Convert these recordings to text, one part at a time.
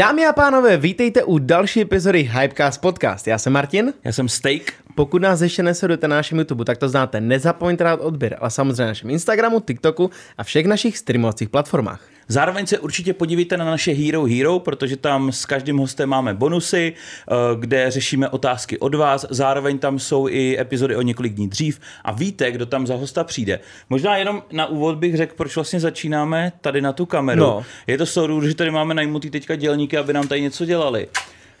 Dámy a pánové, vítejte u další epizody Hypecast Podcast. Já jsem Martin. Já jsem Steak. Pokud nás ještě nesledujete na našem YouTube, tak to znáte. Nezapomeňte dát odběr, ale samozřejmě na našem Instagramu, TikToku a všech našich streamovacích platformách. Zároveň se určitě podívejte na naše Hero Hero, protože tam s každým hostem máme bonusy, eh, kde řešíme otázky od vás. Zároveň tam jsou i epizody o několik dní dřív a víte, kdo tam za hosta přijde. Možná jenom na úvod bych řekl, proč vlastně začínáme tady na tu kameru. No. Je to soudů, že tady máme najmutý teďka dělníky, aby nám tady něco dělali.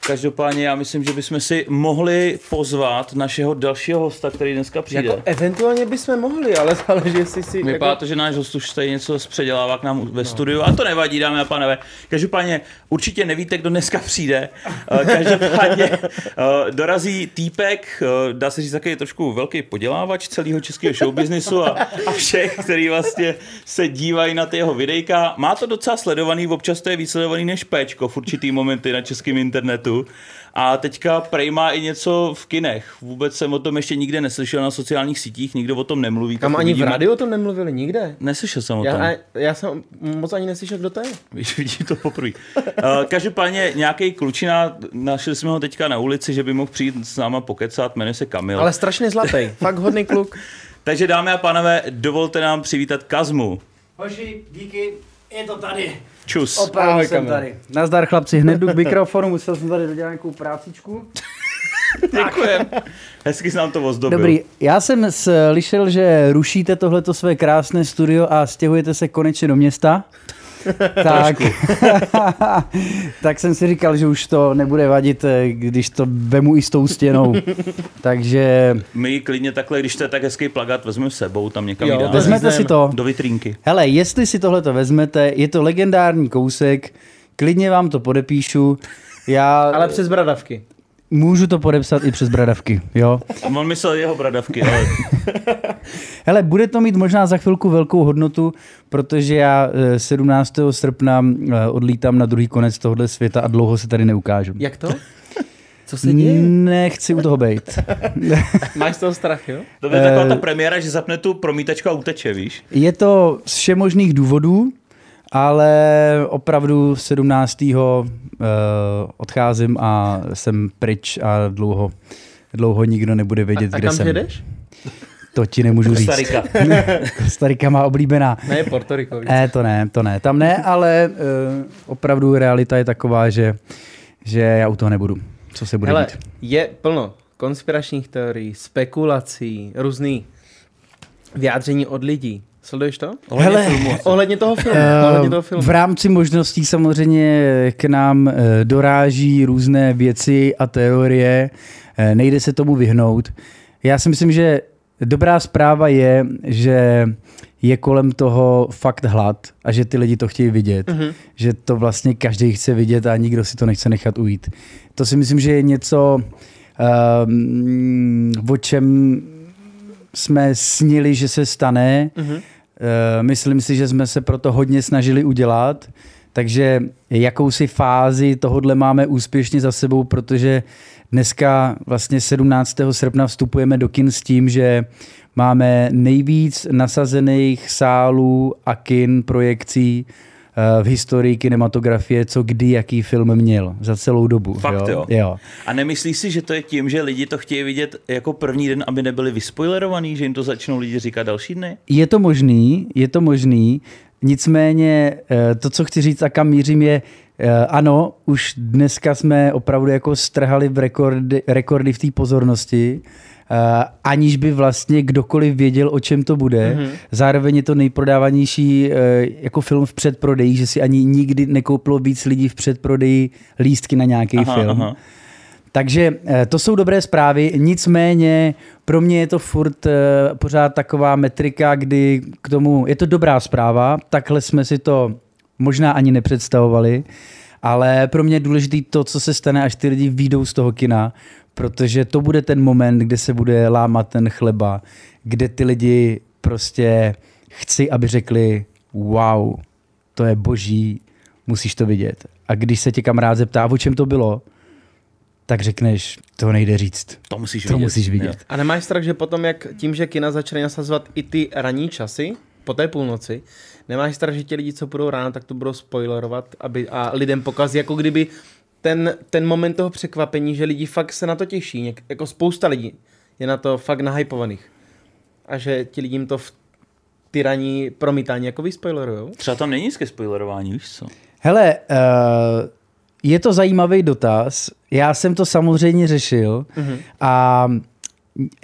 Každopádně já myslím, že bychom si mohli pozvat našeho dalšího hosta, který dneska přijde. Jako eventuálně bychom mohli, ale záleží, jestli si... Vypadá jako... to, že náš host už tady něco zpředělává k nám ve studiu, a to nevadí, dámy a pánové. Každopádně určitě nevíte, kdo dneska přijde. Eh, Každopádně eh, dorazí týpek, eh, dá se říct taky trošku velký podělávač celého českého showbiznisu a, a všech, který vlastně se dívají na ty jeho videjka. Má to docela sledovaný, občas to je víc sledovaný než Péčko v určitý momenty na českém internetu. A teďka Prej má i něco v kinech. Vůbec jsem o tom ještě nikde neslyšel na sociálních sítích, nikdo o tom nemluví. Tam ani v uvidíme. rádiu o tom nemluvili nikde. Neslyšel jsem o tom. Já, já jsem moc ani neslyšel, kdo to je. Víš, vidím to poprvé. Uh, každopádně nějaký klučina, našli jsme ho teďka na ulici, že by mohl přijít s náma pokecat, jmenuje se Kamil. Ale strašně zlatý, fakt hodný kluk. Takže dámy a pánové, dovolte nám přivítat Kazmu. Hoši, díky, je to tady. Čus. Opravdu Ahoj, jsem Kamil. tady. Nazdar chlapci, hned jdu k mikrofonu, musel jsem tady dodělat nějakou prácičku. Děkujem. Hezky jsi nám to ozdobil. Dobrý, já jsem slyšel, že rušíte tohleto své krásné studio a stěhujete se konečně do města. Tak, tak jsem si říkal, že už to nebude vadit, eh, když to vemu i s tou stěnou. Takže My klidně takhle, když to je tak hezký plagát, vezmeme s sebou tam někam Jo, dáme. vezmete si to. Do vitrínky. Hele, jestli si tohleto vezmete, je to legendární kousek, klidně vám to podepíšu. Já Ale přes bradavky. Můžu to podepsat i přes bradavky, jo. On myslel jeho bradavky, ale Hele, bude to mít možná za chvilku velkou hodnotu, protože já eh, 17. srpna eh, odlítám na druhý konec tohohle světa a dlouho se tady neukážu. Jak to? Co se děje? Nechci u toho být. Máš z toho strach, jo? to je taková ta premiéra, že zapne tu promítačku a uteče, víš? Je to z všemožných důvodů, ale opravdu 17. Uh, odcházím a jsem pryč a dlouho, dlouho nikdo nebude vědět, A kde kam jsem. jedeš? To ti nemůžu říct. Starika. Starika má oblíbená. Ne, Porto Rico. Ne, to ne, to ne. Tam ne, ale uh, opravdu realita je taková, že, že já u toho nebudu. Co se bude Hele, dít. je plno konspiračních teorií, spekulací, různých vyjádření od lidí. Sleduješ to? Ohledně Hele, filmu. Ohledně toho filmu. Eh, ohledně toho filmu. V rámci možností samozřejmě k nám eh, doráží různé věci a teorie. Eh, Nejde se tomu vyhnout. Já si myslím, že dobrá zpráva je, že je kolem toho fakt hlad a že ty lidi to chtějí vidět. Mhm. Mm-hmm. Že to vlastně každý chce vidět a nikdo si to nechce nechat ujít. To si myslím, že je něco, um, o čem jsme snili, že se stane. Mhm. Eh, Myslím si, že jsme se proto hodně snažili udělat, takže jakousi fázi tohodle máme úspěšně za sebou, protože dneska vlastně 17. srpna vstupujeme do kin s tím, že máme nejvíc nasazených sálů a kin projekcí v historii kinematografie, co kdy jaký film měl za celou dobu. Fakt, jo? jo. A nemyslíš si, že to je tím, že lidi to chtějí vidět jako první den, aby nebyli vyspoilerovaný, že jim to začnou lidi říkat další dny? Je to možný, je to možný, nicméně eh, to, co chci říct a kam mířím je, eh, ano, už dneska jsme opravdu jako strhali v rekordy, rekordy v té pozornosti, eh, aniž by vlastně kdokoliv věděl, o čem to bude. Mm-hmm. Zároveň je to nejprodávanější eh, jako film v předprodeji, že si ani nikdy nekoupilo víc lidí v předprodeji lístky na nějaký Aha, film. aha. Takže eh, to jsou dobré zprávy, nicméně pro mě je to furt eh, pořád taková metrika, kdy k tomu, je to dobrá zpráva, takhle jsme si to možná ani nepředstavovali, ale pro mě je důležité to, co se stane, až ty lidi výjdou z toho kina, protože to bude ten moment, kde se bude lámat ten chleba, kde ty lidi prostě chci, aby řekli wow, to je boží, musíš to vidět. A když se tě kamarád zeptá, o čem to bylo, tak řekneš, to nejde říct. To musíš To vidět. musíš vidět. A nemáš strach, že potom, jak tím, že kina začaly nasazovat i ty ranní časy, po té půlnoci, nemáš strach, že ti lidi, co budou ráno, tak to budou spoilerovat aby, a lidem pokazí, jako kdyby ten, ten moment toho překvapení, že lidi fakt se na to těší, něk, jako spousta lidí je na to fakt nahypovaných. A že ti lidím to v tyraní promítání jako vyspoilerujou. Třeba tam není nízké spoilerování, víš co? Hele, uh, je to zajímavý dotaz. Já jsem to samozřejmě řešil mm-hmm. a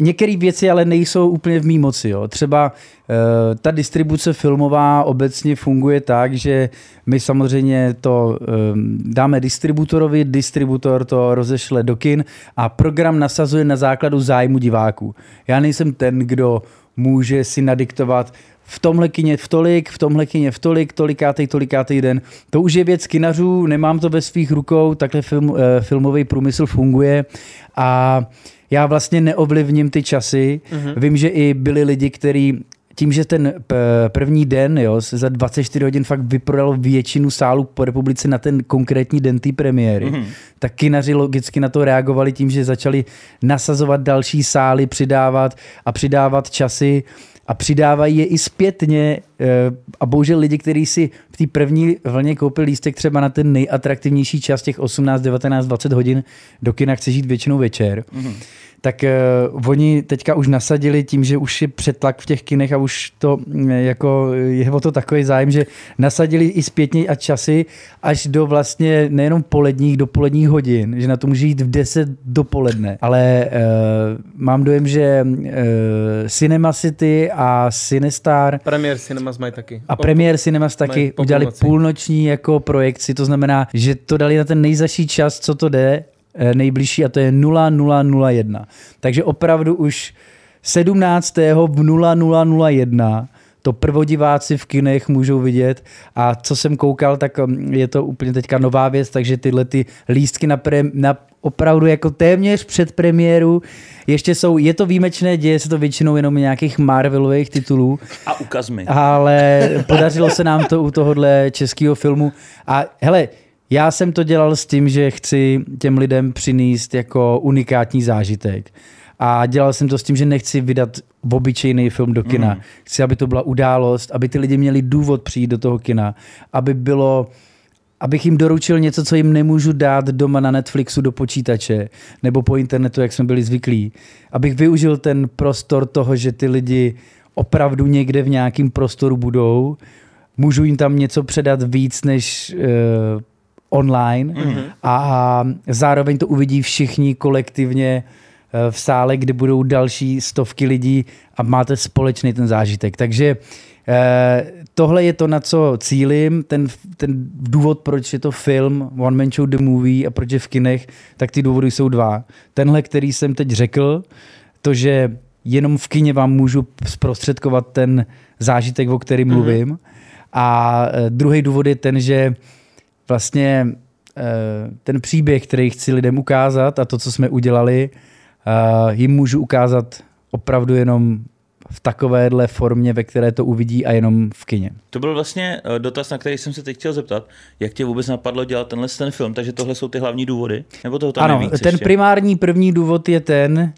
Některé věci ale nejsou úplně v mý moci. Jo. Třeba uh, ta distribuce filmová obecně funguje tak, že my samozřejmě to um, dáme distributorovi, distributor to rozešle do kin a program nasazuje na základu zájmu diváků. Já nejsem ten, kdo může si nadiktovat v tomhle kině v tolik, v tomhle kině v tolik, tolikátej, tolikátej den. To už je věc kinařů, nemám to ve svých rukou, takhle film, uh, filmový průmysl funguje a já vlastně neovlivním ty časy. Mm-hmm. Vím, že i byli lidi, kteří tím, že ten první den jo, se za 24 hodin fakt vyprodal většinu sálů po republice na ten konkrétní den té premiéry, mm-hmm. tak kinaři logicky na to reagovali tím, že začali nasazovat další sály, přidávat a přidávat časy a přidávají je i zpětně eh, a bohužel lidi, kteří si v té první vlně koupili lístek třeba na ten nejatraktivnější čas těch 18, 19, 20 hodin do kina chce žít většinou večer, mm-hmm tak uh, oni teďka už nasadili tím, že už je přetlak v těch kinech a už to uh, jako je o to takový zájem, že nasadili i zpětně a časy až do vlastně nejenom poledních, do poledních hodin, že na to může jít v 10 dopoledne. Ale uh, mám dojem, že uh, Cinema City a Cinestar Premier Cinemas mají taky. A Premier Cinemas taky udělali půlnoční jako projekci, to znamená, že to dali na ten nejzaší čas, co to jde nejbližší a to je 0001. Takže opravdu už 17. v 0001 to prvodiváci v kinech můžou vidět a co jsem koukal, tak mm, je to úplně teďka nová věc, takže tyhle ty lístky na, pre, na opravdu jako téměř před premiéru. Ještě jsou, je to výjimečné, děje se to většinou jenom nějakých Marvelových titulů. A ukaz mi. Ale podařilo se nám to u tohohle českého filmu. A hele, já jsem to dělal s tím, že chci těm lidem přinést jako unikátní zážitek. A dělal jsem to s tím, že nechci vydat obyčejný film do kina. Mm. Chci, aby to byla událost, aby ty lidi měli důvod přijít do toho kina, aby bylo abych jim doručil něco, co jim nemůžu dát doma na Netflixu do počítače nebo po internetu, jak jsme byli zvyklí. Abych využil ten prostor toho, že ty lidi opravdu někde v nějakém prostoru budou, můžu jim tam něco předat víc, než uh, online mm-hmm. a zároveň to uvidí všichni kolektivně eh, v sále, kde budou další stovky lidí a máte společný ten zážitek. Takže eh, tohle je to, na co cílim, ten, ten důvod, proč je to film One Man Show The Movie a proč je v kinech, tak ty důvody jsou dva. Tenhle, který jsem teď řekl, to, že jenom v kině vám můžu zprostředkovat ten zážitek, o kterém mm-hmm. mluvím. A eh, druhý důvod je ten, že vlastně eh, ten příběh, který chci lidem ukázat a to, co jsme udělali, eh, jim můžu ukázat opravdu jenom v takovéhle formě, ve které to uvidí a jenom v kině. To byl vlastně eh, dotaz, na který jsem se teď chtěl zeptat. Jak tě vůbec napadlo dělat tenhle ten film? Takže tohle jsou ty hlavní důvody? Nebo toho tam ano, ten ještě? primární první důvod je ten,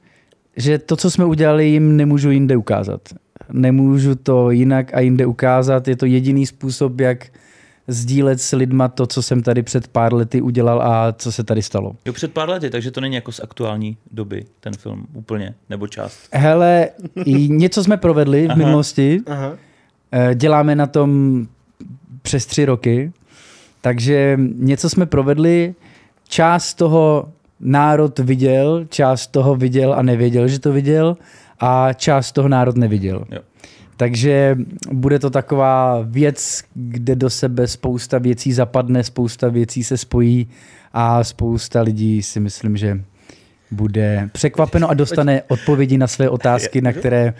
že to, co jsme udělali, jim nemůžu jinde ukázat. Nemůžu to jinak a jinde ukázat. Je to jediný způsob, jak sdílet s lidma to, co jsem tady před pár lety udělal a co se tady stalo. Jo, před pár lety, takže to není jako z aktuální doby ten film úplně, nebo část. Hele, něco jsme provedli v aha, minulosti. Aha. Eh, děláme na tom přes tři roky, takže něco jsme provedli, část toho národ viděl, část toho viděl a nevěděl, že to viděl a část toho národ neviděl. Jo. Takže bude to taková věc, kde do sebe spousta věcí zapadne, spousta věcí se spojí a spousta lidí si myslím, že bude překvapeno a dostane odpovědi na své otázky, na které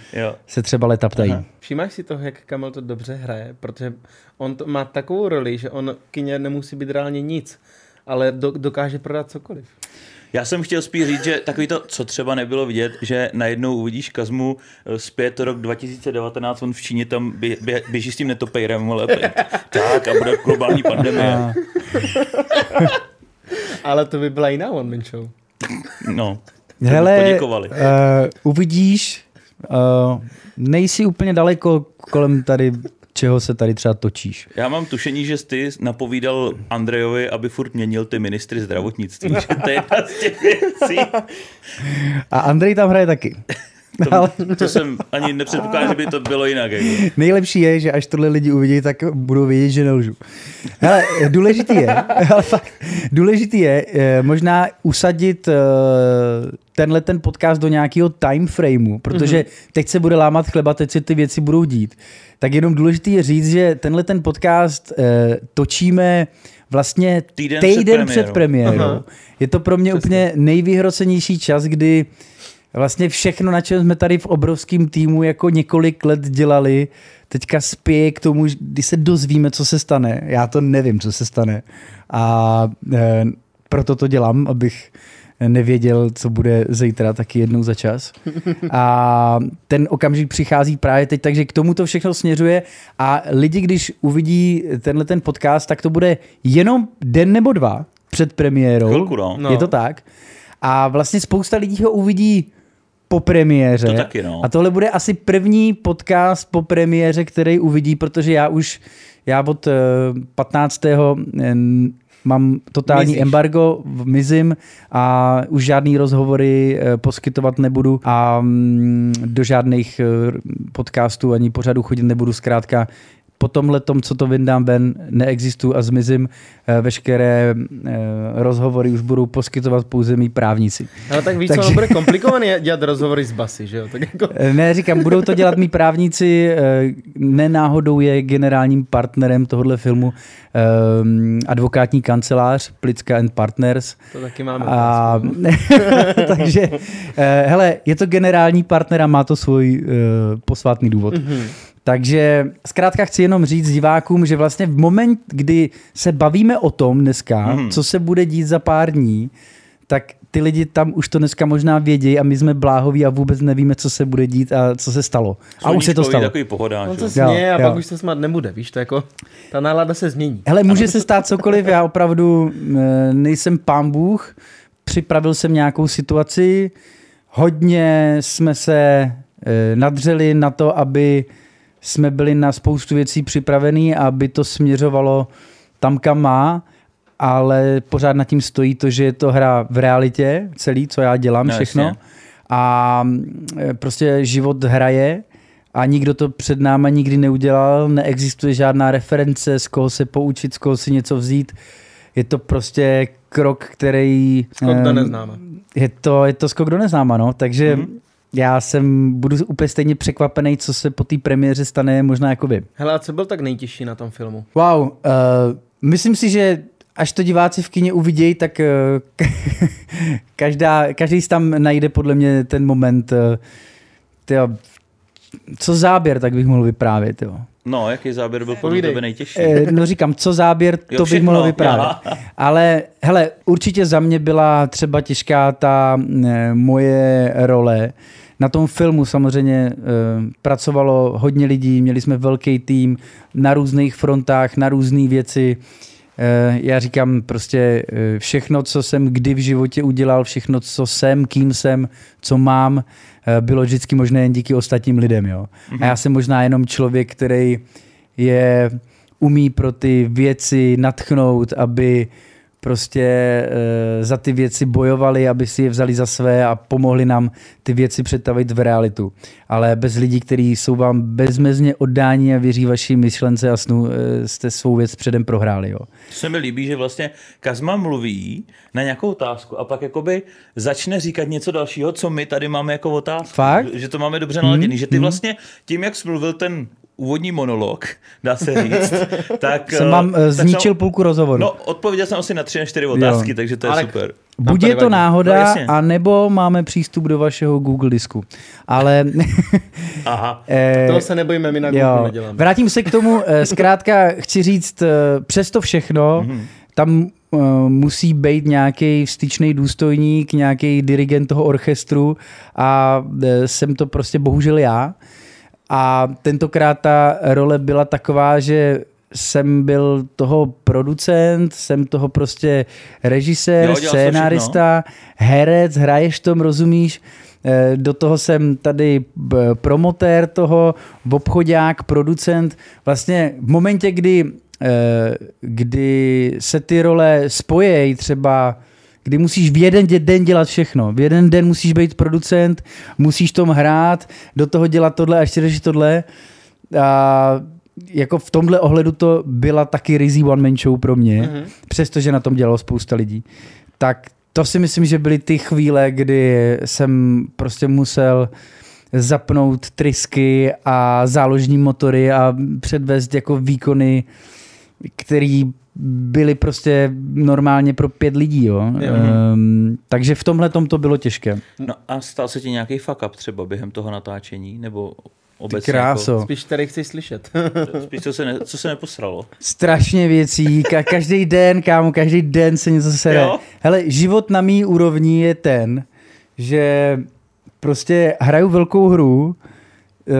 se třeba leta ptají. Aha. Všimáš si toho, jak Kamil to dobře hraje, protože on to má takovou roli, že on kyně nemusí být reálně nic, ale do, dokáže prodat cokoliv. Já jsem chtěl spíš říct, že takový to, co třeba nebylo vidět, že najednou uvidíš Kazmu eh, zpět rok 2019, on v Číně tam bě, bě, běží s tím netopejrem, ale tak a bude globální pandemie. ale to by byla jiná one man show. No. Hele, uh, uvidíš, Uh, nejsi úplně daleko kolem tady, čeho se tady třeba točíš. Já mám tušení, že ty napovídal Andrejovi, aby furt měnil ty ministry zdravotnictví. Že to je těch věcí. A Andrej tam hraje taky. To, to jsem ani nepředpokládal, že by to bylo jinak. Jako. Nejlepší je, že až tohle lidi uvidí, tak budou vědět, že nelžu. Hele, důležitý je, ale fakt, důležitý je eh, možná usadit eh, tenhle ten podcast do nějakého time frameu, protože mm-hmm. teď se bude lámat chleba, teď se ty věci budou dít. Tak jenom důležitý je říct, že tenhle ten podcast eh, točíme vlastně Týden týden, před před premiérou. Aha. Je to pro mě Přesně. úplně nejvyhrocenější čas, kdy vlastně všechno, na čem jsme tady v obrovském týmu jako několik let dělali, teďka spěje k tomu, kdy se dozvíme, co se stane. Já to nevím, co se stane. A e, proto to dělám, abych nevěděl, co bude zítra taky jednou za čas. A ten okamžik přichází právě teď, takže k tomu to všechno směřuje a lidi, když uvidí tenhle ten podcast, tak to bude jenom den nebo dva před premiérou. Chvilku, no. No. Je to tak. A vlastně spousta lidí ho uvidí po premiéře. To taky, no. A tohle bude asi první podcast po premiéře, který uvidí, protože já už, já od eh, 15. eh, mám totální Mizíš. embargo v Mizim a už žádný rozhovory eh, poskytovat nebudu a mm, do žádných eh, podcastů ani pořadu chodit nebudu. Zkrátka po tomhle tom, co to vyndám ven, neexistuju a zmizím. Eh, Veškeré eh, rozhovory už budou poskytovat pouze mý právníci. Ale tak víš, Takže- bude komplikovaný dělat rozhovory s basy, že jo? Tak jako... Eh, Ne, říkám, budou to dělat mý právníci, nenáhodou je generálním partnerem tohohle filmu advokátní kancelář Plicka and Partners. To taky máme. A, takže, hele, je to generální partner a má to svůj posvátný důvod. Mhm. Takže zkrátka chci jenom říct divákům, že vlastně v moment, kdy se bavíme o tom dneska, Mhm. co se bude dít za pár dní, tak ty lidi tam už to dneska možná vědějí a my jsme bláhoví a vůbec nevíme, co se bude dít a co se stalo. A už se to stalo. Takový pohodáč. On se Jo, směje a jo. pak už se smát nebude, víš, to jako, ta nálada se změní. Hele, může se stát cokoliv, já opravdu eh, nejsem pán Bůh, připravil jsem nějakou situaci, hodně jsme se eh, nadřeli na to, aby jsme byli na spoustu věcí připravení, aby to směřovalo tam, kam má, ale pořád nad tím stojí to, že je to hra v realitě, celý, co já dělám, No, všechno. jasně. A mm, prostě život hraje a nikdo to před náma nikdy neudělal, neexistuje žádná reference, z koho se poučit, z koho si něco vzít. Je to prostě krok, který... Skok do neznáma. Je to, je to skok do neznáma, no. Takže Mhm. mm-hmm. Já jsem, budu úplně stejně překvapený, co se po té premiéře stane, možná jako vy. Hele, a co byl tak nejtěžší na tom filmu? Wow, uh, myslím si, že až to diváci v kině uvidějí, tak uh, každá, každý si tam najde podle mě ten moment, uh, tyjo, co záběr, tak bych mohl vyprávět. Jo. No, jaký záběr byl podle tebe nejtěžší? Eh, No říkám, co záběr, to bych všechno, mohl vyprávět. aha. Ale hele, určitě za mě byla třeba těžká ta eh, moje role. Na tom filmu samozřejmě eh, pracovalo hodně lidí, měli jsme velký tým na různých frontách, na různé věci. Eh, Já říkám prostě eh, všechno, co jsem kdy v životě udělal, všechno, co jsem, kým jsem, co mám, eh, bylo vždycky možné jen díky ostatním lidem. Jo? A já jsem možná jenom člověk, který je umí pro ty věci natchnout, aby prostě e, za ty věci bojovali, aby si je vzali za své a pomohli nám ty věci přetavit v realitu. Ale bez lidí, kteří jsou vám bezmezně oddání a věří vaší myšlence a snu, e, jste svou věc předem prohráli. Jo. To se mi líbí, že vlastně Kazma mluví na nějakou otázku a pak jakoby začne říkat něco dalšího, co my tady máme jako otázku. Fakt? Že to máme dobře naladěný. Že ty vlastně tím, jak jsi mluvil ten úvodní monolog, dá se říct, tak... Jsem eh, vám e, tak zničil půlku rozhovoru. No, odpověděl jsem asi na tři, na čtyři otázky, Jo. takže to je Ale- super. Buď to je to nevadí. No, náhoda, jasně. anebo máme přístup do vašeho Google disku. Ale Aha. eh, Toho se nebojíme, my na Google Jo. neděláme. Vrátím se k tomu, eh, zkrátka chci říct, eh, přes to všechno, Mhm. tam eh, musí být nějaký vstyčný důstojník, nějaký dirigent toho orchestru a eh, jsem to prostě bohužel já. A tentokrát ta role byla taková, že jsem byl toho producent, jsem toho prostě režisér, Jo, scénárista, herec, hraješ tom, rozumíš? Eh, Do toho jsem tady b- promotér toho, obchodák, producent. Vlastně v momentě, kdy, eh, kdy se ty role spojejí třeba kdy musíš v jeden den dělat všechno. V jeden den musíš být producent, musíš tom hrát, do toho dělat tohle a ještě řešit tohle. A jako v tomhle ohledu to byla taky rizí one man show pro mě, mm-hmm. přestože na tom dělalo spousta lidí. Tak to si myslím, že byly ty chvíle, kdy jsem prostě musel zapnout trysky a záložní motory a předvést jako výkony, který byly prostě normálně pro pět lidí. Jo? Jo. Um, takže v tomhle tom to bylo těžké. No a stal se ti nějaký fuck up třeba během toho natáčení? Nebo Ty obecně kráso. Spíš tady chci slyšet. Jako, spíš co se, ne, co se neposralo? Strašně věcí, ka- každý den, kámo, každý den se něco sere. Jo? Hele, život na mý úrovni je ten, že prostě hraju velkou hru, uh,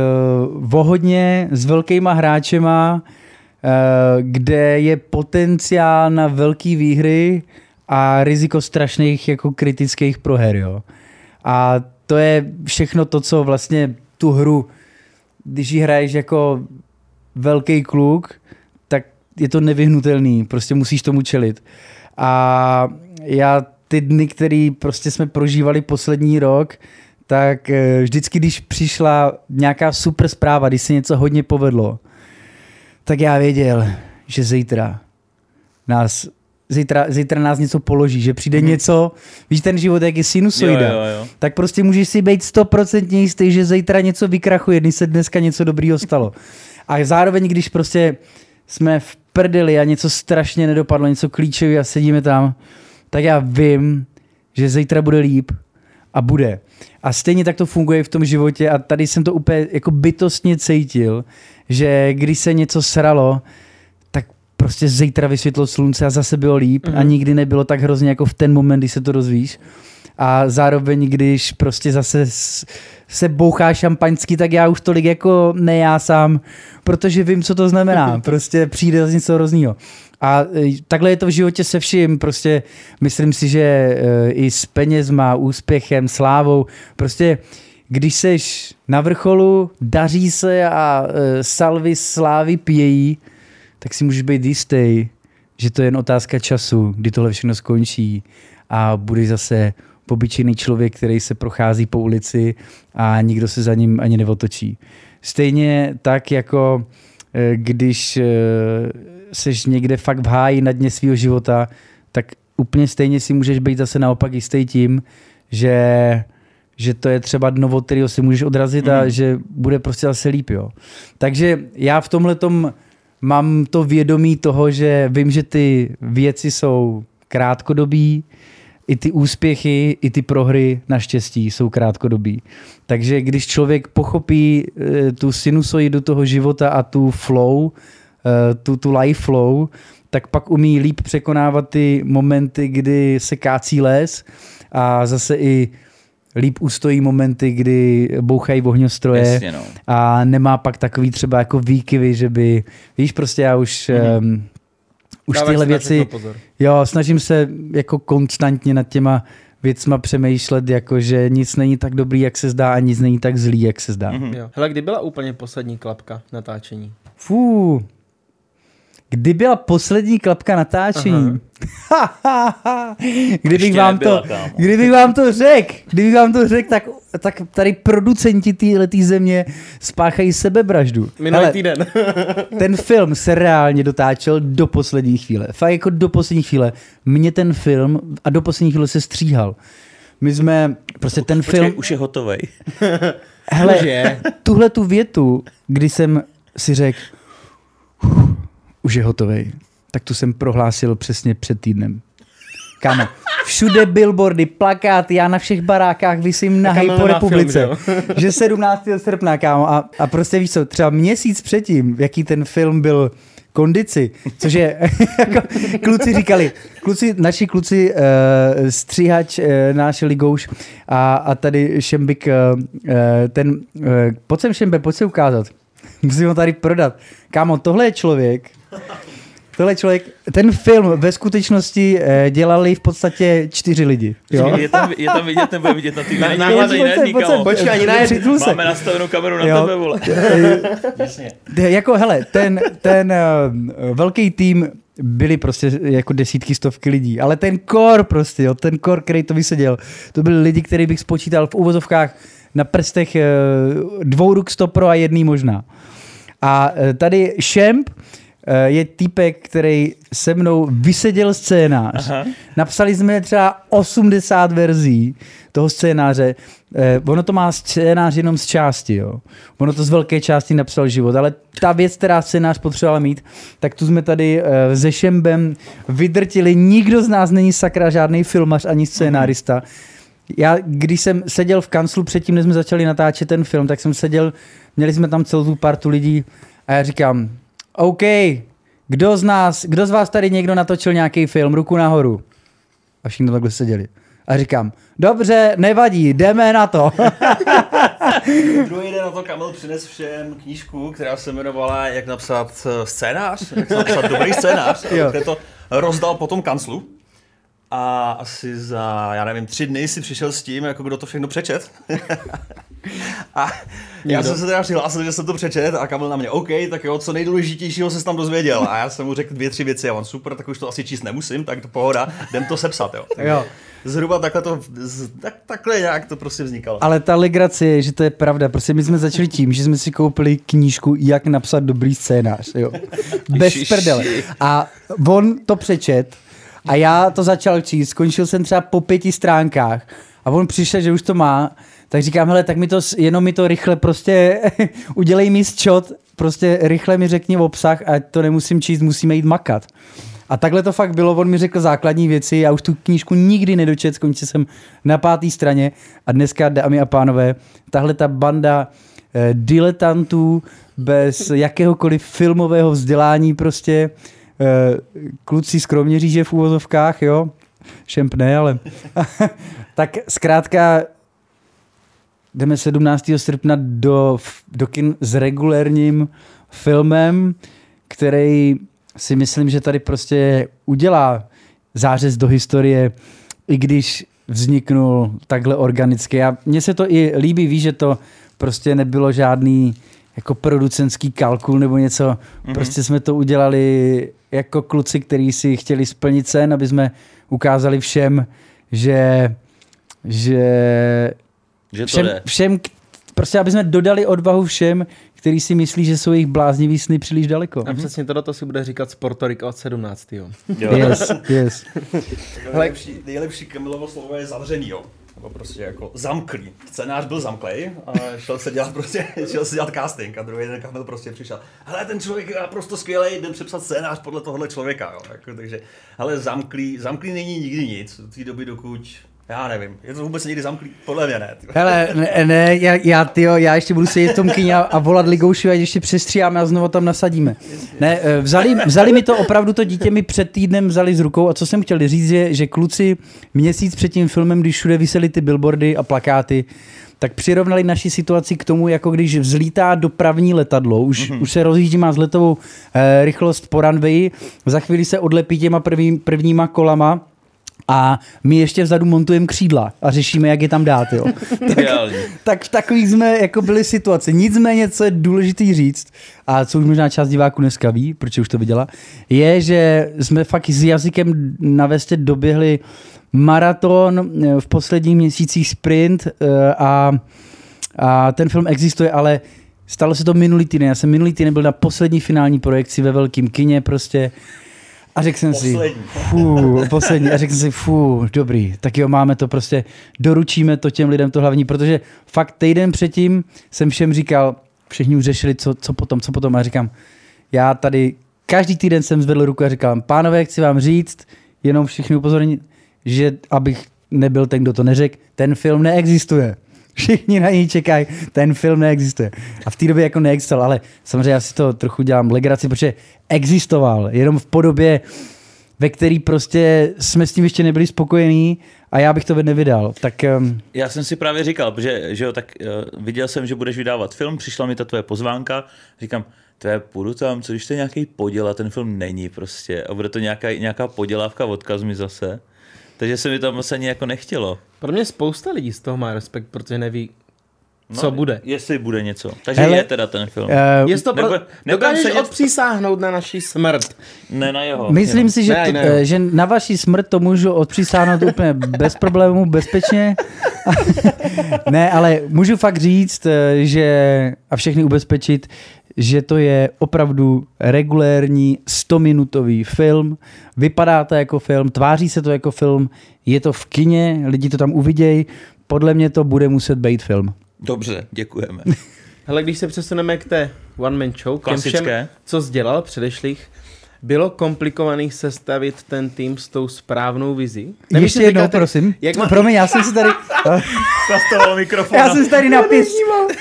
vohodně s velkýma hráčema, uh, kde je potenciál na velký výhry a riziko strašných jako kritických proher, jo. A to je všechno to, co vlastně tu hru, když ji hraješ jako velký kluk, tak je to nevyhnutelný, prostě musíš tomu čelit. A já ty dny, který prostě jsme prožívali poslední rok, tak eh, vždycky, když přišla nějaká super zpráva, když se něco hodně povedlo, tak já věděl, že zítra nás, zítra, zítra nás něco položí, že přijde něco, víš ten život, jak je sinusoida, Jo, jo, jo. tak prostě můžeš si být stoprocentně jistý, že zítra něco vykrachuje, když se dneska něco dobrýho stalo. A zároveň, když prostě jsme v prdeli a něco strašně nedopadlo, něco klíčové a sedíme tam, tak já vím, že zítra bude líp a bude. A stejně tak to funguje v tom životě a tady jsem to úplně jako bytostně cítil, že když se něco sralo, tak prostě zítra vysvětlo slunce a zase bylo líp mm-hmm. a nikdy nebylo tak hrozně jako v ten moment, kdy se to dozvíš. A zároveň, když prostě zase se bouchá šampaňský, tak já už tolik jako ne já sám, protože vím, co to znamená. Prostě přijde z něco hroznýho. A e, takhle je to v životě se vším. Prostě myslím si, že e, i s penězma, úspěchem, slávou, prostě když seš na vrcholu, daří se a e, salvy slávy pějí, tak si můžeš být jistý, že to je jen otázka času, kdy tohle všechno skončí a budeš zase pobyčejný člověk, který se prochází po ulici a nikdo se za ním ani neotočí. Stejně tak jako eh, když eh, seš někde fakt v háji na dně svého života, tak úplně stejně si můžeš být zase naopak jistý tím, že že to je třeba dno, od kterého si můžeš odrazit a že bude prostě zase líp. Jo. Takže já v tomhle mám to vědomí toho, že vím, že ty věci jsou krátkodobí, i ty úspěchy, i ty prohry naštěstí jsou krátkodobí. Takže když člověk pochopí eh, tu sinusoidu toho života a tu flow, eh, tu, tu life flow, tak pak umí líp překonávat ty momenty, kdy se kácí les a zase i líp ustojí momenty, kdy bouchají ohňostroje Jasně, no. a nemá pak takový třeba jako výkyvy, že by, víš, prostě já už, mm-hmm. Už Dáváš tyhle věci, jo, snažím se jako konstantně nad těma věcma přemýšlet, jako že nic není tak dobrý, jak se zdá a nic není tak zlý, jak se zdá. Mm-hmm. Jo. Hele, kdy byla úplně poslední klapka natáčení? Fú. Kdy byla poslední klapka natáčení? kdybych, vám to, kdybych vám to řekl, kdybych vám to řekl, tak, tak tady producenti téhle země spáchají sebevraždu. Minulý Hele, týden. ten film se reálně dotáčel do poslední chvíle. Fakt jako do poslední chvíle. Mě ten film a do poslední chvíle se stříhal. My jsme, prostě ten Počkej, film, už je hotovej. hele, tuhle tu větu, kdy jsem si řekl, "Uf, už je hotovej, tak tu jsem prohlásil přesně před týdnem. Kámo, všude billboardy, plakáty, já na všech barákách vysím nahej po nemá film, republice. že že 17. srpna, kámo, a, a prostě víš co, třeba měsíc předtím, jaký ten film byl kondici, což je, jako kluci říkali, kluci, naši kluci, uh, stříhač, uh, náš ligouš a, a tady Šembik, uh, ten, uh, pojď sem Šembe, pojď se ukázat. Musím ho tady prodat. Kámo, tohle je člověk, Tohle člověk, ten film ve skutečnosti eh, dělali v podstatě čtyři lidi. Jo? Je tam, je tam vidět, nebo je vidět na ty Na- na- na, Počkej, ani se. Máme nastavenou kameru na Jo. tebe, vole. Jasně. De- Jako, hele, ten, ten uh, velký tým byli prostě jako desítky, stovky lidí, ale ten kor prostě, jo, ten kor, který to vyseděl, to byli lidi, který bych spočítal v uvozovkách na prstech uh, dvou ruk stopro a jedný možná. A uh, tady Šemp je týpek, který se mnou vyseděl scénář. Aha. Napsali jsme třeba 80 verzí toho scénáře. Eh, ono to má scénář jenom z části, jo. Ono to z velké části napsal život, ale ta věc, která scénář potřebovala mít, tak tu jsme tady eh, se Šembem vydrtili. Nikdo z nás není sakra žádný filmař ani scénárista. Já, když jsem seděl v kanclu předtím, než jsme začali natáčet ten film, tak jsem seděl, měli jsme tam celou tu partu lidí a já říkám, OK, kdo z nás, kdo z vás tady někdo natočil nějaký film, ruku nahoru. A všichni takhle seděli. A říkám, dobře, nevadí, jdeme na to. Druhý den na to Kamil přines všem knížku, která se jmenovala Jak napsat eh, scénář, jak napsat dobrý scénář, Jo. kde to rozdal po tom kanclu. A asi za, já nevím, tři dny si přišel s tím, jako kdo to všechno přečet. a já jsem se teda přihlásil, že jsem to přečet a Kamil na mě, OK, tak jo, co nejdůležitějšího se tam dozvěděl. A já jsem mu řekl dvě, tři věci a on super, tak už to asi číst nemusím, tak to pohoda, jdem to sepsat, jo. Takže Jo. Zhruba takhle to, tak, takhle nějak to prostě vznikalo. Ale ta legrace je, že to je pravda. Prostě my jsme začali tím, že jsme si koupili knížku Jak napsat dobrý scénář. Jo. Bez prdele. A on to přečet a já to začal číst. Skončil jsem třeba po pěti stránkách a on přišel, že už to má. Tak říkám, hele, tak mi to, jenom mi to rychle prostě udělej mi screenshot, prostě rychle mi řekni obsah a to nemusím číst, musíme jít makat. A takhle to fakt bylo, on mi řekl základní věci, já už tu knížku nikdy nedočet, skončil jsem na páté straně a dneska, dámy a pánové, tahle ta banda eh, diletantů bez jakéhokoliv filmového vzdělání prostě, eh, kluci z Kroměříže v úvozovkách, jo, šemp ne, ale tak zkrátka jdeme 17. srpna do, do kin s regulérním filmem, který si myslím, že tady prostě udělá zářez do historie, i když vzniknul takhle organicky. A mně se to i líbí, víš, že to prostě nebylo žádný jako producentský kalkul nebo něco. Mm-hmm. Prostě jsme to udělali jako kluci, kteří si chtěli splnit sen, aby jsme ukázali všem, že, že Že to všem, jde. všem, prostě aby jsme dodali odvahu všem, kteří si myslí, že jsou jejich bláznivý sny příliš daleko. A přesně tohle to si bude říkat z od 17. Jo. Yes, yes. Nejlepší, nejlepší Kamilovo slovo je zavřený, jo. Nebo prostě jako zamklý. Scénář byl zamklej a šel se dělat prostě, šel se dělat casting a druhý den Kamil prostě přišel. Hele, ten člověk je naprosto skvělý, jdem přepsat scénář podle tohohle člověka, jo. Jako, takže, ale zamklý, zamklý není nikdy nic od té doby, dokud já nevím, je to vůbec někdy zamklý? Podle mě ne. Hele, ne, ne já, já, tyjo, já ještě budu sedět v tom kyně a, a volat Ligouši, ať ještě přestříháme a znovu tam nasadíme. Ne, eh, vzali, vzali mi to opravdu, to dítě mi před týdnem vzali z rukou a co jsem chtěl říct je, že kluci měsíc před tím filmem, když všude visely ty billboardy a plakáty, tak přirovnali naši situaci k tomu, jako když vzlítá dopravní letadlo, už, mm-hmm. už se rozjíždí, má vzletovou eh, rychlost po runwayi, za chvíli se odlepí těma první, prvníma kolama, a my ještě vzadu montujeme křídla a řešíme, jak je tam dát, jo. Ideální. tak v takových jsme jako byli situace. Nicméně, co je důležitý říct, a co už možná část diváků dneska ví, protože už to viděla, je, že jsme fakt s jazykem na vestě doběhli maraton, eh, v posledních měsících sprint eh, a, a ten film existuje, ale stalo se to minulý týden. Já jsem minulý týden byl na poslední finální projekci ve velkým kině prostě a řekl jsem si, Poslední. fů, poslední, a řekl jsem si, fů, dobrý, tak jo, máme to prostě, doručíme to těm lidem to hlavní, protože fakt týden předtím jsem všem říkal, všichni už řešili, co, co potom, co potom, a říkám, já tady každý týden jsem zvedl ruku a říkal, pánové, chci vám říct, jenom všichni upozornit, že abych nebyl ten, kdo to neřekl, ten film neexistuje. Všichni na něj čekají, ten film neexistuje. A v té době jako neexistoval, ale samozřejmě já si to trochu dělám legraci, protože existoval, jenom v podobě, ve který prostě jsme s tím ještě nebyli spokojení a já bych to nevydal. Tak um, Já jsem si právě říkal, protože že jo, tak uh, viděl jsem, že budeš vydávat film, přišla mi ta tvoje pozvánka, říkám, to je, půjdu tam, co když to je nějaký poděl a ten film není prostě a bude to nějaká, nějaká podělávka odkaz mi zase. Takže se mi tam vlastně ani jako nechtělo. Pro mě spousta lidí z toho má respekt, protože neví, co bude. Jestli bude něco. Takže Hele, je teda ten film. Uh, Jest to pro... Nebo- Dokážeš sedět- odpřísáhnout na naši smrt. ne na jeho. Myslím jenom. si, že, Ne, to, ne. eh, že na vaši smrt to můžu odpřísáhnout úplně bez problémů, bezpečně. ne, ale můžu fakt říct, eh, že a všechny ubezpečit, že to je opravdu regulérní 100-minutový film. Vypadá to jako film, tváří se to jako film, je to v kině, lidi to tam uvidějí. Podle mě to bude muset být film. Dobře, děkujeme. Hele, když se přesuneme k té one man show, k těm všem, Klasické. co jsi dělal předešlých, bylo komplikovaný sestavit ten tým s tou správnou vizí? Ještě jednou, prosím. Jak má... Promiň, já jsem si tady... Zastavil mikrofon. Já jsem si tady na pěst.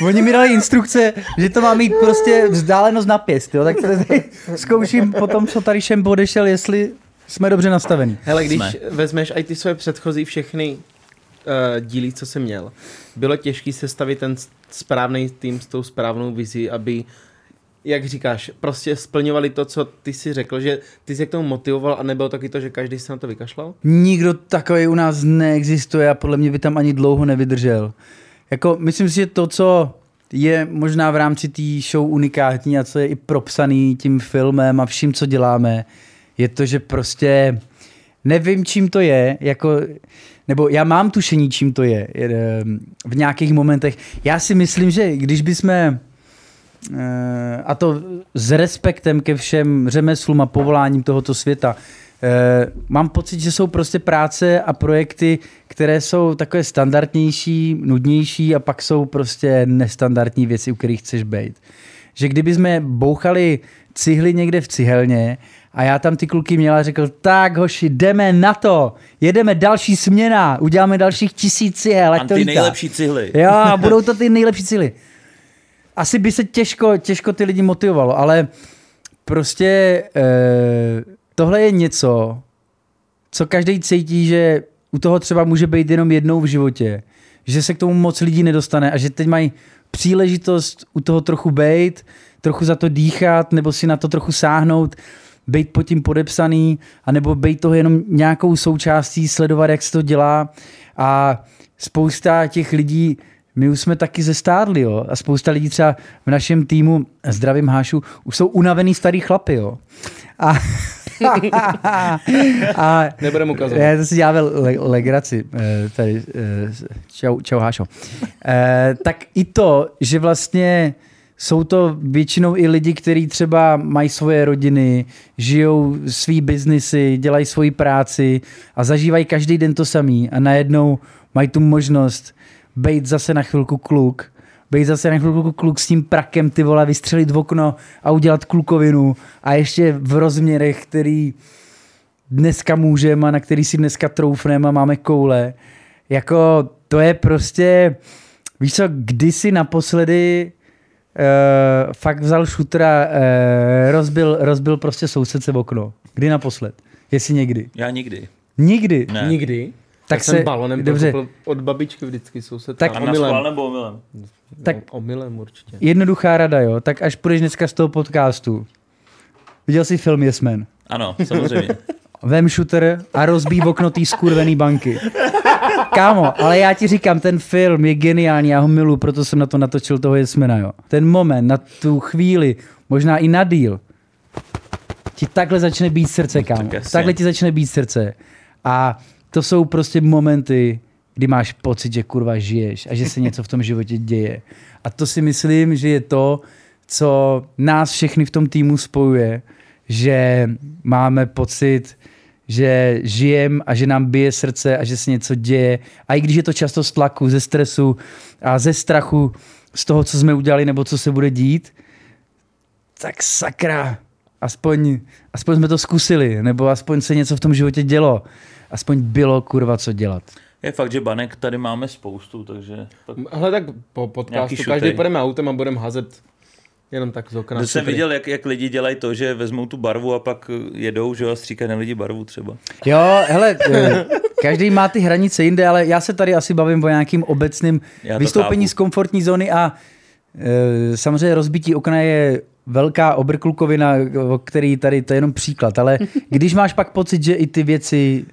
Oni mi dali instrukce, že to má mít prostě vzdálenost na pěst, jo? tak to tady zkouším potom, co tady šem odešel, jestli jsme dobře nastavení. Hele, když Jsme. vezmeš i ty své předchozí všechny uh, díly, co jsi měl, bylo těžké sestavit ten správný tým s tou správnou vizí, aby, jak říkáš, prostě splňovali to, co ty si řekl, že ty jsi k tomu motivoval a nebylo taky to, že každý se na to vykašlal? Nikdo takový u nás neexistuje a podle mě by tam ani dlouho nevydržel. Jako, myslím si, že to, co je možná v rámci té show unikátní a co je i propsaný tím filmem a vším, co děláme, je to, že prostě nevím, čím to je, jako, nebo já mám tušení, čím to je ehm, v nějakých momentech. Já si myslím, že když bychom eh, a to s respektem ke všem řemeslům a povoláním tohoto světa. Eh, Mám pocit, že jsou prostě práce a projekty, které jsou takové standardnější, nudnější a pak jsou prostě nestandardní věci, u kterých chceš být. Že kdyby jsme bouchali cihly někde v cihelně a já tam ty kluky měla a řekl, tak hoši, jdeme na to, jedeme další směna, uděláme dalších tisíc cihel, A ty nejlepší cihly. Jo, budou to ty nejlepší cíly. Asi by se těžko, těžko ty lidi motivovalo, ale prostě eh, tohle je něco, co každý cítí, že u toho třeba může být jenom jednou v životě, že se k tomu moc lidí nedostane a že teď mají příležitost u toho trochu bejt, trochu za to dýchat, nebo si na to trochu sáhnout, být pod tím podepsaný, anebo být toho jenom nějakou součástí, sledovat, jak se to dělá. A spousta těch lidí, my už jsme taky zestárli, jo. A spousta lidí třeba v našem týmu, zdravím Hášu, už jsou unavený starý chlapy, jo. A, a Nebudem ukazovat. já to si děláme le- legraci. eh, Tady, eh, čau, čau Hášo. Eh, Tak i to, že vlastně jsou to většinou i lidi, kteří třeba mají svoje rodiny, žijou svý biznisy, dělají svoji práci a zažívají každý den to samý a najednou mají tu možnost být zase na chvilku kluk, být zase na chvilku kluk s tím prakem, ty vole, vystřelit v okno a udělat klukovinu a ještě v rozměrech, který dneska můžeme a na který si dneska troufneme a máme koule. Jako to je prostě, víš co, kdysi naposledy uh, fakt vzal šutra, uh, rozbil, rozbil prostě sousedce v okno. Kdy naposled? Jestli někdy. Já nikdy. Nikdy. Ne. Nikdy? Tak Já jsem se- balonem dobře. od babičky vždycky soused. Tak- Tak A na omylem. nebo omylem? tak-. Omylem určitě. Jednoduchá rada, jo. Tak až půjdeš dneska z toho podcastu. Viděl jsi film Yes Man? Ano, samozřejmě. Vem shooter a rozbí v okno té skurvený banky. Kámo, ale já ti říkám, ten film je geniální, já ho miluji, proto jsem na to natočil toho Jesmena, jo. Ten moment, na tu chvíli, možná i na díl, ti takhle začne být srdce, kámo. Tak takhle ti začne být srdce. A to jsou prostě momenty, kdy máš pocit, že kurva žiješ a že se něco v tom životě děje. A to si myslím, že je to, co nás všechny v tom týmu spojuje, že máme pocit, že žijem a že nám bije srdce a že se něco děje. A i když je to často z tlaku, ze stresu a ze strachu z toho, co jsme udělali nebo co se bude dít, tak sakra, aspoň, aspoň jsme to zkusili, nebo aspoň se něco v tom životě dělo. Aspoň bylo kurva co dělat. Je fakt, že banek tady máme spoustu, takže... pak- Hele, tak po podcastu každý půjdeme autem a budeme házet jenom tak z okna. To jsem viděl, jak, jak lidi dělají to, že vezmou tu barvu a pak eh, jedou, že jo, a stříkají na lidi barvu třeba. Jo, hele, eh, každý má ty hranice jinde, ale já se tady asi bavím o nějakým obecným Já vystoupení chápu. z komfortní zóny a e, samozřejmě rozbití okna je velká obrklukovina, o který tady, to je jenom příklad, ale když máš pak pocit, že i ty věci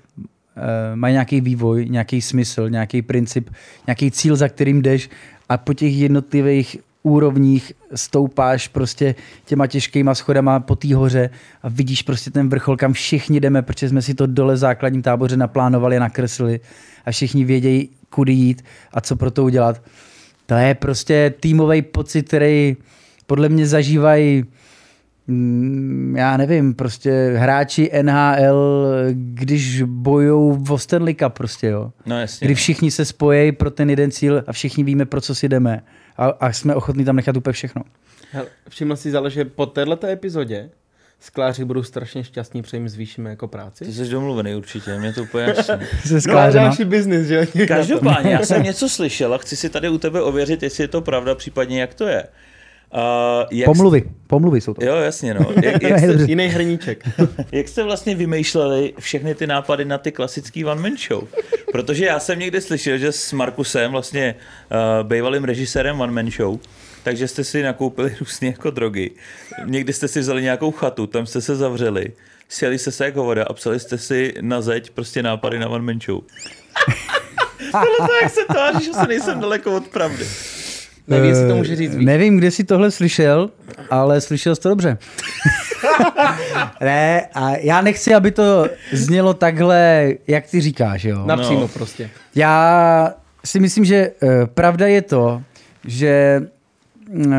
mají nějaký vývoj, nějaký smysl, nějaký princip, nějaký cíl, za kterým jdeš a po těch jednotlivých úrovních stoupáš prostě těma těžkýma schodama po té hoře a vidíš prostě ten vrchol, kam všichni jdeme, protože jsme si to dole základním táboře naplánovali a nakreslili a všichni vědějí, kudy jít a co pro to udělat. To je prostě týmový pocit, který podle mě zažívají já nevím, prostě hráči NHL, když bojou v Stanley Cup prostě, jo. No jasně. Kdy všichni se spojí pro ten jeden cíl a všichni víme, pro co si jdeme. A, a jsme ochotní tam nechat úplně všechno. Hele, všiml si ale, že po této epizodě skláři budou strašně šťastní, protože jim zvýšíme jako práci. Ty jsi domluvený určitě, mě to úplně jasný. Se No, sklářema. další biznis, že? Každopádně, já jsem něco slyšel a chci si tady u tebe ověřit, jestli je to pravda, případně jak to je. Uh, jak Pomluvy. Pomluvy jsou to. Jo, jasně, no. Jak, jak, jste, Jiný hrníček. jak jste vlastně vymýšleli všechny ty nápady na ty klasický one man show? Protože já jsem někde slyšel, že s Markusem, vlastně uh, bývalým režisérem one man show, takže jste si nakoupili různé jako drogy. Někdy jste si vzali nějakou chatu, tam jste se zavřeli, sjeli jste se jako voda a psali jste si na zeď prostě nápady na one man show. Tohle to, jak se tváří, že se nejsem daleko od pravdy. Nevím, jestli to může říct víc. Nevím, kde jsi tohle slyšel, ale slyšel jsi to dobře. ne, a já nechci, aby to znělo takhle, jak ty říkáš, jo. Napřímo No. prostě. Já si myslím, že uh, pravda je to, že uh,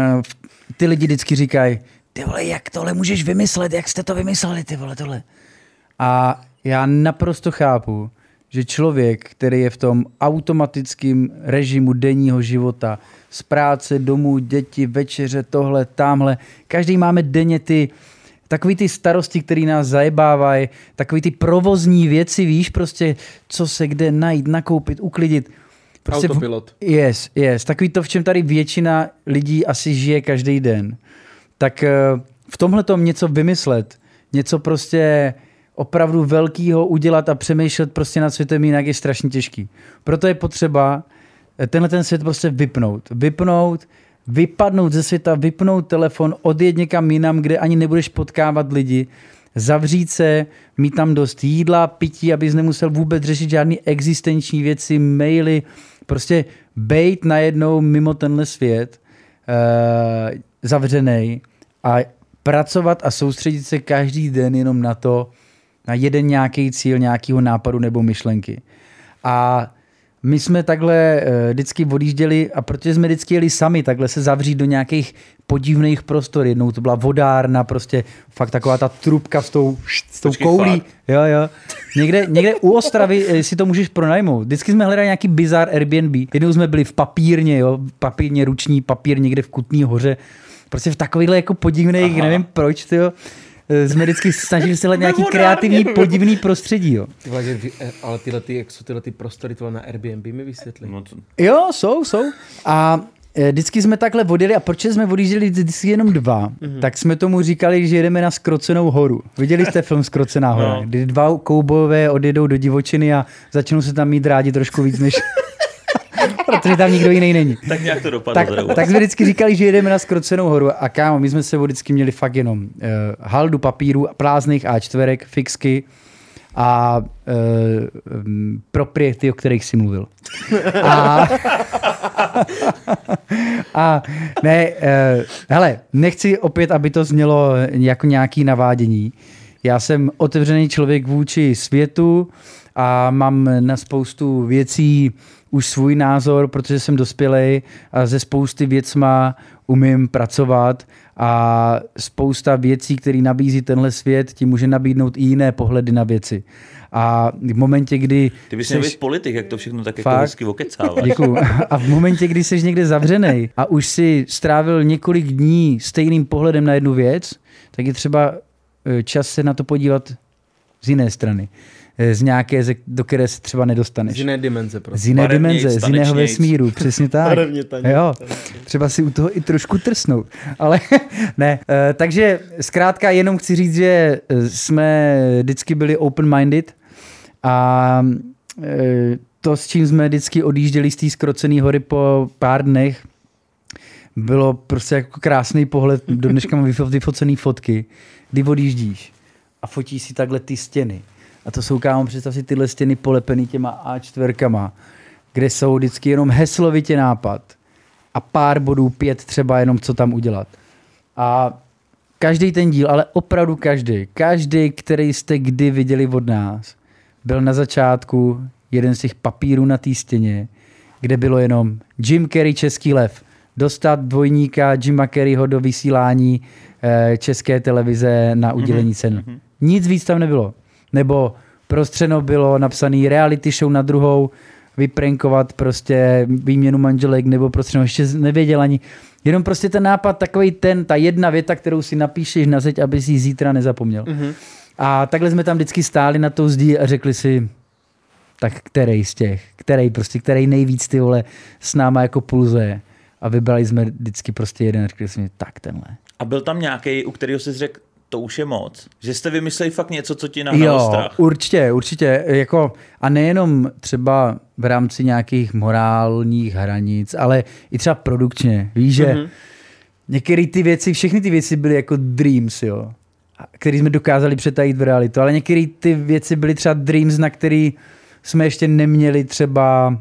ty lidi vždycky říkají, ty vole, jak tohle můžeš vymyslet, jak jste to vymysleli, ty vole, tohle. A já naprosto chápu, že člověk, který je v tom automatickém režimu denního života, z práce, domů, děti, večeře, tohle, tamhle, každý máme denně ty takový ty starosti, které nás zajebávají, takový ty provozní věci, víš, prostě, co se kde najít, nakoupit, uklidit. Prostě v- Autopilot. Yes, yes. Takový to, v čem tady většina lidí asi žije každý den. Tak eh, v tomhle tom něco vymyslet, něco prostě opravdu velkýho udělat a přemýšlet prostě nad světem jinak je strašně těžký. Proto je potřeba tenhle ten svět prostě vypnout. Vypnout, vypadnout ze světa, vypnout telefon, odjet někam jinam, kde ani nebudeš potkávat lidi, zavřít se, mít tam dost jídla, pití, abys nemusel vůbec řešit žádný existenční věci, maily, prostě bejt najednou mimo tenhle svět, uh, zavřený a pracovat a soustředit se každý den jenom na to, na jeden nějaký cíl, nějakého nápadu nebo myšlenky. A my jsme takhle uh, vždycky odjížděli a protože jsme vždycky jeli sami, takhle se zavřít do nějakých podivných prostor. Jednou to byla vodárna, prostě fakt taková ta trubka s tou, s tou Počkej, koulí. fakt? Jo, jo. Někde, někde u Ostravy eh, si to můžeš pronajmout. Vždycky jsme hledali nějaký bizar Airbnb. Jednou jsme byli v papírně, jo, papírně ruční papír někde v Kutný hoře. Prostě v takovýchhle jako podivných, Aha. nevím proč, eh, jsme vždycky snažili se hledat nějaký kreativní podivný prostředí, jo. Vy- eh, ale tyhle, ty, jak jsou tyhle ty prostory tyhle na Airbnb mi vysvětli. No to, Jo, jsou, jsou. A eh, vždycky jsme takhle odjeli a proč jsme odjížděli vždycky jenom dva, mm-hmm. tak jsme tomu říkali, že jedeme na Skrocenou horu. Viděli jste film Skrocená hora? No. Kdy dva koubojové odjedou do divočiny a začnou se tam mít rádi trošku víc než... Protože tam nikdo jiný není. tak nějak to dopadlo. Tak, tak jsme vždycky říkali, že jedeme na Skrocenou horu a kámo, my jsme se vždycky měli fakt jenom uh, haldu papíru, prázdných A4, fixky a uh, um, propriety, o kterých jsi mluvil. A, a ne, uh, hele, nechci opět, aby to znělo jako nějaký navádění. Já jsem otevřený člověk vůči světu a mám na spoustu věcí už svůj názor, protože jsem dospělej a ze spousty věcma umím pracovat a spousta věcí, které nabízí tenhle svět, ti může nabídnout i jiné pohledy na věci. A v momentě, kdy... Ty bys měl seš- být politik, jak to všechno tak jako Fakt? hezky okecáváš. Děkuju. A v momentě, kdy jsi někde zavřený a už si strávil několik dní stejným pohledem na jednu věc, tak je třeba eh, čas se na to podívat z jiné strany. Eh, Z nějaké, do které se třeba nedostaneš. Z jiné dimenze prostě. Z jiné Barevnějc, dimenze, z jiného vesmíru, přesně tak. Barevně tanečnějc, jo, třeba si u toho i trošku trsnout. Ale ne, eh, takže zkrátka jenom chci říct, že eh, jsme vždycky byli open-minded a to, s čím jsme vždycky odjížděli z té skrocené hory po pár dnech, bylo prostě jako krásný pohled, do dneška mám vyfo- vyfocený fotky, kdy odjíždíš a fotíš si takhle ty stěny. A to jsou, kámo, představ si tyhle stěny polepený těma A4, kde jsou vždycky jenom heslovitě nápad a pár bodů, pět třeba jenom, co tam udělat. A každý ten díl, ale opravdu každý, každý, který jste kdy viděli od nás, byl na začátku jeden z těch papírů na té stěně, kde bylo jenom Jim Carrey Český lev, dostat dvojníka Jima Carreyho do vysílání eh, české televize na udělení cen. Nic víc tam nebylo. Nebo prostřeno bylo napsaný reality show na druhou, vyprenkovat prostě výměnu manželek, nebo prostřeno ještě nevěděl ani. Jenom prostě ten nápad, takový ten, ta jedna věta, kterou si napíšeš na zeď, aby si ji zítra nezapomněl. Mhm. A takhle jsme tam vždycky stáli na tou zdí a řekli si, tak který z těch, který prostě, který nejvíc ty vole s náma jako pulzuje. A vybrali jsme vždycky prostě jeden a řekli jsme, tak tenhle. A byl tam nějaký, u kterého jsi řekl, to už je moc. Že jste vymysleli fakt něco, co ti nahnalo Jo, strach. určitě, určitě. Jako, a nejenom třeba v rámci nějakých morálních hranic, ale i třeba produkčně. Víš, že mm-hmm. některé ty věci, všechny ty věci byly jako dreams, jo. a- Který jsme dokázali přetajit v realitu, ale některé ty věci byly třeba dreams, na který jsme ještě neměli třeba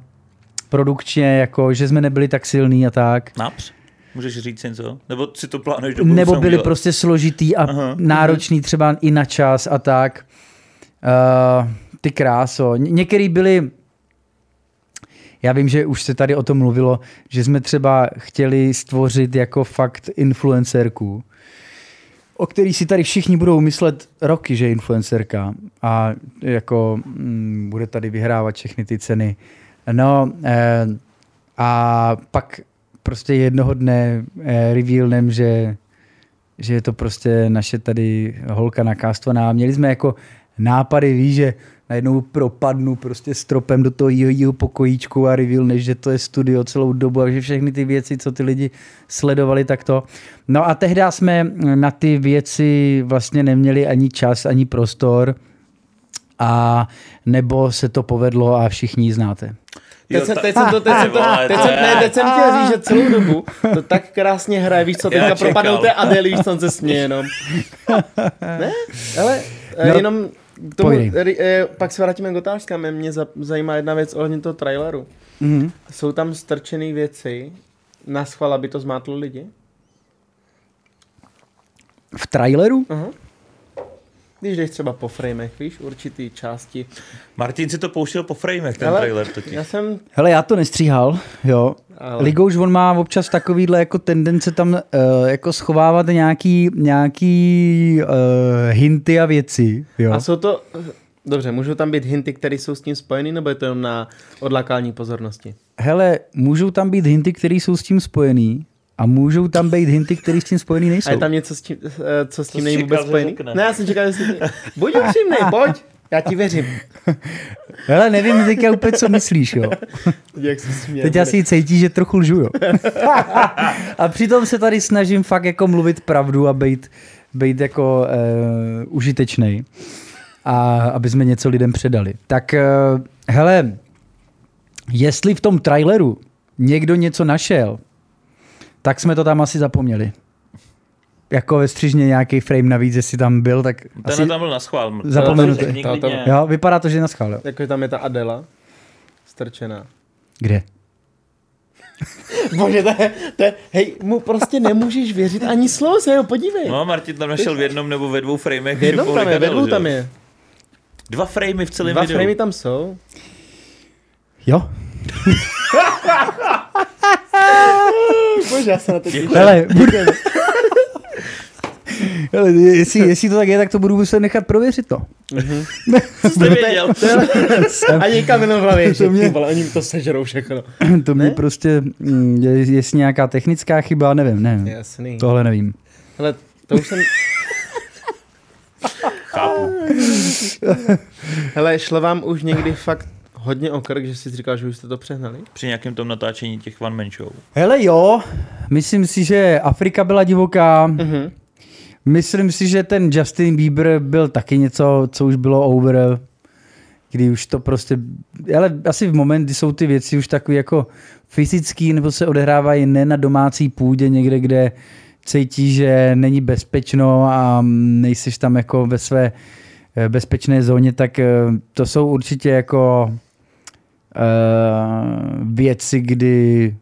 produkčně, jako, že jsme nebyli tak silní a tak. Naps? Můžeš říct něco? Nebo si to plánuješ do Nebo byly udělat? prostě složitý a Aha, náročný třeba i na čas a tak. Uh, ty kráso. Ně- Některý byly, já vím, že už se tady o tom mluvilo, že jsme třeba chtěli stvořit jako fakt influencerku, o který si tady všichni budou myslet roky, že je influencerka a jako mm, bude tady vyhrávat všechny ty ceny. No eh, a pak prostě jednoho dne eh, revealnem, že, že je to prostě naše tady holka nakastovaná. Měli jsme jako nápady, víš, že najednou propadnu prostě stropem do toho jeho pokojíčku a reveal, že to je studio celou dobu a že všechny ty věci, co ty lidi sledovali, tak to. No a tehdy jsme na ty věci vlastně neměli ani čas, ani prostor a nebo se to povedlo a všichni znáte. Teď, jsem, ta- teď jsem to, teď jsem to, teď jsem, ne, teď jsem chtěl říct, že celou dobu to tak krásně hraje, víš co, teďka propadnou té Adély, víš co, on se směje jenom. Ne, ale No, no, jenom k tomu, povídej. ri- eh, pak se vrátíme k otázkám, mě za- zajímá jedna věc ohledně toho traileru. Mhm. Jsou tam strčené věci na schvál, aby to zmátlo lidi? V traileru? Aha. Když jdeš třeba po framech, víš, určitý části. Martin si to pouštěl po framech, ten Ale trailer totiž. Já jsem, Hele, já to nestříhal, jo. Ale- Ligouš, on má občas takovýhle jako tendence tam uh, jako schovávat nějaký, nějaký uh, hinty a věci, jo. a jsou to, dobře, můžou tam být hinty, které jsou s tím spojený, nebo je to jenom na odlákání pozornosti? Hele, můžou tam být hinty, které jsou s tím spojený a můžou tam být hinty, které s tím spojený nejsou. A je tam něco, s tím, eh, co s tím jsi není vůbec spojený? Ne, já jsem čekal, že si... Buď upřímnej, pojď, já ti věřím. Hele, nevím teďka úplně, co myslíš, jo. Jak se směje. Teď asi cítí, že trochu lžu, jo. a přitom se tady snažím fakt jako mluvit pravdu a být, být jako uh, užitečný. A aby jsme něco lidem předali. Tak uh, hele, jestli v tom traileru někdo něco našel, tak jsme to tam asi zapomněli. Jako ve střižně nějaký frame navíc, jestli tam byl, tak Ten asi... tam byl na schvál. Zapomenutý. Jo, vypadá to, že na schvál, jo. Jako tam je ta Adela, strčená. Kde? Bože, to je, to je, hej, mu prostě nemůžeš věřit ani slovo, se ho podívej. No, Martin tam našel v jednom nebo ve dvou framech. v jednom tam je, ve dvou tam je. Dva framey v celém Dva videu. framey tam jsou. Jo? Bože, já se na to těším. Hele, budu... Hele, jestli, jestli to tak je, tak to budu muset nechat prověřit to. Jste věděl. Ani kamenou v hlavě, že To mě- ty vole, oni mi to sežerou všechno. To mě prostě, mm, je, jestli nějaká technická chyba, nevím, nevím. Jasný. Tohle nevím. Hele, to už jsem, Chápu. hele, šlo vám už někdy fakt hodně o krk, že jsi říkal, že už jste to přehnali? Při nějakém tom natáčení těch One Man Show. Hele jo, myslím si, že Afrika byla divoká. Mhm. Myslím si, že ten Justin Bieber byl taky něco, co už bylo over. kdy už to prostě, ale asi v moment, kdy jsou ty věci už takový jako fyzický, nebo se odehrávají ne na domácí půdě někde, kde cítí, že není bezpečno a nejsiš tam jako ve své eh, bezpečné zóně, tak eh, to jsou určitě jako uh, věci, kdy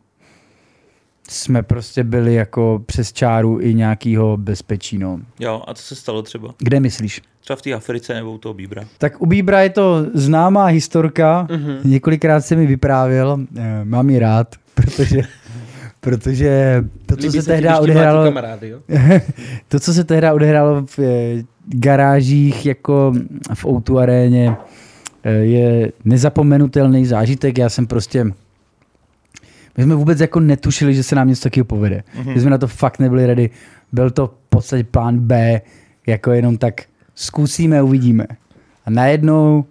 jsme prostě byli jako přes čáru i nějakýho bezpečí. No. Jo, a co se stalo třeba? Kde myslíš? Třeba v té Africe nebo u toho Bíbra. Tak u Bíbra je to známá historka, mm-hmm. několikrát se mi vyprávěl, eh, mám ji rád, protože, protože to, co Líbí se se tehdy odehrálo, Kamarády, jo? to, co se tehdy odehrálo v eh, garážích jako v Outu aréně, je nezapomenutelný zážitek. Já jsem prostě my jsme vůbec jako netušili, že se nám něco takového povede. Mm-hmm. My jsme na to fakt nebyli ready. Byl to v podstatě plán B, jako jenom tak zkusíme, uvidíme. A najednou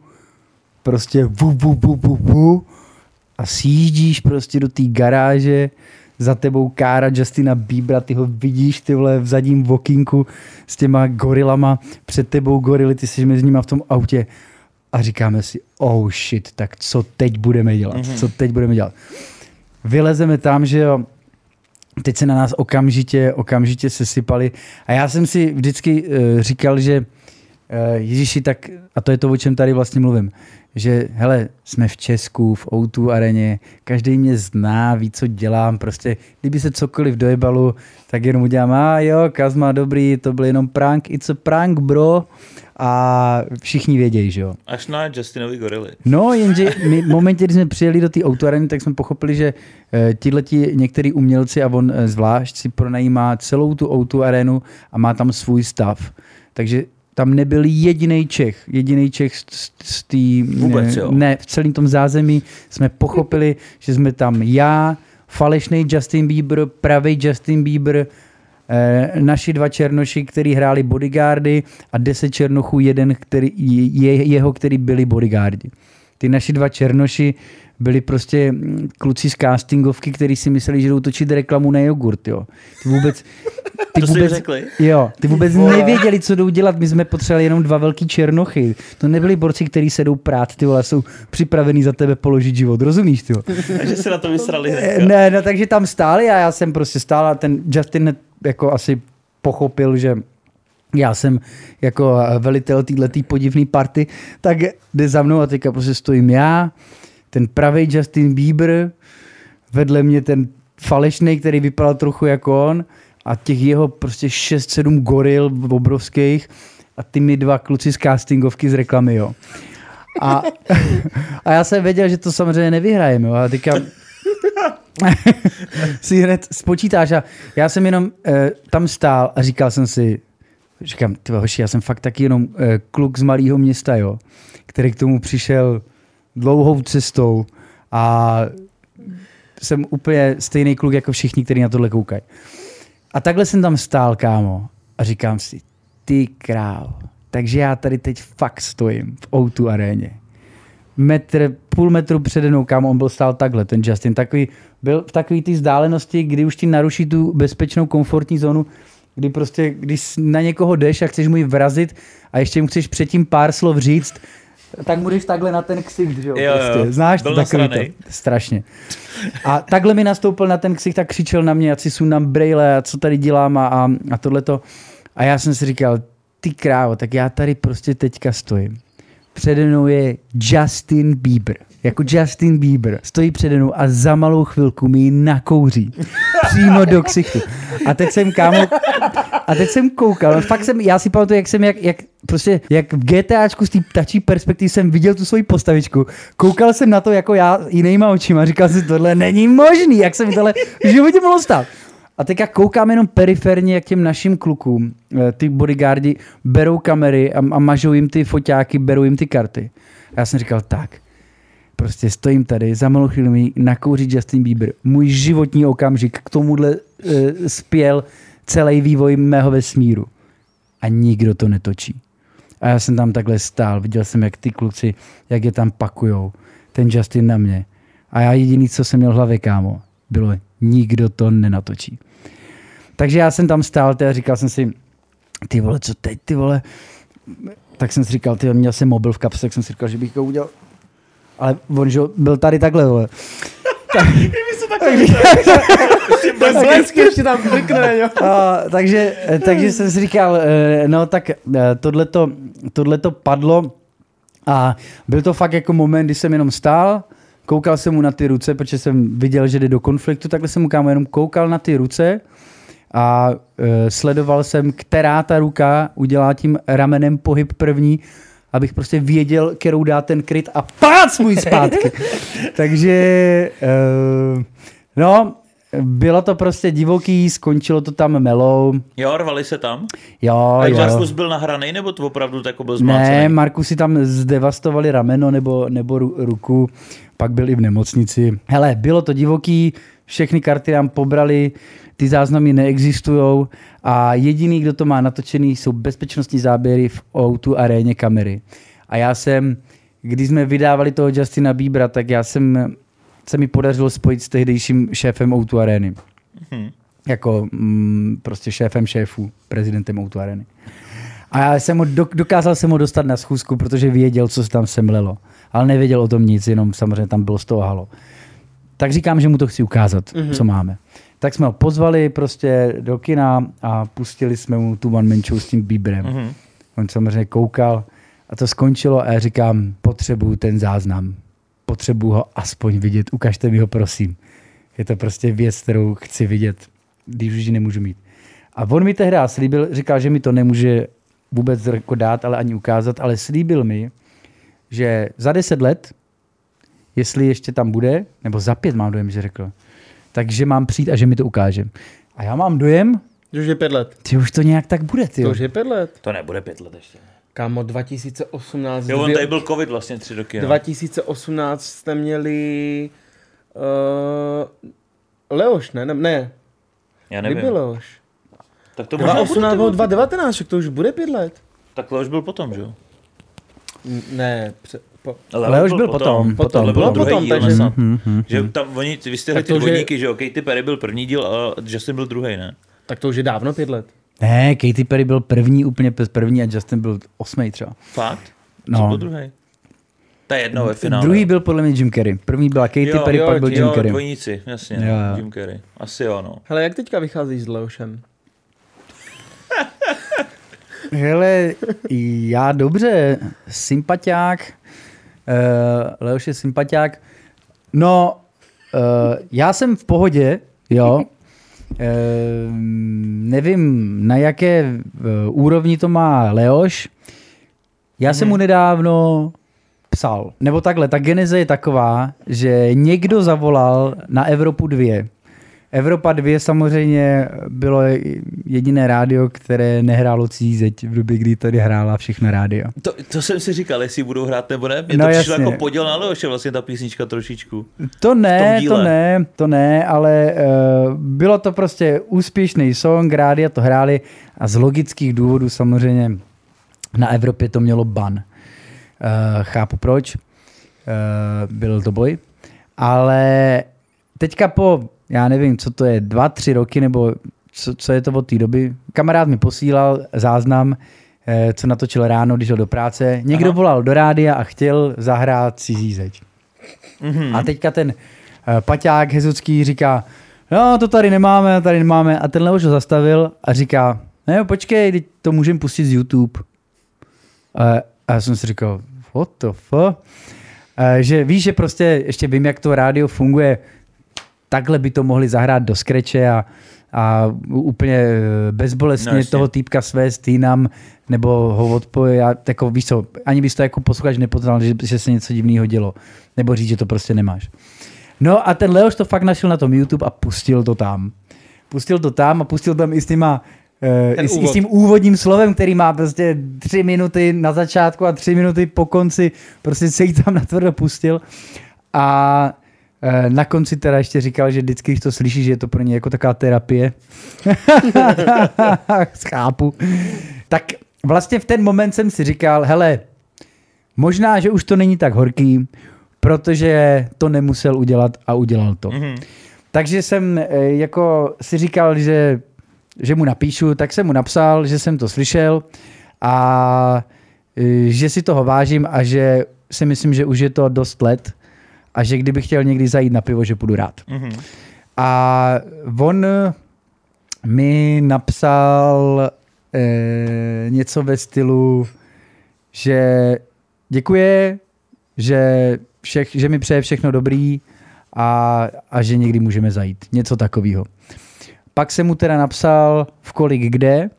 prostě vu, vu, vu, vu, vu, a sjíždíš prostě do té garáže, za tebou kára Justina Biebera, ty ho vidíš ty vole v zadním vokínku s těma gorilama, před tebou gorily, ty jsi mezi nimi v tom autě a říkáme si, oh shit, tak co teď budeme dělat, mm-hmm. co teď budeme dělat. Vylezeme tam, že jo, teď se na nás okamžitě, okamžitě sesypali a já jsem si vždycky uh, říkal, že uh, Ježíši, tak, a to je to, o čem tady vlastně mluvím, že hele, jsme v Česku, v O2 areně, každý mě zná, ví, co dělám, prostě kdyby se cokoliv dojebalu, tak jenom udělám, a jo, Kazma, dobrý, to byl jenom prank, it's a prank, bro, a všichni vědějí, že jo. Až na Justinovi gorily. No, jenže my v momentě, kdy jsme přijeli do té autoareny, tak jsme pochopili, že uh, tihleti některý umělci a on uh, zvlášť si pronajímá celou tu auto arénu a má tam svůj stav. Takže tam nebyl jediný Čech, jediný Čech z, z, z té... Vůbec, jo. Ne, v celém tom zázemí jsme pochopili, že jsme tam já, falešný Justin Bieber, pravý Justin Bieber, eh, naši dva černoši, který hráli bodyguardy a deset černochů, jeden, který, je, jeho, který byli bodyguardi. Ty naši dva černoši byli prostě mm, kluci z castingovky, kteří si mysleli, že jdou točit reklamu na jogurt, jo. Ty vůbec, ty To vůbec, řekli? Jo, ty vůbec nevěděli, co jdou dělat. My jsme potřebovali jenom dva velký černochy. To nebyli borci, kteří se jdou prát, ty vole, jsou připravení za tebe položit život. Rozumíš, ty vole? Takže se na to vysrali Eh. Ne, no, takže tam stáli a já jsem prostě stál a ten Justin jako asi pochopil, že já jsem jako velitel této podivné party, tak jde za mnou a teďka prostě stojím já, ten pravý Justin Bieber, vedle mě ten falešný, který vypadal trochu jako on a těch jeho prostě 6-7 goril obrovských a ty mi dva kluci z castingovky z reklamy, jo. A, a já jsem věděl, že to samozřejmě nevyhrajeme, jo. A teďka si hned spočítáš a já jsem jenom eh, tam stál a říkal jsem si, říkám, ty hoši, já jsem fakt taky jenom eh, kluk z malého města, jo, který k tomu přišel dlouhou cestou a jsem úplně stejný kluk jako všichni, kteří na tohle koukají. A takhle jsem tam stál, kámo, a říkám si, ty král, takže já tady teď fakt stojím v O2 aréně. Metr, půl metru přede mnou, kámo, on byl stál takhle, ten Justin, takový, byl v takové té vzdálenosti, kdy už ti naruší tu bezpečnou komfortní zónu, kdy prostě, když na někoho jdeš a chceš mu ji vrazit a ještě mu chceš předtím pár slov říct, tak mu jdeš takhle na ten ksicht, že jo? Jo, jo. Prostě. Znáš to takový to? Strašně. A takhle mi nastoupil na ten ksicht a křičel na mě, ať si sundám brejle a co tady dělám a, a, a tohleto. A já jsem si říkal, ty krávo, tak já tady prostě teďka stojím. Přede mnou je Justin Bieber. Jako Justin Bieber. Stojí přede mnou a za malou chvilku mi ji nakouří. Přímo do ksichtu. A teď jsem, kámo, a teď jsem koukal, fakt jsem, já si pamatuju, jak jsem, jak, jak prostě, jak v GTAčku z té ptačí perspektivy jsem viděl tu svoji postavičku. Koukal jsem na to jako já jinýma očima, říkal si, tohle není možný, jak se mi tohle v životě mohlo stát. A teďka koukám jenom periferně, jak těm našim klukům, eh, ty bodyguardi, berou kamery a, a mažou jim ty foťáky, berou jim ty karty. A já jsem říkal, tak, prostě stojím tady, za malou chvíli mi nakouří Justin Bieber. Můj životní okamžik k tomuhle uh, spěl celý vývoj mého vesmíru. A nikdo to netočí. A já jsem tam takhle stál, viděl jsem, jak ty kluci, jak je tam pakujou. Ten Justin na mě. A já jediný, co jsem měl v hlavě, kámo, bylo, nikdo to nenatočí. Takže já jsem tam stál a říkal jsem si, ty vole, co teď, ty vole, tak jsem si říkal, ty měl jsem mobil v kapse, tak jsem si říkal, že bych to udělal. Ale on, že jo, byl tady takhle, vole. Tam jo. A, takže, eh, takže jsem si říkal, eh, no tak eh, tohleto, tohleto padlo a byl to fakt jako moment, kdy jsem jenom stál, koukal jsem mu na ty ruce, protože jsem viděl, že jde do konfliktu, takhle jsem mu kámo jenom koukal na ty ruce a e, sledoval jsem, která ta ruka udělá tím ramenem pohyb první, abych prostě věděl, kterou dá ten kryt a pác můj zpátky. Takže, e, no, bylo to prostě divoký, skončilo to tam melou. Jo, rvali se tam? Jo, A jo. Markus byl nahraný, nebo to opravdu jako byl zmácený? Ne, Marku si tam zdevastovali rameno nebo, nebo ru- ruku, pak byl i v nemocnici. Hele, bylo to divoký, všechny karty nám pobrali, ty záznamy neexistují a jediný, kdo to má natočený, jsou bezpečnostní záběry v O2 aréně kamery. A já jsem, když jsme vydávali toho Justina Biebera, tak já jsem, se mi podařilo spojit s tehdejším šéfem O2 arény. Jako mm, prostě šéfem šéfů, prezidentem O2 arény. A já jsem ho, dok- dokázal jsem ho dostat na schůzku, protože věděl, co se tam semlelo. Ale nevěděl o tom nic, jenom samozřejmě tam bylo z toho halo. Tak říkám, že mu to chci ukázat, mm-hmm. co máme. Tak jsme ho pozvali prostě do kina a pustili jsme mu tu one man show s tím Bieberem. Mm-hmm. On samozřejmě koukal a to skončilo a já říkám, potřebuju ten záznam. Potřebuju ho aspoň vidět, ukažte mi ho prosím. Je to prostě věc, kterou chci vidět, když už ji nemůžu mít. A on mi tehdy slíbil, říkal, že mi to nemůže vůbec jako dát, ale ani ukázat, ale slíbil mi, že za deset let, jestli ještě tam bude, nebo za pět mám dojem, že řekl, takže mám přijít a že mi to ukáže. A já mám dojem, Že už je pět let. že už to nějak tak bude, ty. To už je pět let. To nebude pět let ještě. Kámo, 2018. Jo, on tady byl covid vlastně tři roky. No. 2018 jste měli... Uh, Leoš, ne? Ne, ne. Já Kdy nevím. byl Leoš? Tak to možná bude 2018 ty nebo vole. 2019, však to už bude pět let. Tak Leoš byl potom, že jo? N- Ne, pře- po, Leoš byl potom, Potom, potom, potom. druhý Potom, díl, takže- snad. Mhm, Že tam oni, vy jste Tak ty už dvojníky, že jo? Katy Perry byl první díl a Justin byl druhý, ne? tak to už je dávno pět let. Ne, Katy Perry byl první, úplně pes první a Justin byl osmý třeba. Fakt? No. Co byl druhý? To je jedno ve finále. Druhý byl podle mě Jim Carrey. První byla Katy jo, Perry, jo, pak byl Jim jo, Carrey. dvojníci, jasně. Jo, Jo, jo. Jim Carrey. Asi jo, no. Hele, jak teďka vycházíš s Leošem? Hele, já dobře, sympatiák, uh, Leoš je sympatiák. No, uh, já jsem v pohodě, jo. Uh, nevím, na jaké uh, úrovni to má Leoš. Já jsem mu nedávno psal. Nebo takhle, ta geneze je taková, že někdo zavolal na Evropu 2. Evropa 2 samozřejmě bylo jediné rádio, které nehrálo cizí zeď v době, kdy tady hrála všechna rádia. To, to jsem si říkal, jestli budou hrát nebo ne. Mně No to přišlo jasně. jako poděl na Leoše vlastně ta písnička trošičku. To ne, to ne, to ne, ale uh, bylo to prostě úspěšný song, rádia to hráli a z logických důvodů samozřejmě na Evropě to mělo ban. Uh, chápu proč, uh, byl to boj, ale teďka po, já nevím, co to je, dva, tři roky, nebo co, co je to od té doby, kamarád mi posílal záznam, eh, co natočil ráno, když šel do práce. Někdo Aha. Volal do rádia a chtěl zahrát cizí zeď. Mhm. A teďka ten uh, paťák hezucký říká, no to tady nemáme, tady nemáme. A ten Leoš ho zastavil a říká, ne, počkej, teď to můžeme pustit z YouTube. A, a já jsem si říkal, what the fuck? A, že víš, že prostě ještě vím, jak to rádio funguje, takhle by to mohli zahrát do skreče a, a úplně eh, bezbolestně No, toho týpka své stýnam, nebo ho odpoje a jako, víš co, ani bys to jako posluchač nepoznal, že, že se něco divného dělo. Nebo říct, že to prostě nemáš. No a ten Leoš to fakt našel na tom YouTube a pustil to tam. Pustil to tam a pustil tam i s těma eh, Ten i, úvod. s tím úvodním slovem, který má prostě tři minuty na začátku a tři minuty po konci, prostě se jí tam natvrdo pustil. A na konci teda ještě říkal, že vždycky, když to slyší, že je to pro ně jako taková terapie. Chápu. Tak vlastně v ten moment jsem si říkal, hele, možná, že už to není tak horký, protože to nemusel udělat a udělal to. Mhm. Takže jsem eh, jako si říkal, že, že mu napíšu, tak jsem mu napsal, že jsem to slyšel a eh, že si toho vážím a že si myslím, že už je to dost let a že kdybych chtěl někdy zajít na pivo, že půjdu rád. Mhm. A on mi napsal eh, něco ve stylu, že děkuje, že, všech, že mi přeje všechno dobrý a, a že někdy můžeme zajít. Něco takového. Pak jsem mu teda napsal v kolik kde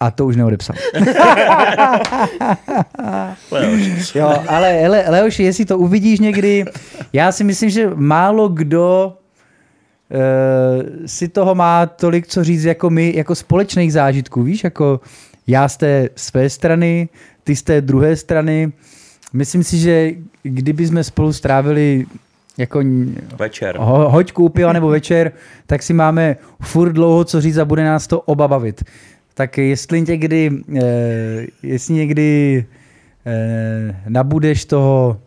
a to už neodepsal. Jo, ale Le, Leoši, jestli to uvidíš někdy, já si myslím, že málo kdo uh, si toho má tolik co říct jako my, jako společných zážitků, víš, jako já z té své strany, ty z té druhé strany. Myslím si, že kdyby jsme spolu strávili jako Večer. ho, hoďku piva nebo večer, tak si máme furt dlouho co říct a bude nás to oba bavit. Tak jestli někdy, eh, jestli někdy eh, nabudeš toho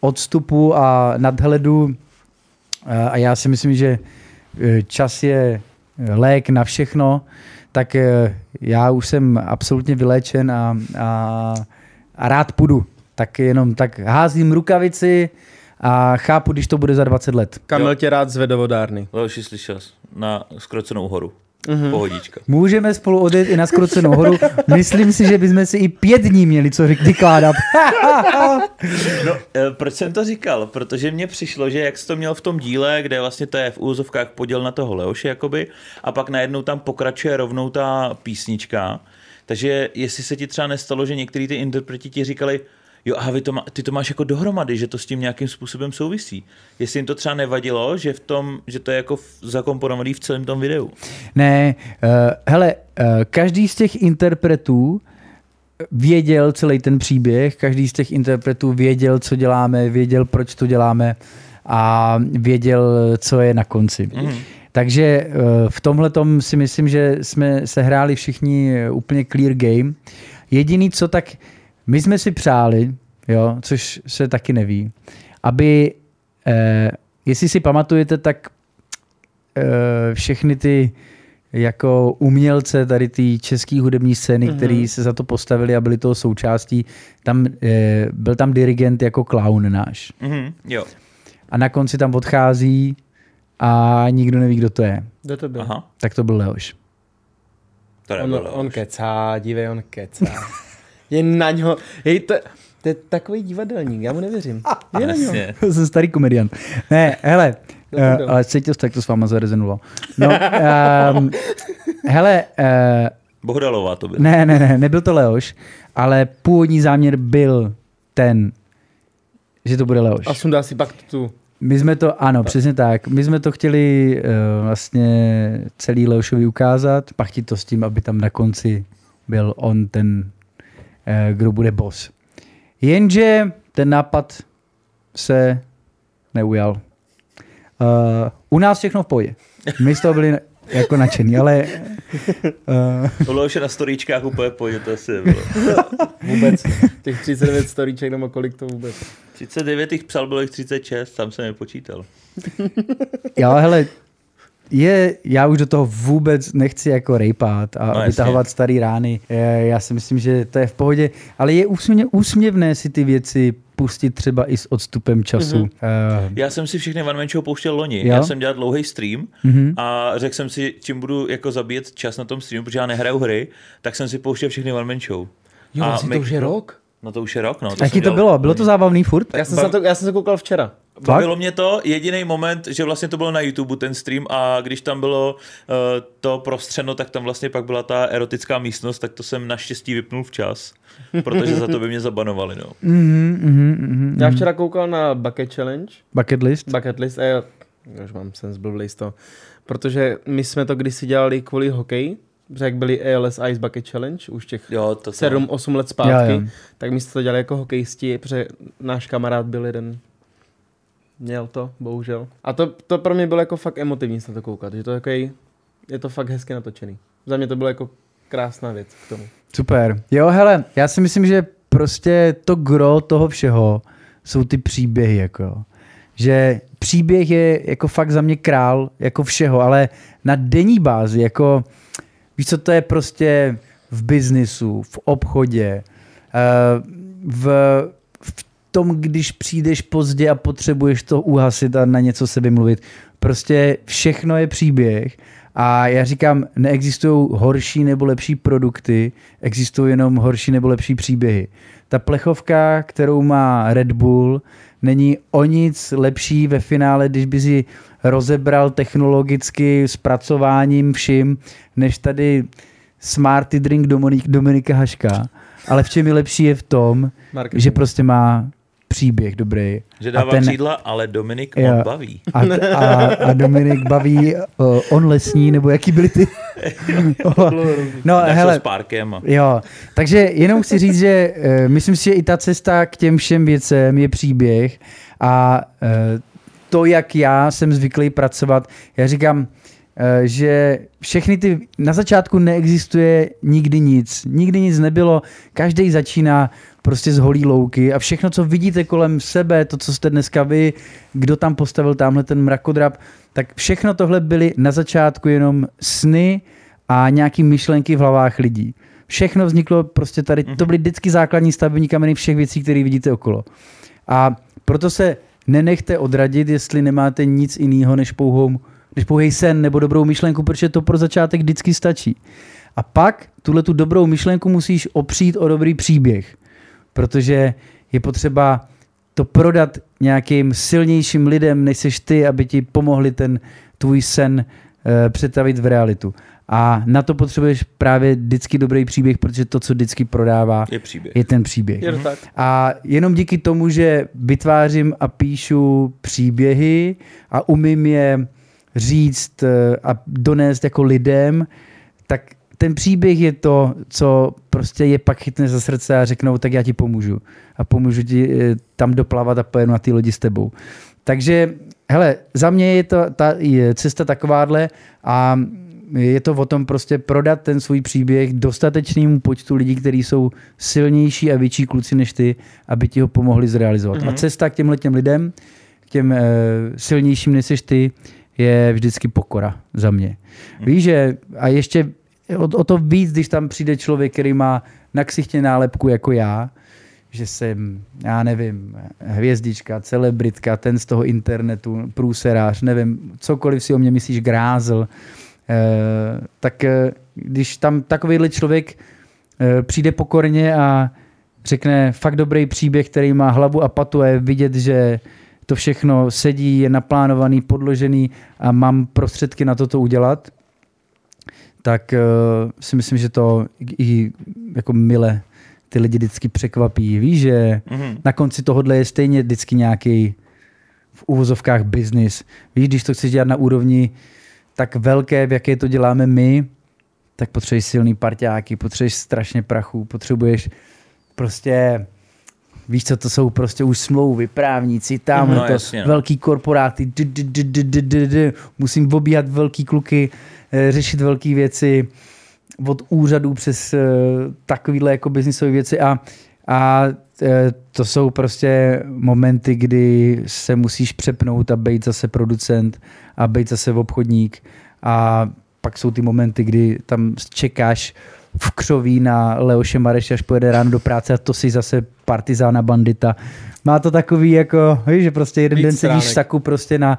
odstupu a nadhledu eh, a já si myslím, že eh, čas je lék na všechno, tak eh, já už jsem absolutně vyléčen a, a, a rád půjdu. Tak jenom tak házím rukavici a chápu, když to bude za 20 let. Kamil tě rád zvede vodárny. Leoši, slyšel jsi? Na skrocenou horu. Mhm. Mm-hmm. Pohodička. Můžeme spolu odjet i na skrocenou horu. Myslím si, že bychom si i pět dní měli co vykládat. No, eh, proč jsem to říkal? Protože mně přišlo, že jak jsi to měl v tom díle, kde vlastně to je v úzovkách poděl na toho Leoše, jakoby, a pak najednou tam pokračuje rovnou ta písnička, takže jestli se ti třeba nestalo, že některý ty interpreti ti říkali, jo, a vy to má, ty to máš jako dohromady, že to s tím nějakým způsobem souvisí. Jestli jim to třeba nevadilo, že, v tom, že to je jako zakomponovaný v celém tom videu. Ne, uh, hele, uh, každý z těch interpretů věděl celý ten příběh, každý z těch interpretů věděl, co děláme, věděl, proč to děláme a věděl, co je na konci. Mhm. Takže eh, v tomhle si myslím, že jsme se hráli všichni úplně clear game. Jediný, co tak my jsme si přáli, jo, což se taky neví, aby, eh, jestli si pamatujete, tak eh, všechny ty jako umělce tady ty české hudební scény, mm-hmm. který se za to postavili a byli toho součástí, tam, eh, byl tam dirigent jako clown náš. Mhm, jo. A na konci tam odchází a nikdo neví, kdo to je. Kdo to byl? Aha. Tak to byl Leoš. To On, Leoš. on kecá, dívej, on kecá. je na něho, hej, to, to je takový divadelník, já mu nevěřím. Je na něho. Jsem starý komedian. Ne, hele, uh, byl? ale cítil jste, jak to s váma zarezenovalo. No, um, hele, uh, Bohdalová to byla. ne, ne, ne, nebyl to Leoš, ale původní záměr byl ten, že to bude Leoš. A sundá si pak tu. My jsme to, ano, přesně tak. My jsme to chtěli uh, vlastně celý Leošovi ukázat, pachtit to s tím, aby tam na konci byl on ten, kdo bude boss. Jenže ten nápad se neujal. Uh, u nás všechno v pohodě. My z toho byli jako nadšený, ale uh, To Leoše na storíčkách úplně pojď, to asi bylo. Vůbec. Těch 39 storíček nebo kolik to vůbec. 39 jich psal, bylo jich 36, tam jsem nepočítal. jo, hele, je, já už do toho vůbec nechci jako rejpat a No, vytahovat starý rány. Já si myslím, že to je v pohodě, ale je úsměvně, úsměvné si ty věci pustit třeba i s odstupem času. Mhm. Mm-hmm. Uh, Já jsem si všechny One Man Show pouštěl loni. Jo? Já jsem dělal dlouhý stream Mhm. a řekl jsem si, čím budu jako zabíjet čas na tom streamu, protože já nehraju hry, tak jsem si pouštěl všechny One Man Show. Jo, A vlastně to my- už je rok. No to už je rok, no. Jaký jsem to dělal- bylo? Bylo to zábavný furt? Já jsem, se na to, já jsem se koukal včera. Bavilo mě to, jediný moment, že vlastně to bylo na YouTube ten stream a když tam bylo uh, to prostřeno, tak tam vlastně pak byla ta erotická místnost, tak to jsem naštěstí vypnul včas, protože za to by mě zabanovali, no. Mhm, mhm, mhm. Já včera koukal na Bucket Challenge, Bucket list? Bucket List a já, já už mám sen zblblej z toho, protože my jsme to kdysi dělali kvůli hokeji, protože jak byli ALS Ice Bucket Challenge už těch Jo, to 7-8 let zpátky, Jo, jo. tak my jsme to dělali jako hokejisti, protože náš kamarád byl jeden, měl to, bohužel. A to, to pro mě bylo jako fakt emotivní se na to koukat, že to je, takový, je to fakt hezky natočený. Za mě to bylo jako krásná věc k tomu. Super. Jo, hele, já si myslím, že prostě to gro toho všeho jsou ty příběhy, jako. Že příběh je jako fakt za mě král, jako všeho, ale na denní bázi, jako víš co, to je prostě v biznisu, v obchodě, v, v tom, když přijdeš pozdě a potřebuješ to uhasit a na něco se vymluvit. Prostě všechno je příběh a já říkám, neexistují horší nebo lepší produkty, existují jenom horší nebo lepší příběhy. Ta plechovka, kterou má Red Bull, není o nic lepší ve finále, když by si rozebral technologicky zpracováním vším, než tady Smarty Drink Dominik, Dominika Haška. Ale v čem je lepší je v tom, Marketing. že prostě má příběh dobrý. Že dává a ten, křídla, ale Dominik Jo. on baví. a, a, a Dominik baví uh, on lesní, nebo jaký byly ty? no, Tak hele, s párkem. a- Jo, takže jenom chci říct, že uh, myslím si, že i ta cesta k těm všem věcem je příběh a uh, to, jak já jsem zvyklý pracovat, já říkám, že všechny ty, na začátku neexistuje nikdy nic, nikdy nic nebylo, každý začíná prostě z holí louky a všechno, co vidíte kolem sebe, to, co jste dneska vy, kdo tam postavil tamhle ten mrakodrap, tak všechno tohle byly na začátku jenom sny a nějaký myšlenky v hlavách lidí. Všechno vzniklo prostě tady, to byly vždycky základní stavební kameny všech věcí, které vidíte okolo. A proto se nenechte odradit, jestli nemáte nic jiného než pouhou, než pouhý sen nebo dobrou myšlenku, protože to pro začátek vždycky stačí. A pak tuhle tu dobrou myšlenku musíš opřít o dobrý příběh, protože je potřeba to prodat nějakým silnějším lidem, než seš ty, aby ti pomohli ten tvůj sen e, přetavit v realitu. A na to potřebuješ právě vždycky dobrý příběh, protože to, co vždycky prodává, Je příběh. je ten příběh. Je to tak. A jenom díky tomu, že vytvářím a píšu příběhy a umím je říct eh, a donést jako lidem, tak ten příběh je to, co prostě je pak chytne za srdce a řeknou, tak já ti pomůžu. A pomůžu ti eh, tam doplavat a pojedu na ty lodi s tebou. Takže, hele, za mě je to ta je cesta takováhle a je to o tom prostě prodat ten svůj příběh dostatečnému počtu lidí, kteří jsou silnější a větší kluci než ty, aby ti ho pomohli zrealizovat. Mm-hmm. A cesta k těmhle těm lidem, k těm e, silnějším než jsi ty, je vždycky pokora za mě. Mm-hmm. Víš, že a ještě o, o to víc, když tam přijde člověk, který má na ksichtě nálepku jako já, že jsem, já nevím, hvězdička, celebritka, ten z toho internetu, průserář, nevím, cokoliv si o mě myslíš, grázl, Eh, tak eh, když tam takovýhle člověk eh, přijde pokorně a řekne fakt dobrý příběh, který má hlavu a patu a je vidět, že to všechno sedí, je naplánovaný, podložený a mám prostředky na to to udělat, tak uh, si myslím, že to i jako mile ty lidi vždycky překvapí. Víš, že Mhm. na konci tohohle je stejně vždycky nějaký v úvozovkách business. Víš, když to chceš dělat na úrovni tak velké, v jaké to děláme my, tak potřebuješ silný parťáky, potřebuješ strašně prachu, potřebuješ prostě Víš co, to jsou prostě už smlouvy, právníci, tam No, to, jasně, no. velký korporáty, d, d, d, d, d, d, d, musím obíhat velký kluky, eh, řešit velké věci, od úřadů přes eh, takovýhle jako biznisové věci a, a eh, to jsou prostě momenty, kdy se musíš přepnout a být zase producent a být zase obchodník a pak jsou ty momenty, kdy tam čekáš v křoví na Leoše Mareše, až pojede ráno do práce a to si zase partizána bandita. Má to takový jako, víš, že prostě jeden Víc den sedíš v stránek. saku prostě na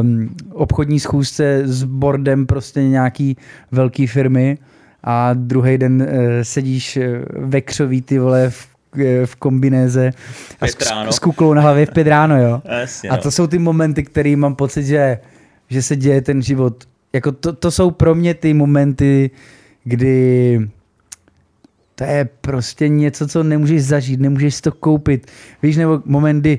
um, obchodní schůzce s bordem prostě nějaký velký firmy a druhý den uh, sedíš eh, ve křoví ty vole v, eh, v kombinéze a s, s kuklou na hlavě v pět ráno, jo. Jasně, A no. to jsou ty momenty, které mám pocit, že, že se děje ten život. Jako to, to jsou pro mě ty momenty, kdy to je prostě něco, co nemůžeš zažít, nemůžeš si to koupit. Víš, nebo moment, kdy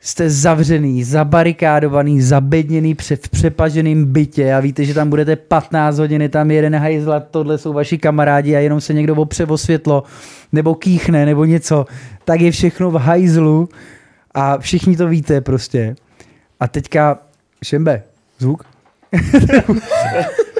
jste zavřený, zabarikádovaný, zabedněný v přepaženém bytě a víte, že tam budete 15 hodin, tam jeden hajzla, tohle jsou vaši kamarádi a jenom se někdo opře o světlo, nebo kýchne, nebo něco, tak je všechno v hajzlu a všichni to víte prostě. A teďka, Šembe, zvuk?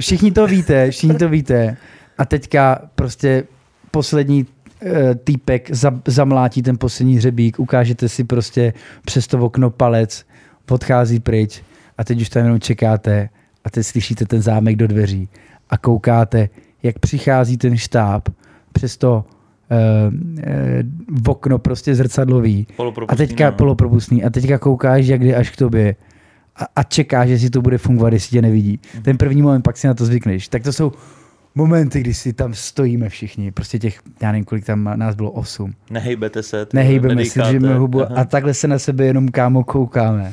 všichni to víte, všichni to víte. A teďka prostě poslední eh, týpek za, zamlátí ten poslední hřebík, ukážete si prostě přes to okno palec, odchází pryč a teď už tam jenom čekáte a teď slyšíte ten zámek do dveří a koukáte, jak přichází ten štáb přes to eh, v okno prostě zrcadlový. A teďka no. polopropustný. A teďka koukáš, jak jde až k tobě. A, a čekáš, jestli to bude fungovat, jestli tě nevidí. Mhm. Ten první moment, pak si na to zvykneš. Tak to jsou momenty, kdy si tam stojíme všichni. Prostě těch, já nevím, kolik tam nás bylo, osm. Nehejbete se. Nehejbeme si, nedýcháte. držíme hubu Aha. a takhle se na sebe jenom kámo koukáme.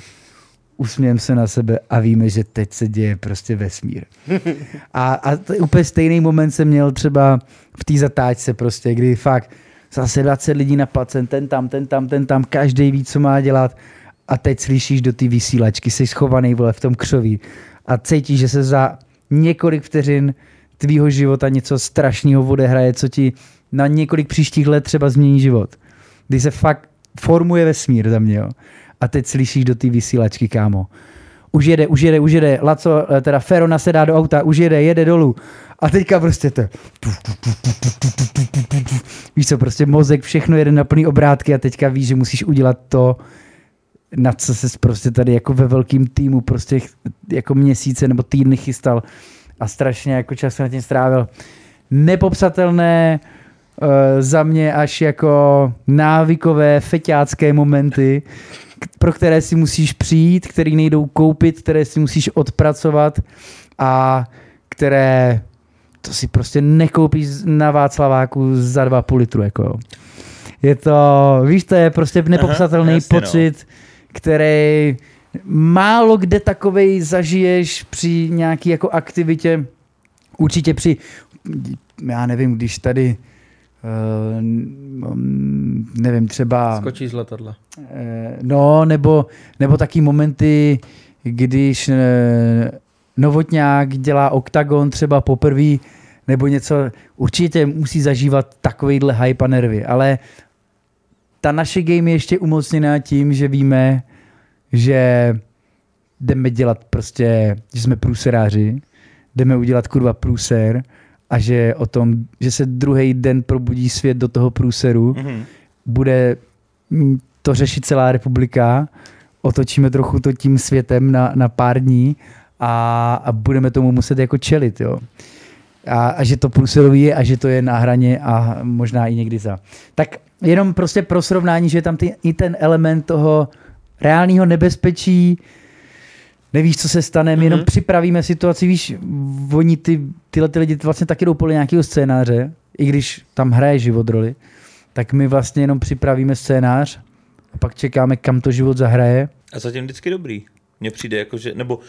Usmějeme se na sebe a víme, že teď se děje prostě vesmír. A, a t- úplně stejný moment jsem měl třeba v té zatáčce prostě, kdy fakt zase 20 lidí na placen, ten tam, ten tam, ten tam, každý ví, co má dělat a teď slyšíš do té vysílačky, jsi schovaný vole v tom křoví a cítíš, že se za několik vteřin tvýho života něco strašného odehraje, co ti na několik příštích let třeba změní život. Kdy se fakt formuje vesmír za mě, jo. A teď slyšíš do té vysílačky, kámo. Už jede, už jede, už jede. Laco, eh, teda Fero nasedá do auta, už jede, jede dolů. A teďka prostě to... Víš co, prostě mozek, všechno jede na plný obrátky a teďka víš, že musíš udělat to, na co se prostě tady jako ve velkým týmu prostě jako měsíce nebo týdny chystal a strašně jako čas na tím strávil. Nepopsatelné uh, za mě až jako návykové feťácké momenty, pro které si musíš přijít, které nejdou koupit, které si musíš odpracovat a které to si prostě nekoupíš na Václaváku za dva půl litru. Jako. Je to, víš, to je prostě nepopsatelný jasně, no. Který málo kde takovej zažiješ při nějaký jako aktivitě, určitě při, já nevím, když tady uh, nevím, třeba Skočí z letadla. Eh, No, nebo, nebo taky momenty, když eh, Novotňák dělá oktagon třeba poprvé, nebo něco, určitě musí zažívat takovýhle hype a nervy, ale ta naše game je ještě umocněná tím, že víme, že jdeme dělat prostě, že jsme průseráři, jdeme udělat kurva průser a že o tom, že se druhý den probudí svět do toho průseru, Mhm. bude to řešit celá republika, otočíme trochu to tím světem na, na pár dní a, a budeme tomu muset jako čelit, jo. A, a že to průserový je a že to je na hraně a možná i někdy za. Tak jenom prostě pro srovnání, že je tam ty, i ten element toho reálného nebezpečí, nevíš, co se stane, my jenom Mhm. připravíme situaci, víš, oni ty, tyhle ty lidi vlastně taky jdou podle nějakého scénáře, i když tam hraje život roli, tak my vlastně jenom připravíme scénář a pak čekáme, kam to život zahraje. A zatím vždycky dobrý. Mně přijde jako, že, nebo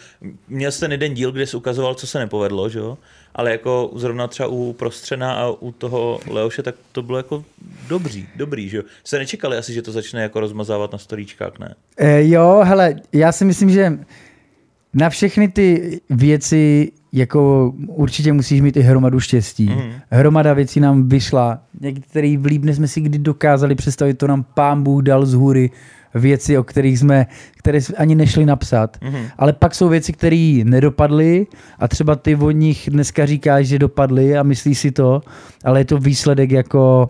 měl jsi ten jeden díl, kde jsi ukazoval, co se nepovedlo, že jo? Ale jako zrovna třeba u Prostřena a u toho Leoše, tak to bylo jako dobrý, dobrý, že jo? Jste nečekali asi, že to začne jako rozmazávat na storíčkách, ne? E, jo, hele, já si myslím, že na všechny ty věci jako určitě musíš mít i hromadu štěstí. Mm. Hromada věcí nám vyšla. Některý vlíp jsme si kdy dokázali představit, to nám pán Bůh dal z hůry věci, o kterých jsme, které jsme ani nešli napsat. Mhm. Ale pak jsou věci, které nedopadly a třeba ty od nich dneska říkáš, že dopadly a myslíš si to, ale je to výsledek jako,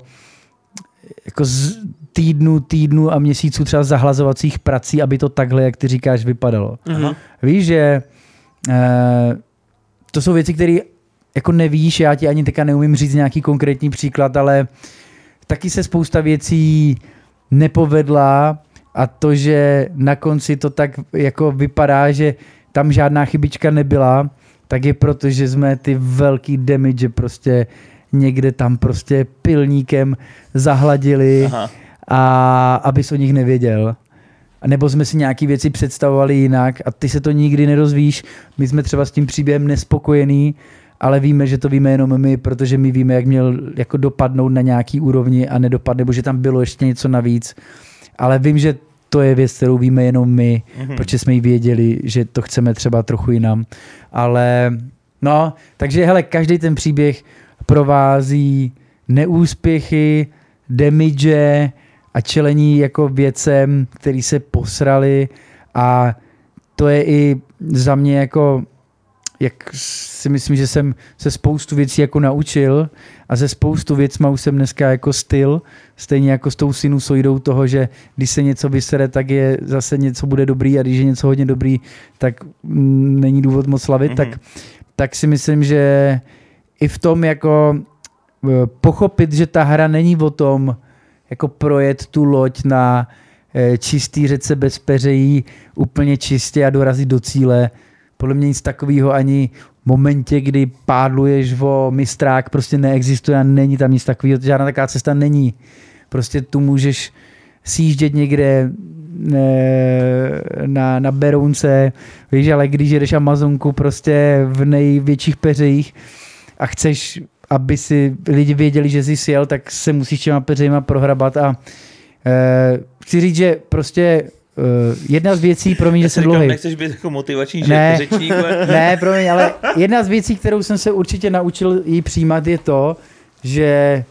jako z týdnu, týdnu a měsíců třeba zahlazovacích prací, aby to takhle, jak ty říkáš, vypadalo. Aha. Víš, že eh, to jsou věci, které jako nevíš, já ti ani teďka neumím říct nějaký konkrétní příklad, ale taky se spousta věcí nepovedla a to, že na konci to tak jako vypadá, že tam žádná chybička nebyla, tak je proto, že jsme ty velký damage prostě někde tam prostě pilníkem zahladili Aha. a abys o nich nevěděl. A Nebo jsme si nějaké věci představovali jinak a ty se to nikdy nedozvíš. My jsme třeba s tím příběhem nespokojení, ale víme, že to víme jenom my, protože my víme, jak měl jako dopadnout na nějaký úrovni a nedopadne, nebo že tam bylo ještě něco navíc. Ale vím, že to je věc, kterou víme jenom my, Mhm. protože jsme ji věděli, že to chceme třeba trochu jinam. Ale no, takže hele, každý ten příběh provází neúspěchy, damage a čelení jako věcem, který se posrali a to je i za mě jako jak si myslím, že jsem se spoustu věcí jako naučil a ze spoustu věcma už jsem dneska jako styl, stejně jako s tou sinusoidou toho, že když se něco vysere, tak je zase něco bude dobrý a když je něco hodně dobrý, tak není důvod moc slavit, Mhm. tak, tak si myslím, že i v tom jako eh, pochopit, že ta hra není o tom, jako projet tu loď na eh, čistý řece bez peřejí úplně čistě a dorazit do cíle. Podle mě nic takového ani v momentě, kdy pádluješ o mistrák, prostě neexistuje a není tam nic takového. Žádná taková cesta není. Prostě tu můžeš sjíždět někde na, na Berounce, víš, ale když jedeš Amazonku prostě v největších peřejích a chceš, aby si lidi věděli, že jsi sjel, tak se musíš těma peřejima prohrabat a eh, chci říct, že prostě jedna z věcí, pro mě, že jsem dlouhý. nechceš být jako motivační Ne. ne. řečník, ale Ne, promiň, ale jedna z věcí, kterou jsem se určitě naučil jí přijímat, je to, že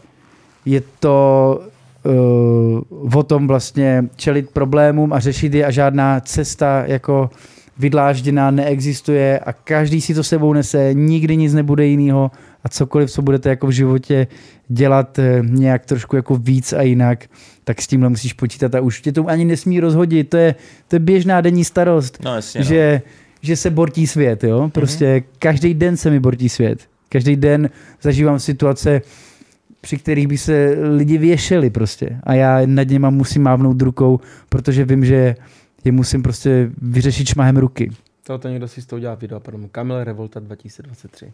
je to uh, o tom vlastně čelit problémům a řešit je a žádná cesta jako vydlážděná neexistuje a každý si to sebou nese, nikdy nic nebude jinýho a cokoliv, co budete jako v životě dělat eh, nějak trošku jako víc a jinak, tak s tímhle musíš počítat a už tě to ani nesmí rozhodit, to je, to je běžná denní starost no jasně, no. že, že se bortí svět, jo? Prostě Mhm. mm-hmm. každý den se mi bortí svět. Každý den zažívám situace, při kterých by se lidi věšeli prostě. A já nad něma musím mávnout rukou, protože vím, že je musím prostě vyřešit šmahem ruky. Tohoto někdo si z toho dělá video, pardon. Kamil Revolta 2023.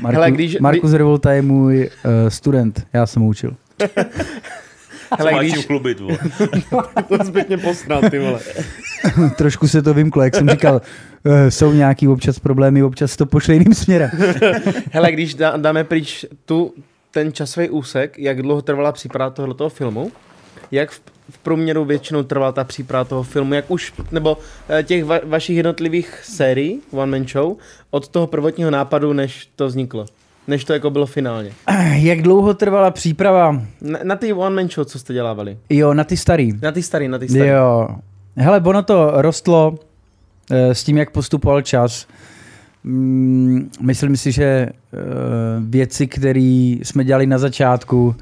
Marku, Hele, když- Markus Revolta je můj uh, student, já jsem ho učil. Hele, Hele, když... chlubit, vole. to zbytně posral, ty vole. Trošku se to vymklo, jak jsem říkal, uh, jsou nějaký občas problémy, občas to pošle jiným směrem. Hele, když dá, dáme pryč tu, ten časový úsek, jak dlouho trvala příprava tohoto filmu, jak v, v průměru většinou trvala ta příprava toho filmu, jak už, nebo eh, těch va, vašich jednotlivých sérií, One Man Show, od toho prvotního nápadu, než to vzniklo, než to jako bylo finálně. Jak dlouho trvala příprava? Na, na ty One Man Show, co jste dělávali? Jo, na ty starý. Na ty starý, na ty starý. Jo. Hele, ono to rostlo eh, s tím, jak postupoval čas. Mm, Myslím si, že eh, věci, které jsme dělali na začátku,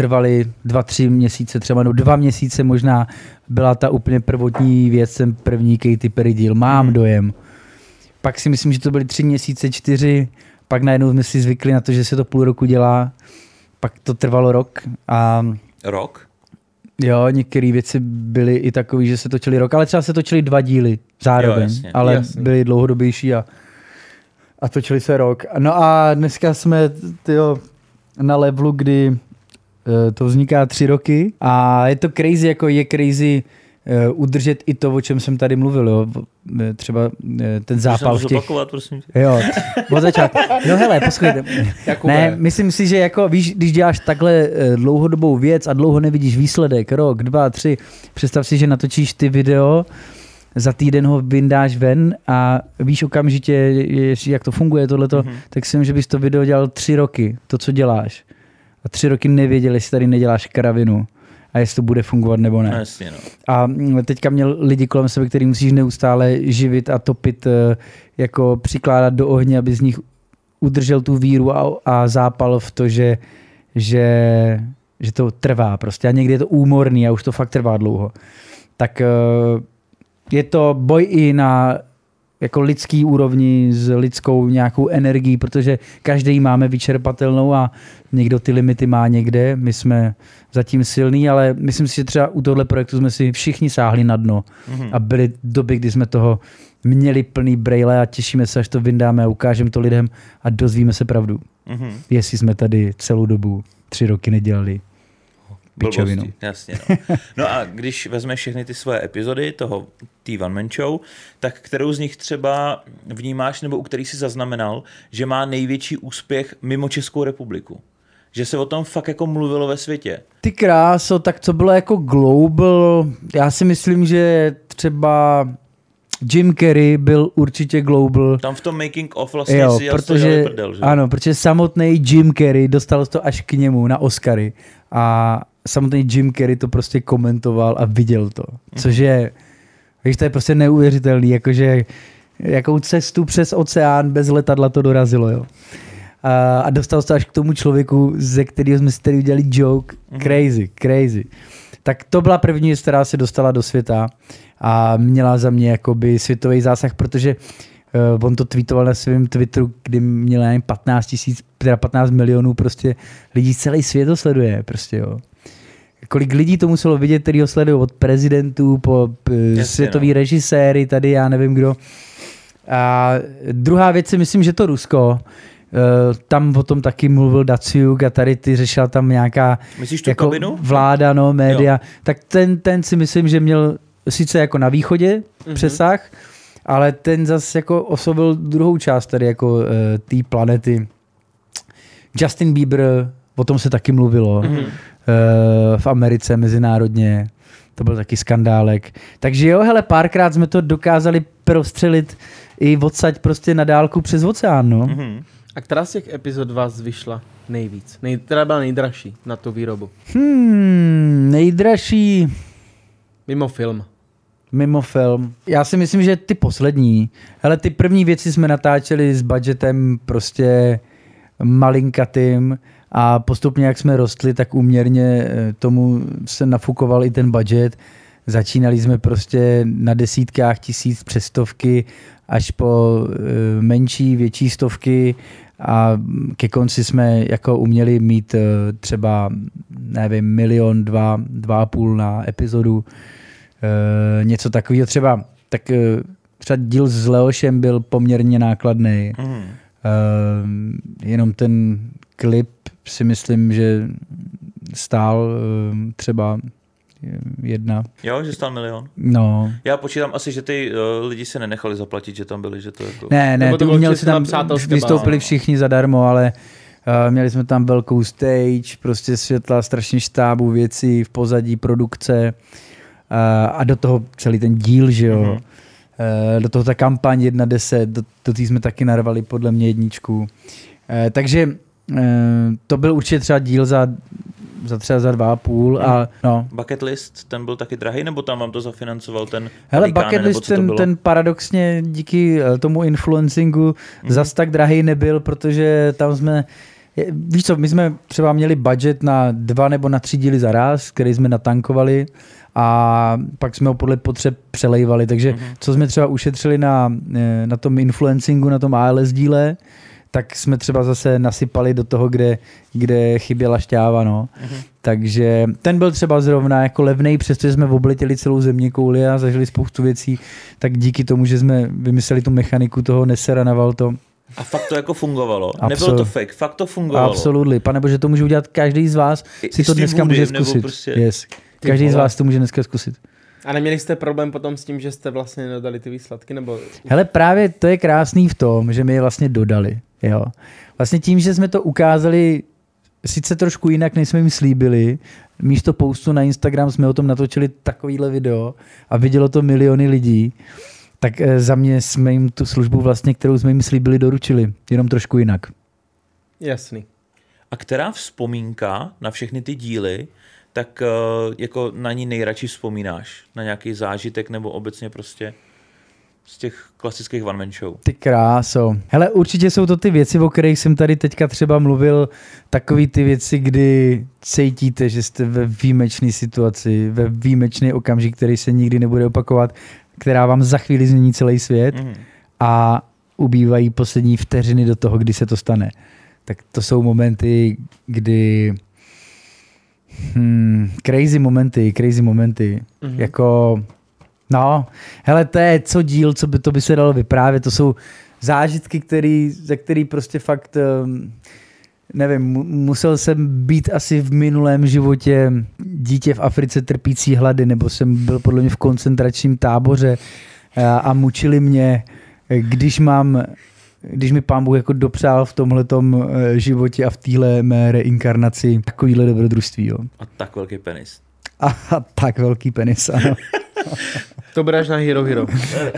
trvaly dva, tři měsíce, třeba no dva měsíce možná, byla ta úplně prvotní věc, ten první Katy Perry díl, mám Hmm. dojem. Pak si myslím, že to byly tři měsíce, čtyři, pak najednou jsme si zvykli na to, že se to půl roku dělá, pak to trvalo rok a Rok? Jo, některé věci byly i takové, že se točily rok, ale třeba se točily dva díly zároveň, Jo, jasně. ale Jasně. byly dlouhodobější a, a točili se rok. No a dneska jsme tyjo, na levelu, kdy to vzniká tři roky a je to crazy, jako je crazy eh, udržet i to, o čem jsem tady mluvil, jo. Eh, třeba eh, ten zápal v těch... zopakovat, prosím tě? Jo, od začátku. No hele, poslouchejte. Ne, myslím si, že jako víš, když děláš takhle eh, dlouhodobou věc a dlouho nevidíš výsledek, rok, dva, tři, představ si, že natočíš ty video, za týden ho vyndáš ven a víš okamžitě, jak to funguje tohleto, Mhm. mm-hmm. tak si myslím, že bys to video dělal tři roky, to, co děláš. A tři roky nevěděl, jestli tady neděláš kravinu a jestli to bude fungovat nebo ne. No, jasně, no. A mm, teďka měl lidi kolem sebe, který musíš neustále živit a topit, eh, jako přikládat do ohně, aby z nich udržel tu víru a, a zápal v to, že, že, že to trvá prostě. A někdy je to úmorný a už to fakt trvá dlouho. Tak eh, je to boj i na jako lidský úrovni s lidskou nějakou energií, protože každý máme vyčerpatelnou a někdo ty limity má někde. My jsme zatím silný, ale myslím si, že třeba u tohle projektu jsme si všichni sáhli na dno Mhm. a byly doby, kdy jsme toho měli plný brejle a těšíme se, až to vyndáme a ukážeme to lidem a dozvíme se pravdu. Mhm. Jestli jsme tady celou dobu tři roky nedělali pičovinu. Blbosti, jasně. No. no a když vezmeš všechny ty svoje epizody toho té One Man Show, tak kterou z nich třeba vnímáš nebo u který si zaznamenal, že má největší úspěch mimo Českou republiku? Že se o tom fakt jako mluvilo ve světě. Ty kráso, tak co bylo jako global, já si myslím, že třeba Jim Carrey byl určitě global. Tam v tom making of vlastně Jo, si protože, dělali prdel, že? ano, protože samotný Jim Carrey dostal to až k němu na Oscary a samotný Jim Carrey to prostě komentoval a viděl to, což je, víš, to je prostě neuvěřitelný, jakože jakou cestu přes oceán bez letadla to dorazilo, jo. A, a dostal se až k tomu člověku, ze kterého jsme si tady udělali joke. Crazy, crazy. Tak to byla první věc, která se dostala do světa a měla za mě jakoby světový zásah, protože Uh, on to tweetoval na svém Twitteru, kdy měl nevím, 15 tisíc, teda 15 milionů prostě lidí celý svět to sleduje, prostě jo. Kolik lidí to muselo vidět, který ho sledují od prezidentů po Jasně, světový no. režiséry, tady já nevím kdo. A druhá věc si myslím, že to Rusko, eh, tam o tom taky mluvil Daciuk a tady ty řešila tam nějaká Myslíš tu jako kabinu? vláda, no, média, jo. tak ten, ten si myslím, že měl sice jako na východě Mhm. mm-hmm. přesah, ale ten zase jako oslovil druhou část tady jako uh, té planety. Justin Bieber, o tom se taky mluvilo Mhm. mm-hmm. Uh, v Americe mezinárodně. To byl taky skandálek. Takže jo, hele, párkrát jsme to dokázali prostřelit i odsaď prostě na dálku přes oceán, no. Mm-hmm. Mhm. A která z těch epizod vás vyšla nejvíc? Nej, která byla nejdražší na tu výrobu? Hmm, nejdražší Mimo film. mimo film. Já si myslím, že ty poslední, ale ty první věci jsme natáčeli s budgetem prostě malinkatým a postupně, jak jsme rostli, tak úměrně eh, tomu se nafukoval i ten budget. Začínali jsme prostě na desítkách tisíc přes stovky až po eh, menší, větší stovky a ke konci jsme jako uměli mít eh, třeba, nevím, milion, dva, dva a půl na epizodu. Něco takového třeba, tak třeba díl s Leošem byl poměrně nákladný. Uh, jenom ten klip si myslím, že stál uh, třeba jedna. Jo, že stál milion. No, Já počítám asi, že ty uh, lidi se nenechali zaplatit, že tam byli, že to jako... ne, ne, ty umělci tam vystoupili všichni zadarmo, ale uh, měli jsme tam velkou stage, prostě světla, strašně štábu věcí v pozadí produkce uh, a do toho celý ten díl, že jo. Mhm. Uh, do toho ta kampaň 1.10, do, do té jsme taky narvali podle mě jedničku. Uh, takže to byl určitě třeba díl za, za třeba za dva a půl a no, Bucket list, ten byl taky drahý, nebo tam vám to zafinancoval ten Hele, Vatikáne, bucket list, ten, ten paradoxně díky eh, tomu influencingu Mhm. mm. zas tak drahý nebyl, protože tam jsme, víš co, my jsme třeba měli budget na dva nebo na tři díly za raz, který jsme natankovali a pak jsme ho podle potřeb přelejvali, takže Mhm. co jsme třeba ušetřili na, eh, na tom influencingu, na tom ALS díle, tak jsme třeba zase nasypali do toho, kde, kde chyběla šťáva, no. Mhm. Takže ten byl třeba zrovna jako levnej, přestože jsme obletěli celou země kouli a zažili spoustu věcí, tak díky tomu, že jsme vymysleli tu mechaniku toho Nessera na Valto. A fakt to jako fungovalo. Absolut- Nebylo to fake, fakt to fungovalo. Absolutely. Pane bože, to může udělat každý z vás, I- si to dneska může zkusit. prostě- Yes. Každý z vás to může dneska zkusit. A neměli jste problém potom s tím, že jste vlastně nedodali ty výsledky? Nebo... Hele, právě to je krásný v tom, že my je vlastně dodali. Jo. Vlastně tím, že jsme to ukázali sice trošku jinak, než jsme jim slíbili, místo postu na Instagram jsme o tom natočili takovýhle video a vidělo to miliony lidí, tak eh, za mě jsme jim tu službu vlastně, kterou jsme jim slíbili, doručili. Jenom trošku jinak. Jasný. A která vzpomínka na všechny ty díly, tak uh, jako na ní nejradši vzpomínáš? Na nějaký zážitek nebo obecně prostě z těch klasických one man show? Ty kráso. Hele, určitě jsou to ty věci, o kterých jsem tady teďka třeba mluvil, takový ty věci, kdy cítíte, že jste ve výjimečné situaci, ve výjimečný okamžik, který se nikdy nebude opakovat, která vám za chvíli změní celý svět Mhm. a ubývají poslední vteřiny do toho, kdy se to stane. Tak to jsou momenty, kdy hmm, crazy momenty, crazy momenty. Mm-hmm. Jako, no, hele, to je co díl, co by to by se dalo vyprávět, to jsou zážitky, který, za který prostě fakt, um, nevím, mu- musel jsem být asi v minulém životě dítě v Africe trpící hlady, nebo jsem byl podle mě v koncentračním táboře a, a mučili mě, když mám když mi pán Bůh jako dopřál v tomhletom eh, životě a v téhle mé reinkarnaci takovýhle dobrodružství, jo. A tak velký penis. A, a tak velký penis, ano. To bereš na Hero Hero.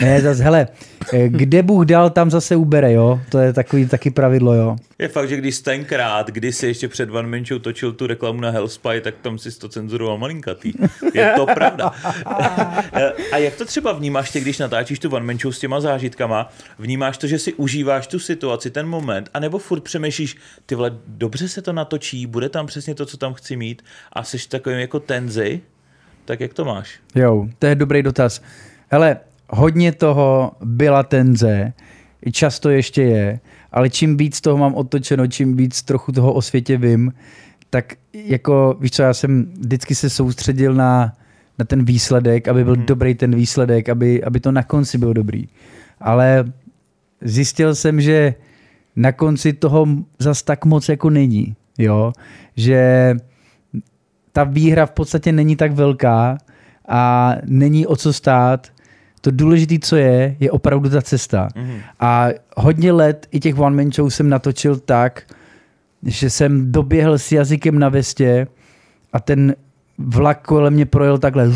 Ne, zase, hele, eh, kde Bůh dal, tam zase ubere, jo. To je takový taky pravidlo, jo. Je fakt, že když jsi tenkrát, když si ještě před One Man Show točil tu reklamu na Hellspy, tak tam si to cenzuroval malinkatý. Je to pravda. A jak to třeba vnímáš ty, když natáčíš tu One Man Show s těma zážitkama? Vnímáš to, že si užíváš tu situaci, ten moment, anebo furt přemýšlíš, ty vole, dobře se to natočí, bude tam přesně to, co tam chci mít a jsi takovým jako tenzi? Tak jak to máš? Jo, to je dobrý dotaz. Hele, hodně toho byla tenze, často ještě je, ale čím víc toho mám otočeno, čím víc trochu toho o světě vím, tak jako, víš co, já jsem vždycky se soustředil na, na ten výsledek, aby byl Mhm. dobrý ten výsledek, aby, aby to na konci bylo dobrý. Ale zjistil jsem, že na konci toho zas tak moc jako není, jo, že ta výhra v podstatě není tak velká a není o co stát. To důležité, co je, je opravdu ta cesta. Mhm. A hodně let i těch one man show jsem natočil tak, že jsem doběhl s jazykem na vestě a ten vlak kolem mě projel takhle.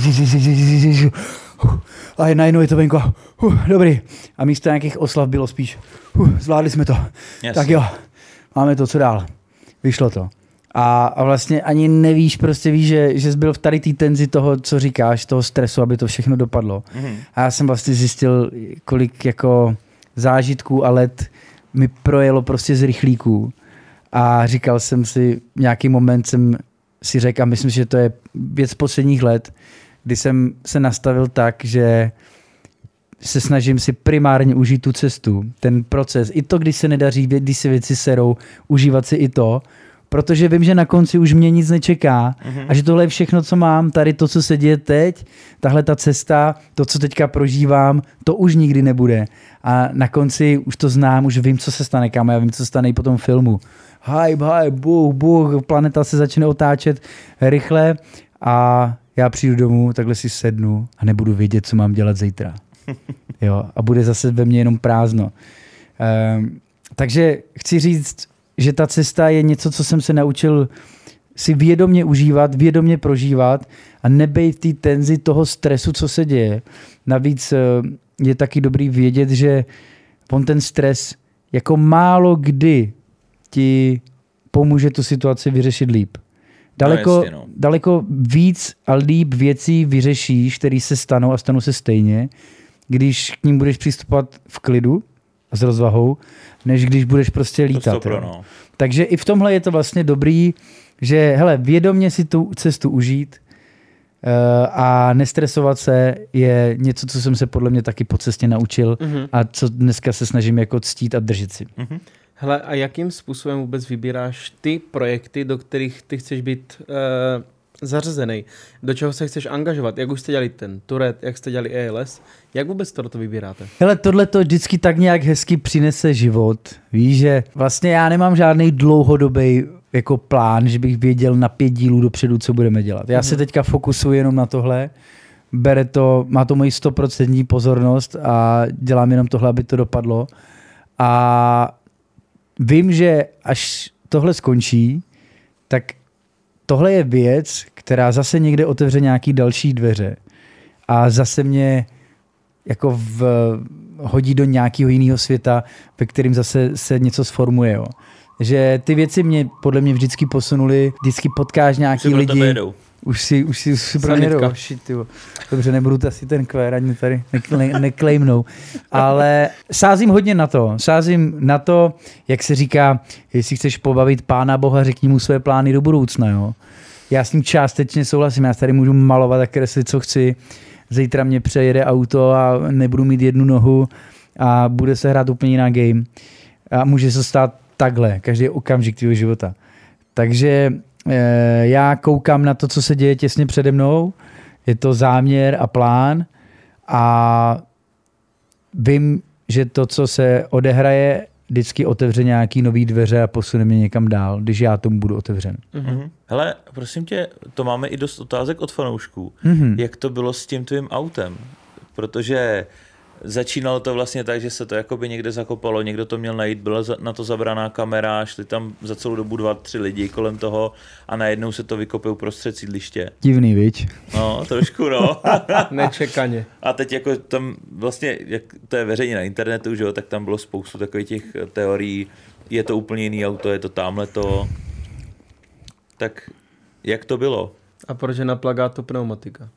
A najednou je to venku. Uh, dobrý. A místo nějakých oslav bylo spíš. Uh, zvládli jsme to. Jasně. Tak jo, máme to, co dál. Vyšlo to. A, a vlastně ani nevíš, prostě víš, že, že jsi byl v tady té tenzi toho, co říkáš, toho stresu, aby to všechno dopadlo. Mhm. A já jsem vlastně zjistil, kolik jako zážitků a let mi projelo prostě z rychlíků. A říkal jsem si, nějaký moment jsem si řekl, a myslím že to je věc posledních let, kdy jsem se nastavil tak, že se snažím si primárně užít tu cestu, ten proces, i to, když se nedaří, když se věci serou, užívat si i to, protože vím, že na konci už mě nic nečeká Mhm. a že tohle je všechno, co mám, tady to, co se děje teď, tahle ta cesta, to, co teďka prožívám, to už nikdy nebude. A na konci už to znám, už vím, co se stane, kámo, já vím, co se stane i po tom filmu. Hype, hype, buch, buch, planeta se začne otáčet rychle a já přijdu domů, takhle si sednu a nebudu vědět, co mám dělat zítra. Jo, a bude zase ve mně jenom prázdno. Um, takže chci říct, že ta cesta je něco, co jsem se naučil si vědomě užívat, vědomě prožívat a nebejt v té tenzi toho stresu, co se děje. Navíc eh, je taky dobrý vědět, že on ten stres jako málo kdy ti pomůže tu situaci vyřešit líp. Daleko, No jasně, no. daleko víc a líp věcí vyřešíš, které se stanou a stanou se stejně, když k ním budeš přistupovat v klidu s rozvahou, než když budeš prostě To lítat. jo. no. Takže i v tomhle je to vlastně dobrý, že hele, vědomě si tu cestu užít eh, a nestresovat se je něco, co jsem se podle mě taky po cestě naučil Mhm. a co dneska se snažím jako ctít a držet si. Mhm. Hele, a jakým způsobem vůbec vybíráš ty projekty, do kterých ty chceš být uh, zařazený? Do čeho se chceš angažovat? Jak už jste dělali ten Turet, jak jste dělali ALS? Jak vůbec toto vybíráte? Hele, tohle to vždycky tak nějak hezky přinese život. Víš, že vlastně já nemám žádný dlouhodobý jako plán, že bych věděl na pět dílů dopředu, co budeme dělat. Já se teďka fokusuji jenom na tohle, bere to, má to moji stoprocentní pozornost a dělám jenom tohle, aby to dopadlo. A vím, že až tohle skončí, tak tohle je věc, která zase někde otevře nějaký další dveře a zase mě jako v, hodí do nějakého jiného světa, ve kterým zase se něco sformuje. Jo. Že ty věci mě podle mě vždycky posunuly, vždycky potkáš nějaký lidi, jedou. Už si, už si, už si pro mě. Dobře, nebudu to asi ten kvér, ani tady nekle, neklejmnou. Ale sázím hodně na to. Sázím na to, jak se říká, jestli chceš pobavit pána Boha, řekni mu své plány do budoucna. Jo? Já s tím částečně souhlasím. Já tady můžu malovat a kreslit, co chci. Zítra mě přejede auto a nebudu mít jednu nohu a bude se hrát úplně jiná game. A může se stát takhle, každý okamžik tvého života. Takže já koukám na to, co se děje těsně přede mnou. Je to záměr a plán a vím, že to, co se odehraje, vždycky otevře nějaký nový dveře a posune mě někam dál, když já tomu budu otevřen. Mhm. Hele, prosím tě, to máme i dost otázek od fanoušků. Mhm. Jak to bylo s tím tvým autem? Protože začínalo to vlastně tak, že se to jakoby někde zakopalo, někdo to měl najít, byla na to zabraná kamera, šli tam za celou dobu dva, tři lidi kolem toho a najednou se to vykopil uprostřed sídliště. Divný, viď? No, trošku no. Nečekaně. A teď jako tam vlastně, jak to je veřejně na internetu, že jo, tak tam bylo spoustu takových těch teorií, je to úplně jiný auto, je to tamhle to. Tak jak to bylo? A proč je na plagátu pneumatika?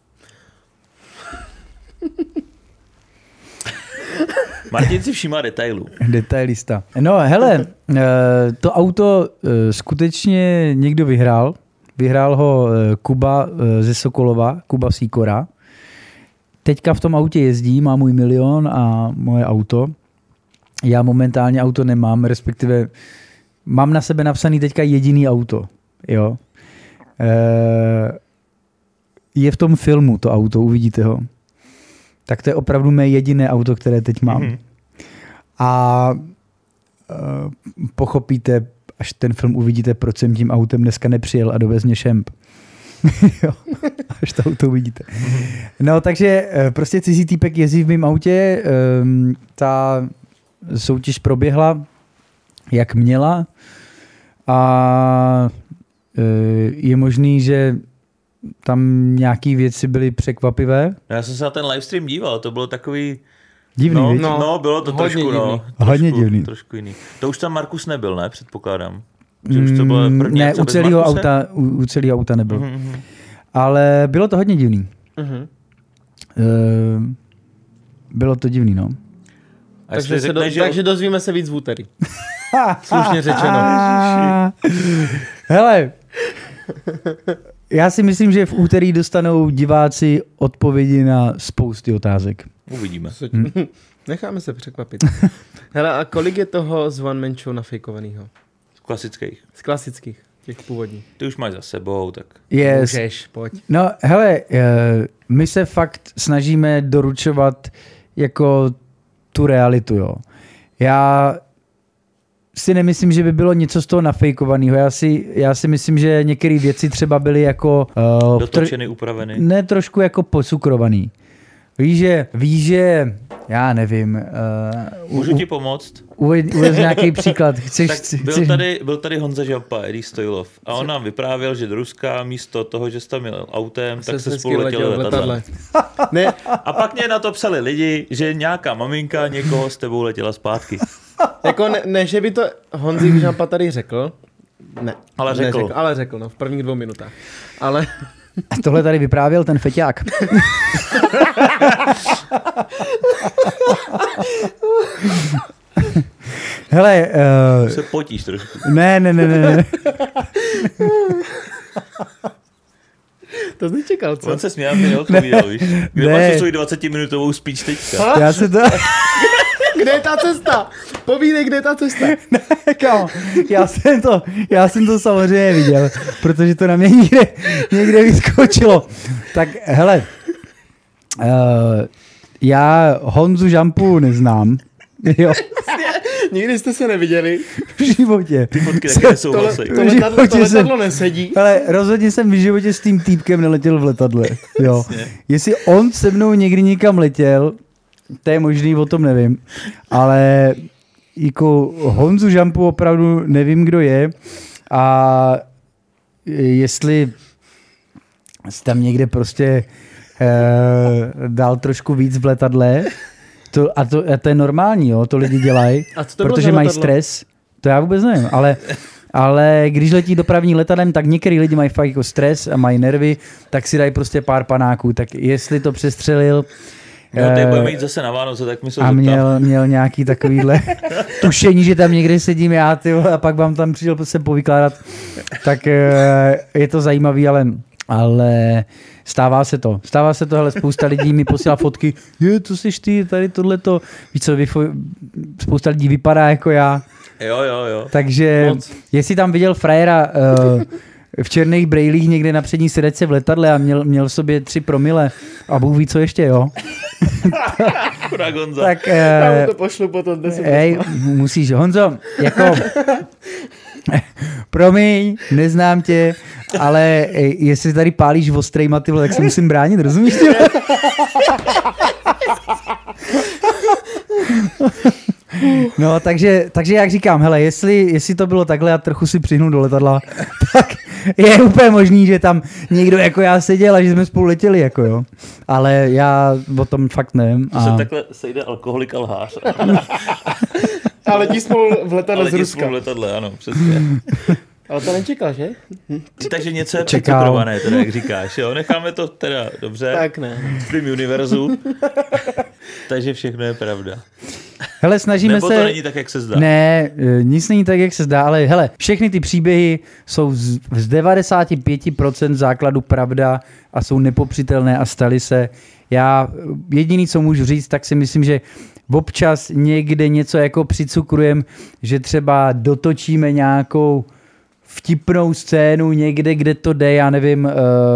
Martin si všímá detailů. Detailista. No hele, eh, to auto eh, skutečně někdo vyhrál. Vyhrál ho eh, Kuba ze Sokolova, Kuba Sikora. Teďka v tom autě jezdí, má můj milion a moje auto. já momentálně auto nemám, respektive mám na sebe napsaný teďka jediný auto. Jo. Je v tom filmu to auto, uvidíte ho. Tak to je opravdu mé jediné auto, které teď mám. Mhm. A e, pochopíte, až ten film uvidíte, proč jsem tím autem dneska nepřijel a dovez mě šemp. jo, až to auto uvidíte. No, takže eh, prostě cizí týpek jezdí v mém autě, ehm, ta soutěž proběhla, jak měla a eh, je možný, že tam nějaký věci byly překvapivé. No, Já jsem se na ten livestream díval, to bylo takový... Divný, no, no, no, bylo to hodně trošku, no, divný. trošku, Hodně divný. Trošku jiný. To už tam Markus nebyl, ne? Předpokládám. Že už to bylo Mm, první ne, u celého, auta, u, u celého auta nebyl. Mhm, mhm. Ale bylo to hodně divný. Mhm. Ehm, Bylo to divný, no. A jestli Takže, se do, že takže dozvíme se víc v úterý. Slušně řečeno. Hele, já si myslím, že v úterý dostanou diváci odpovědi na spousty otázek. uvidíme. Co- Necháme se překvapit. Hele, a kolik je toho z One Man Show nafejkovanýho? Z klasických. Z klasických, těch původních. Ty už máš za sebou, tak Yes. Můžeš, pojď. No, hele, eh, my se fakt snažíme doručovat jako tu realitu, jo. Já si nemyslím, že by bylo něco z toho nafejkovaného. Já si, já si myslím, že některé věci třeba byly jako... Uh, dotočeny, upraveny. ne trošku jako pocukrovaný. Víš, že, víš, že já nevím, uh, Můžu ti pomoct? uved, uved nějaký příklad. Chceš, Tak chceš, byl tady, byl tady Honza Žampa, Eddie Stojlov. A on nám vyprávěl, že do Ruska místo toho, že jsi tam jel autem, tak se spolu letěli letěl v letadlem. Ne, A pak mě na to psali lidi, že nějaká maminka někoho s tebou letěla zpátky. jako ne, ne, že by to Honzik Žampa tady řekl. Ne. Ale řekl. Neřekl, ale řekl, no, v prvních dvou minutách. Ale tohle tady vyprávěl ten feťák. Hele, uh, Se potíš trošku. ne, ne, ne, ne, ne. to jsi nečekal, co? On se směl, ty neodpovídal, víš. Kde Ne. máš tu svoji 20-minutovou speech teďka? Já se to... Kde je ta cesta? Povídej, kde je ta cesta? Kámo, já jsem to, já jsem to samozřejmě viděl, protože to na mě někde, někde vyskočilo. Tak hele, uh, já Honzu Žampu neznám, jo, Nikdy jste se neviděli. v životě. Ty fotky taky Tohle, nesouhlasí. to V letadlo, to životě jsem- letadlo nesedí. Ale rozhodně jsem v životě s tím týpkem neletěl v letadle. Jo. Jestli on se mnou někdy někam letěl, to je možný, o tom nevím. Ale jako Honzu Žampu opravdu nevím, kdo je. A jestli jsi tam někde prostě eh, dal trošku víc v letadle, to, a, to, a to je normální, jo, to lidi dělají, to protože mají stres. To já vůbec nevím, ale, ale když letí dopravní letadlem, tak některý lidi mají fakt jako stres a mají nervy, tak si dají prostě pár panáků. Tak jestli to přestřelil No, eh, budeme mít zase na Vánoce, tak mi jsou a měl, měl nějaký takovýhle tušení, že tam někde sedím já, ty a pak vám tam přišel se povykládat, tak eh, je to zajímavý, ale, ale stává se to. Stává se to, hele, spousta lidí mi posílá fotky, je, to jsi ty, tady tohleto, víš co, vyfo- spousta lidí vypadá jako já, Jo, jo, jo. takže Moc. jestli tam viděl frajera uh, v černých brejlích někde na přední sedačce v letadle a měl, měl v sobě tři promile a Bůh ví, co ještě, jo, Chudá Gonza. tak... Já Uh, mu to pošlu potom 10 Hej, musíš, Honzo, jako, promiň, neznám tě, ale ej, jestli tady pálíš ostrejma, ty vole, tak se musím bránit, rozumíš ty? No, takže, takže jak říkám, hele, jestli, jestli to bylo takhle a trochu si přihnu do letadla, tak je úplně možný, že tam někdo jako já seděl a že jsme spolu letěli, jako jo. Ale já o tom fakt nevím. To se A... takhle sejde alkoholik a lhář. A letí spolu v letadle Ale z Ruska. spolu letadle, ano, přesně. Ale to nečekal, že? Takže něco je Čekal. přecukrované, teda, jak říkáš. Jo? Necháme to teda dobře. Tak ne. V univerzu. Takže všechno je pravda. Hele, snažíme Nebo se... to není tak, jak se zdá. Ne, e, nic není tak, jak se zdá, ale hele, všechny ty příběhy jsou z, z 95% základu pravda a jsou nepopřitelné a staly se. Já jediný, co můžu říct, tak si myslím, že občas někde něco jako přicukrujem, že třeba dotočíme nějakou vtipnou scénu někde, kde to jde, já nevím, uh,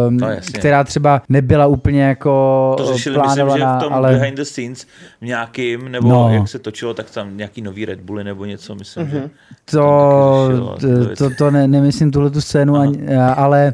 No, jasně. která třeba nebyla úplně jako To řešili, plánovaná, myslím, že v tom ale behind the scenes v nějakým, nebo No. jak se točilo, tak tam nějaký nový Red Bully nebo něco, myslím, že to, taky řešilo tyto to, to ne, nemyslím tuhle tu scénu, ani, ale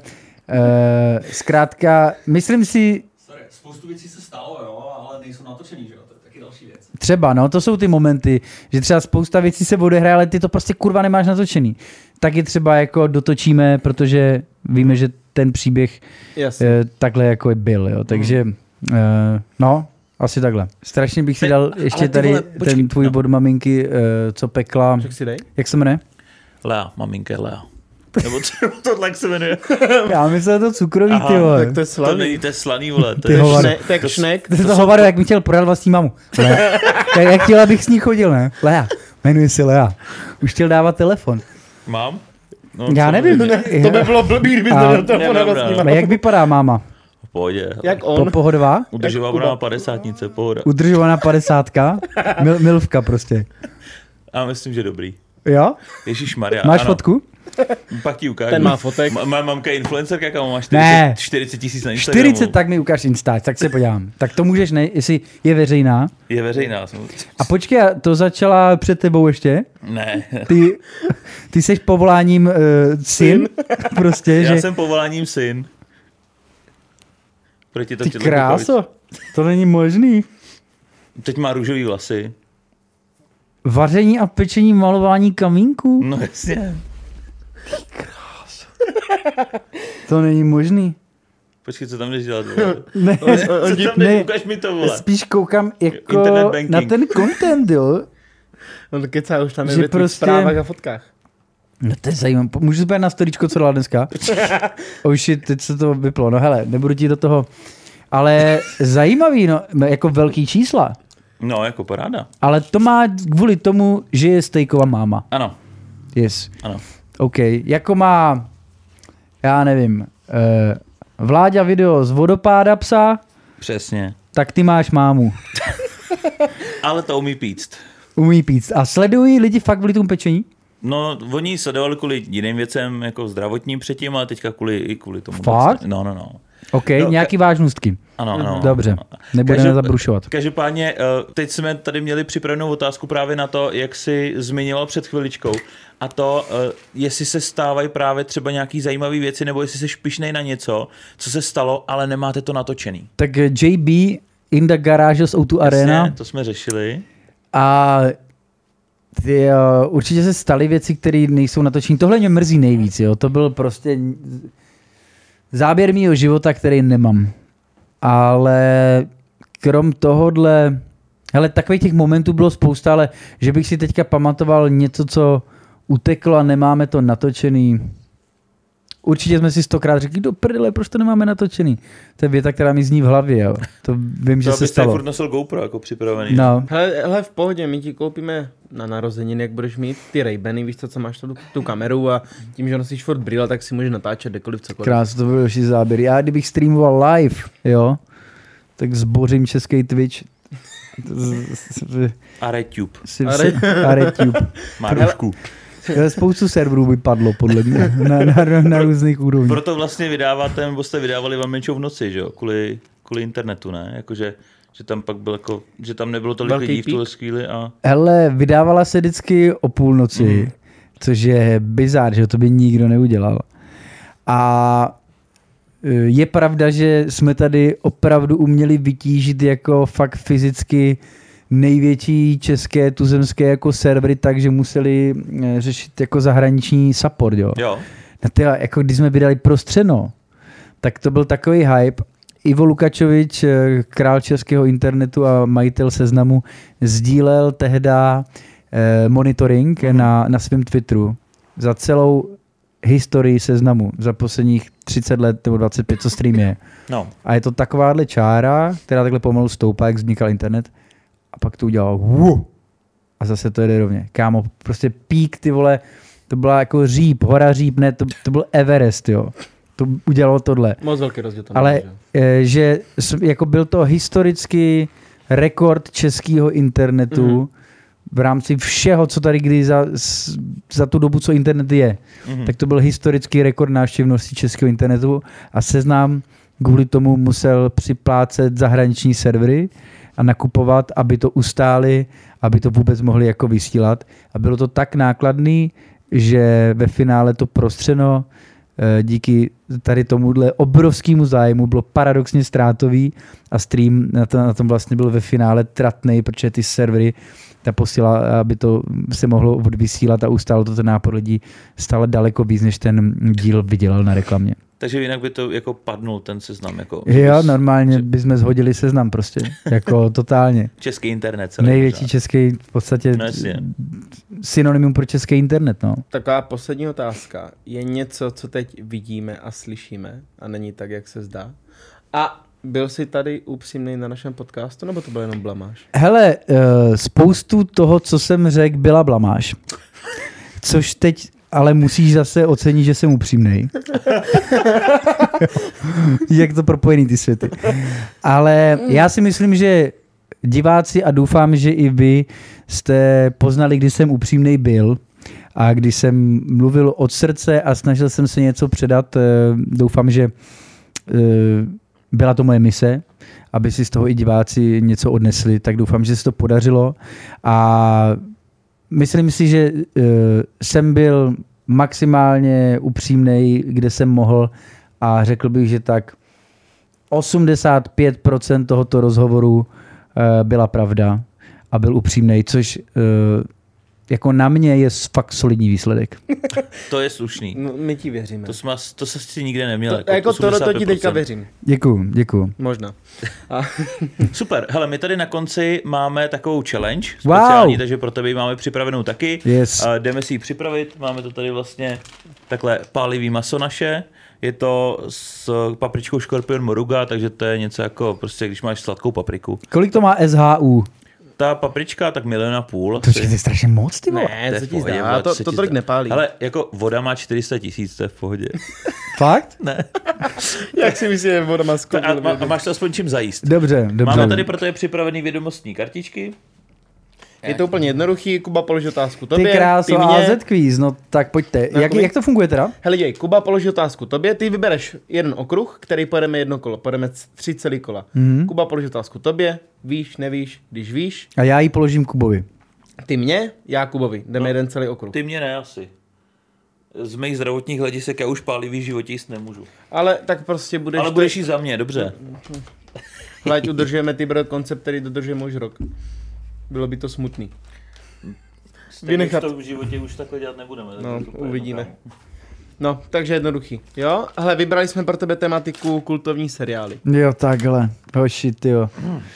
uh, zkrátka, myslím si, Sorry, spoustu věcí se stalo, jo, ale nejsou natočený, že jo, to je taky další věc. Třeba, no, to jsou ty momenty, že třeba spousta věcí se odehraje, ale ty to prostě kurva nemáš natočený. Taky třeba jako dotočíme, protože víme, že ten příběh Jasně. eh, takhle jako byl, jo. Takže, eh, no, asi takhle. Strašně bych si dal ještě tady vole, počkej, ten tvůj no. bod maminky, eh, co pekla, si dej? jak se jmenuje? Lea, maminka Lea. Nebo co, tohle jak se jmenuje? Já myslím, že to cukrový, Aha, ty vole. Tak to je To slavný. není, to je slaný, vole. To Ty je hovado. To je kšnek. To, to hovaru, jak mi chtěl prodat vlastní mamu. Lea. jak, jak chtěl, abych s ní chodil, ne? Lea. Jmenuje se Lea. Už chtěl dávat telefon. Mám? No, Já nevím. samozřejmě. To by bylo blbý, kdyby A- to telefon Nepravda. vlastní Ale jak vypadá máma? V pohodě. Jak Po, on? pohodová? Udržovala na padesátnice, pohoda. Udržovaná padesátka? Mil, milvka prostě. A myslím, že dobrý. Jo? Ježíš Maria. Máš fotku? Pak ti ukážu. Ten má fotek. Ma- Má mamka influencerka, kam má 40, Ne. 40 tisíc na Instagramu. 40, tak mi ukáž Instač, tak se podívám. Tak to můžeš, ne, jestli je veřejná. Je veřejná. jsem- A počkej, a to začala před tebou ještě? Ne. Ty, ty jsi povoláním uh, syn, prostě, Já že... jsem povoláním syn. Proti to Ty kráso, to není možný. Teď má růžový vlasy. Vaření a pečení malování kamínku? No jasně. To není možný. Počkej, co tam jdeš dělat? Ne, Co tam jdeš? ne. Ukaž mi to, vole. spíš koukám jako na ten content, jo. On kecá už tam je Že tvých prostě- zprávách a fotkách. No to je zajímavé. Můžu zbět na storičko, co dala dneska? oh shit, teď se to vyplo. No hele, nebudu ti do toho... Ale zajímavý, no, jako velký čísla. No, jako paráda. Ale to má kvůli tomu, že je stejková máma. Ano, Yes. ano. OK. Jako má, já nevím, uh, Vláďa video z vodopáda psa, Přesně. tak ty máš mámu. Ale to umí píct. Umí pít. A sledují lidi fakt kvůli tomu pečení? No, oni sledovali kvůli jiným věcem, jako zdravotním předtím, ale teďka kvůli, i kvůli tomu. Fakt? No, no, no. OK, No, nějaký vážnostky. Ano, ano. Dobře, nebudeme Každop- zabrušovat. Každopádně, eh, teď jsme tady měli připravenou otázku právě na to, jak si zmiňoval před chviličkou. A to, eh, jestli se stávají právě třeba nějaký zajímavé věci, nebo jestli jsi pišnej na něco, co se stalo, ale nemáte to natočený. Tak eh, JB in the garage z O2 Arena Jasně, to jsme řešili. a ty, uh, určitě se staly věci, které nejsou natočené. Tohle mě mrzí nejvíc, jo. To byl prostě záběr mýho života, který nemám. Ale krom tohohle, hele, takových těch momentů bylo spousta, ale že bych si teďka pamatoval něco, co uteklo a nemáme to natočený. Určitě jsme si stokrát řekli, do prdele, proč to nemáme natočený. To je věta, která mi zní v hlavě, jo. To vím, že To se abyste stalo. furt nosil GoPro jako připravený. No, Hele, hele, v pohodě, my ti koupíme na narozeniny, jak budeš mít ty Ray-Bany, víš co, co máš tu, tu kameru a tím, že nosíš furt brýle, tak si můžeš natáčet kdekoliv cokoliv. krásně, to byl další záběr. Já kdybych streamoval live, jo, tak zbořím český Twitch. A RedTube. Si, A RedTube. Má růžku. Spoustu serverů by padlo, podle mě, na, na, na, na různých úrovních. Proto vlastně vydáváte, nebo jste vydávali vám menšou v noci, že jo? Kvůli, kvůli internetu, ne? Jakože, že tam pak byl jako, že tam nebylo tolik Velký lidí v pík? tuhle chvíli a... Hele, vydávala se vždycky o půlnoci, mm. což je bizár, že to by nikdo neudělal. A e, je pravda, že jsme tady opravdu uměli vytížit jako fakt fyzicky největší české tuzemské jako servery, takže museli e, řešit jako zahraniční support, jo. Jo, No tyjo, jako když jsme vydali prostřeno, tak to byl takový hype. Ivo Lukačovič, eh, král českého internetu a majitel seznamu, sdílel tehda eh, monitoring Mhm. na, na svém Twitteru za celou historii seznamu, za posledních 30 let nebo 25, co stream je. no. A je to takováhle čára, která takhle pomalu stoupá, jak vznikal internet. A pak to udělal Wuh! a zase to jede rovně. Kámo, prostě pík, ty vole, to byla jako říp, hora říp, ne, to, to byl Everest, jo. To udělalo tohle. Moc velký rozdíl tam Ale bylo, že? eh, jako byl to historicky rekord českého internetu Mhm. mm-hmm. v rámci všeho, co tady kdy za, za tu dobu, co internet je. Mhm. Mm-hmm. Tak to byl historický rekord návštěvnosti českého internetu a seznám kvůli tomu musel připlácet zahraniční servery a nakupovat, aby to ustáli, aby to vůbec mohli jako vysílat. A bylo to tak nákladný, že ve finále to prostřeno eh, díky tady tomuhle obrovskému zájmu bylo paradoxně ztrátový a stream na, to, na tom vlastně byl ve finále tratný, protože ty servery ta posíla, aby to se mohlo odvysílat a ustálo to ten nápor lidí stále daleko víc, než ten díl vydělal na reklamě. Takže jinak by to jako padnul ten seznam. Jako, Jo, normálně bychom zhodili seznam prostě, jako totálně. Český internet. Celý Největší pořád. český v podstatě No jasně. synonymum pro český internet, no. Taková poslední otázka. Je něco, co teď vidíme a slyšíme a není tak, jak se zdá? A byl jsi tady upřímný na našem podcastu, nebo to byl jenom blamáž? Hele, uh, spoustu toho, co jsem řekl, byla blamáž. Což teď ale musíš zase ocenit, že jsem upřímnej. Jak to propojený ty světy. Ale já si myslím, že diváci a doufám, že i vy jste poznali, kdy jsem upřímnej byl a když jsem mluvil od srdce a snažil jsem se něco předat, eh, doufám, že eh, byla to moje mise, aby si z toho i diváci něco odnesli, tak doufám, že se to podařilo a myslím si, že uh, jsem byl maximálně upřímnej, kde jsem mohl a řekl bych, že tak 85% tohoto rozhovoru uh, byla pravda a byl upřímnej, což uh, jako na mě je fakt solidní výsledek. To je slušný. No, my ti věříme. To, jsme, to se si nikde neměl. To, jako tohle to ti 85%. teďka věřím. Děkuju, děkuju. Možná. A, Super, hele, my tady na konci máme takovou challenge Wow. speciální, takže pro tebe ji máme připravenou taky. Yes. A jdeme si ji připravit, máme to tady vlastně takhle pálivý maso naše. Je to s papričkou škorpion moruga, takže to je něco jako prostě, když máš sladkou papriku. Kolik to má SHU? Ta paprička tak milion a půl. To je strašně moc, ty vole. To ne, je v ti pohodě, zdá, vole, to, to tolik nepálí. Ale jako voda má 400 tisíc, to je v pohodě. Fakt? Ne. Jak si myslíš, že voda má skok? A, a, a máš to aspoň čím zajíst. Dobře, dobře. Máme tady pro tebe připravený vědomostní kartičky. Je to úplně jednoduchý, Kuba položí otázku Ty tobě, kráso, ty mě. AZ quiz, no tak pojďte. No, Jak, jak to funguje teda? Hele, děj, Kuba položí otázku tobě, ty vybereš jeden okruh, který pojedeme jedno kolo, pojedeme tři celý kola. Mhm. Kuba položí otázku tobě, víš, nevíš, když víš, A já ji položím Kubovi. ty mě, já Kubovi, jdeme No. jeden celý okruh. Ty mě ne asi. Z mých zdravotních hledisek já už pálivý životě jíst nemůžu. Ale tak prostě budeš... Ale budeš jí za mě, dobře. Hled, udržujeme ty koncept, který dodržujeme už rok. Bylo by to smutný. Vynechat. Už to v životě už takhle dělat nebudeme. tak No, to uvidíme. No, takže jednoduchý. Jo, hele, vybrali jsme pro tebe tematiku kultovní seriály. Jo, takhle. Hoši, ty jo.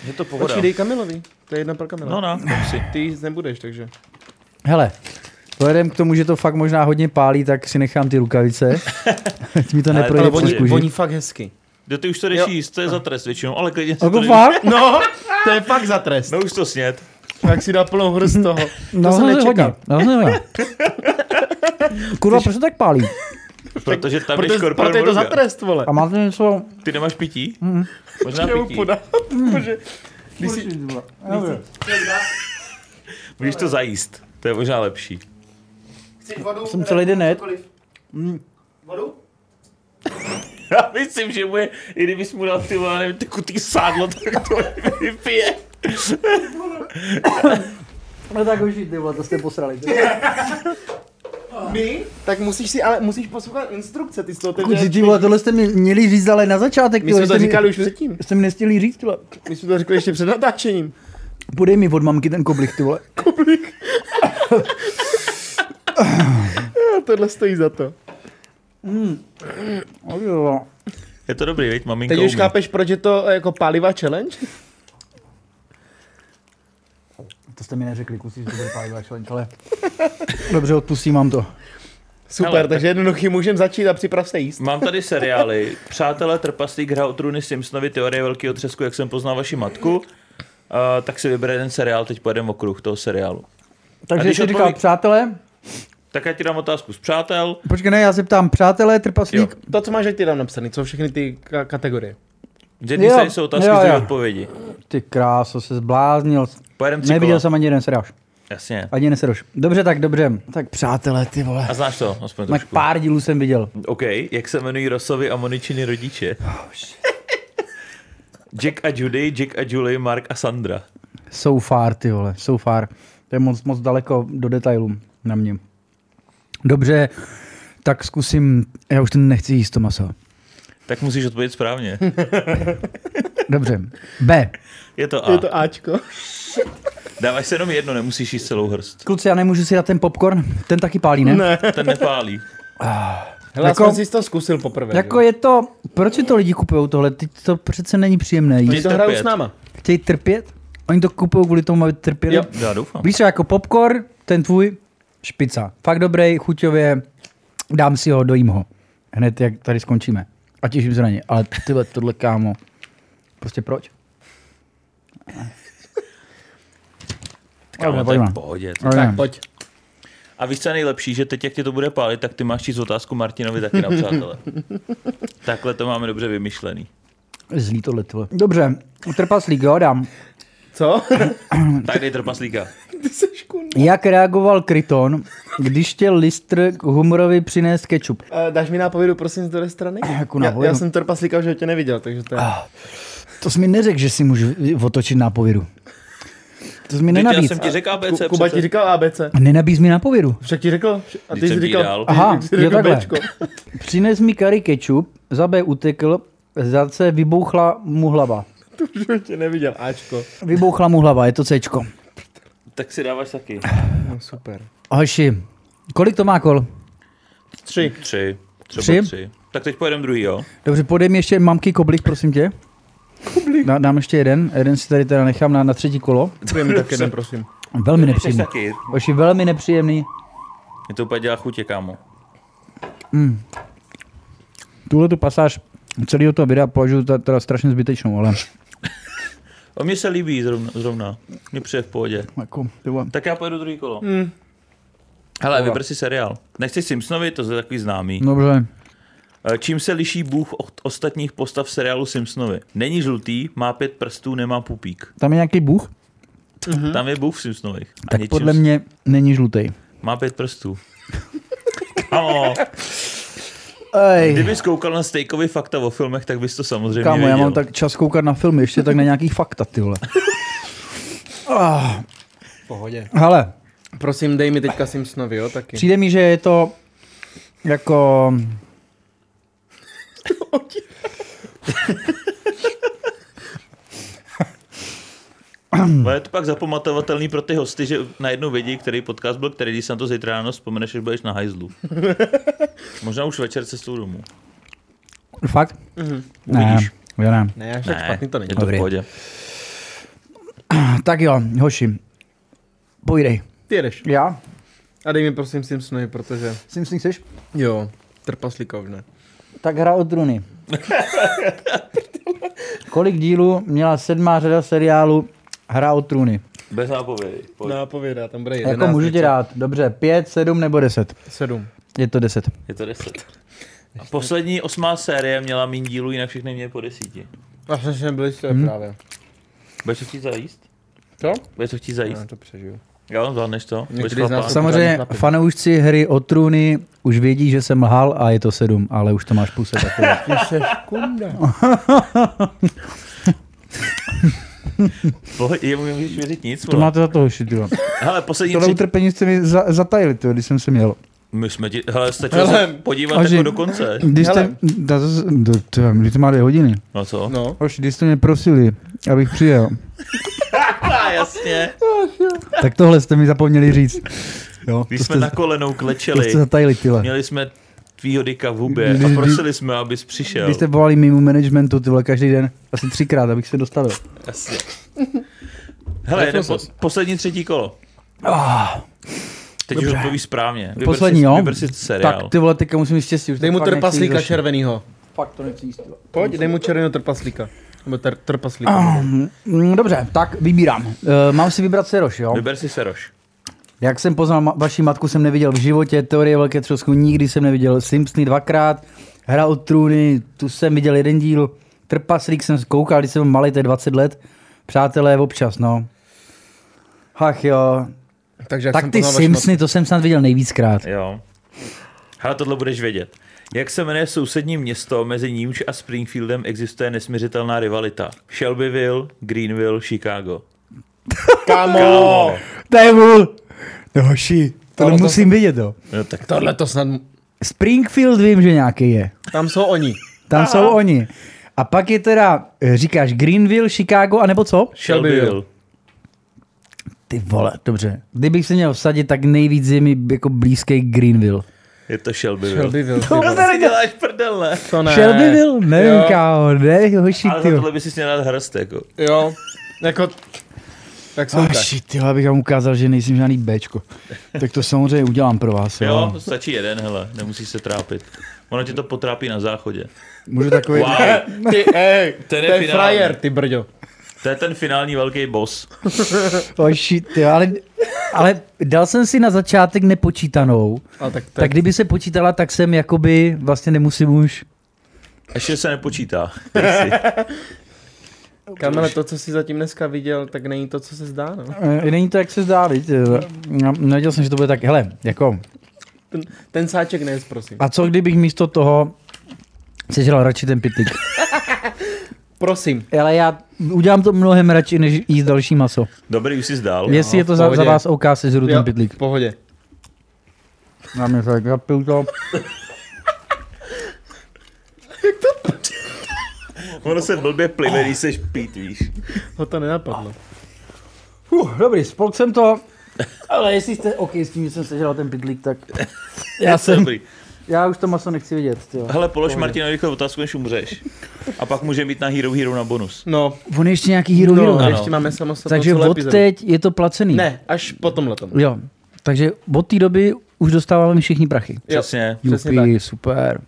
Je to pohoda. Počkej, dej Kamilovi. To je jedna pro Kamila. No, no, si. Ty jíst nebudeš, takže. Hele, vzhledem k tomu, že to fakt možná hodně pálí, tak si nechám ty rukavice. Ať mi to neprojde Ale to přes kůži. voní fakt hezky. Kdo ty už to Jo. jíst, to je za trest většinou, ale klidně Jako to jdeš- fakt? No, to je fakt za trest. No už to sněd. Tak si dá plnou hrst toho. To No, jsem hodně, nečekal. No, hodně. Kurva, proč to tak pálí? Protože tam je Proto, škorpion proto je to za trest, vole. A máte něco... Ty nemáš pití? Mhm. Možná pití. podám, protože když si, Můžeš to zajíst. To je možná lepší. chceš vodu, Jsem celý den net. Vodu? Já myslím, že mu je, i kdybys mu dal ty vole, nevím, ty kutý sádlo, tak to vypije. No tak hoši, ty vole, to jste posrali. My? Tak musíš si, ale musíš poslouchat instrukce, ty jsi to Kuci, ty vole, tohle jste mi měli říct, ale na začátek. My ty jsme to mi- říkali už předtím. Jste mi nestihli říct, ty vole. My jsme to řekli ještě před natáčením. Podej mi od mamky ten koblich, ty vole. A tohle stojí za to. Jo. Je to dobrý, veď, maminka Teď už umí. chápeš, proč je to jako pálivá challenge? To jste mi neřekli, kusí, že to bude challenge, ale... Dobře, odpustím vám to. Super, Hele, takže jednoduchý, můžeme začít a připrav se jíst. Mám tady seriály. Přátelé, Trpaslík, Hra o trůny, Simpsonovi, Teorie velkého třesku, jak jsem poznal vaši matku. Uh, tak si vybere jeden seriál, teď pojedeme okruh toho seriálu. Takže když si říká, odpoví- přátelé, Tak já ti dám otázku z přátel. počkej, ne, já se ptám, přátelé, Jo. trpaslík, To, co máš, ať ty dám napsaný, co všechny ty ka- kategorie. Z jedné Jo, strany jsou otázky, jo, z jo. odpovědi. Ty kráso, se zbláznil. Pojedem tři Neviděl kola. jsem ani jeden seriáš. Jasně. Ani jeden seriáš. Dobře, tak dobře. Tak přátelé, ty vole. A znáš to, aspoň Tak trošku. pár dílů jsem viděl. OK, jak se jmenují Rosovi a Moničiny rodiče? Jack a Judy, Jack a Julie, Mark a Sandra. So far, ty vole, so far. To je moc, moc daleko do detailů na mě. Dobře, tak zkusím, já už to nechci jíst to maso. Tak musíš odpovědět správně. Dobře, B. Je to A. Je to Ačko. Dáváš se jenom jedno, nemusíš jíst celou hrst. Kluci, já nemůžu si dát ten popcorn, ten taky pálí, ne? Ne. Ten nepálí. Hele, Jako- jsi to zkusil poprvé. Jako je to, proč si to lidi kupují tohle? Teď to přece není příjemné Oni jíst. to hrajou trpět. s náma. Chtějí trpět? Oni to kupují kvůli tomu, aby trpěli? Jo. Já doufám. Víš co, jako popcorn, ten tvůj, špica. Fakt dobrý, chuťově, dám si ho, dojím ho. Hned jak tady skončíme. A těším se na ně. Ale tyhle, tohle kámo, prostě proč? Kámo, Dobře, to je v pohodě. Tak ne. pojď. A víš, co je nejlepší, že teď, jak tě to bude pálit, tak ty máš číst otázku Martinovi taky na přátelé. Takhle to máme dobře vymyšlený. Zlý tohle, tyhle. Dobře, trpaslík, jo, dám. Co? Tak dej trpaslíka. Ty seš kunda. Jak reagoval Kryton, když chtěl Listr k humorovi přinést ketchup? Uh, dáš mi nápovědu, prosím, z druhé strany? Jakou já, nápovědu? já jsem trpaslíka už tě neviděl, takže to je... To jsi mi neřekl, že si můžu otočit nápovědu. To jsi mi Teď já nenabíz. jsem ti řekl ABC Ku- Kuba ti přece. říkal ABC. Nenabíz mi nápovědu. Však ti řekl. A ty jsi jsem ti říkal... dal. Aha, jsi jo, takhle. Bčko. Přines mi curry ketchup, za B utekl, za C vybouchla mu hlava. To už tě neviděl, Ačko. Vybouchla mu hlava, je to Cčko. Tak si dáváš taky. No super. Hoši, kolik to má kol? Tři. Tři. Třeba Tři? tři. Tak teď pojedeme druhý, jo? Dobře, podej mi ještě mamky koblik, prosím tě. Dá, dám ještě jeden, jeden si tady teda nechám na, na třetí kolo. Pojď mi tak jeden, prosím. Velmi nepříjemný. Hoši, velmi nepříjemný. Mě to úplně dělá chutě, kámo. Tuhle tu pasáž celého toho videa považuji teda strašně zbytečnou, ale A mně se líbí zrovna. zrovna. Mně přijde v pohodě. jako. Tak já pojedu druhý kolo. Hmm. Hele, vyber si seriál. Nechceš Simpsonovi, to je takový známý. Dobře. Eh, Čím se liší Bůh od ostatních postav seriálu Simpsonovi? Není žlutý, má pět prstů, nemá pupík. Tam je nějaký bůh? Tam je Bůh v Simpsonových. A Tak něčím podle mě není žlutý. Má pět prstů. Kámo, Ej, kdybys koukal na stejkový fakta o filmech, tak bys to samozřejmě kámo, já mám tak čas koukat na filmy, ještě tak na nějaký fakta, ty vole. Ah, pohodě. hele, Prosím, dej mi teďka Simpsonovi, jo, taky. přijde mi, že je to jako... Ale je to pak zapamatovatelný pro ty hosty, že najednou vědí, který podcast byl, který když se na to zítra ráno vzpomeneš, že budeš na hajzlu. Možná už večer cestou domů. Fakt? Mhm. Ne, Uvidíš. jo ne. Ne, až tak špatný to není. je to Dobrý. v pohodě. Tak jo, hoši, pojdej. Ty jedeš. Já? A dej mi prosím Simpsonovi, protože... Simpson chceš? Jo, trpaslíka už ne. Tak hra o truny. Kolik dílů měla sedmá řada seriálu Hra o trůny? Bez nápovědy. Pojď. Nápověda, tam bude 11. Jako můžu ti něco. dát. Dobře, pět, sedm nebo deset? Sedm. Je to deset. Je to deset. A poslední osmá série měla méně dílů, jinak všechny měly po desíti. A že byli jste Hmm. právě. Budeš to chtít zajíst? Co? Budeš to chtít zajíst? Já to přežiju. Jo, zvládneš to? Samozřejmě fanoušci hry o trůny už vědí, že jsem lhal a je to sedm, ale už to máš puse takové. Ty seš kunda. Pohodě, jemu nemůžeš věřit nic, To vole. máte za to hoši. Hele, poslední Tohle tři... utrpení jste mi za, zatajili, tyjo, když jsem se měl. My jsme ti... Hele, stačilo Hele, se podívat Aži- jako do konce. Když jste, da, do, tyjo, když to má dvě hodiny. No co? No. Hoši, když jste mě prosili, abych přijel, A jasně. tak tohle jste mi zapomněli říct. Jo, Když to jsme jste, na kolenou klečeli, jste zatajili, tyhle. měli jsme tvýho dika v hubě Když- a prosili jsme, abys přišel. Když jste volali mimo managementu, ty vole, každý den, asi třikrát, abych se dostavil. Jasně. Hele, jede po, poslední třetí kolo. Ah, Teď už Dobře. odpovíš správně. Vyber Poslední, si, jo? Vyber si seriál. tak ty vole, teďka musím mít štěstí. Už Dej mu trpaslíka červenýho. Fakt to nechci jíst. Pojď, dej mu červeného trpaslíka. Nebo ter, trpaslíka. Mm, Dobře, tak vybírám. Uh, mám si vybrat Seroš, jo? Vyber si Seroš. Jak jsem poznal ma- vaši matku, jsem neviděl v životě, Teorie velké třosku nikdy jsem neviděl, Simpsony dvakrát, Hra o trůny, tu jsem viděl jeden díl, Trpaslík jsem koukal, když jsem byl malý, to je 20 let, Přátelé, občas, no. Ach jo. Takže jak Tak jsem ty Simpsony, to jsem snad viděl nejvíckrát. Jo. Hele, tohle budeš vědět. Jak se jmenuje sousední město, mezi nímž a Springfieldem existuje nesměřitelná rivalita? Shelbyville, Greenville, Chicago. Kámo! Kámo. To je vůl. No hoši, to musím vidět, jo. No, tak Tohle to snad... Springfield vím, že nějaký je. Tam jsou oni. Tam jsou oni. A pak je teda, eh, říkáš Greenville, Chicago, anebo co? Shelbyville. Ty vole, dobře. Kdybych se měl vsadit, tak nejvíc je mi jako blízký Greenville. Je to Shelbyville. Shelbyville. ty To si děláš prdel, ne? To ne. Shelbyville? Nevím, Jo. kámo, ne, hoši, Ale ty. za tohle by si měl dát hrst, jako. Jo. Jako... Tak jsou Oh, tak. shit, jo, abych vám ukázal, že nejsem žádný Bčko. tak to samozřejmě udělám pro vás. Jo. Jo, stačí jeden, hele, nemusíš se trápit. Ono tě to potrápí na záchodě. Můžu takový... Wow, Ty, ej, to Ten je, frajer, ty brďo. To je ten finální velký boss. Oh, shit, jo, ale, ale dal jsem si na začátek nepočítanou. Ale tak, Tak kdyby se počítala, tak jsem jakoby vlastně nemusím už. Ještě se nepočítá. Kamele, to, co jsi zatím dneska viděl, tak není to, co se zdá, no. E, Není to, jak se zdá, viď? No, Nevěděl jsem, že to bude tak, hele, jako, Ten, ten sáček nes, prosím. a co kdybych místo toho sežral radši ten pitlík? Prosím. Ale já udělám to mnohem radši, než jíst další maso. Dobrý, už jsi zdál. Jestli je to za, za vás OK, sežru ten Jo, pitlík. v pohodě. Já mě tak zapiju to. Ono se blbě plive, když seš pít, víš. Ho to nenapadlo. Uh, dobrý, spolk jsem to. Ale jestli jste OK s tím, že jsem sežral ten pitlík, tak já jsem, Dobrý. Já už to maso nechci vidět. Tyjo. Hele, polož Martina rychle otázku, než umřeš. A pak může být na Hero Hero na bonus. No, On je ještě nějaký hero, no hero. Ano. ještě máme samostatnou Takže od epizodu. teď je to placený. Ne, až po tomhle tom. Jo, takže od té doby už dostáváme všichni prachy. Přesně. Přesně Jupi, super.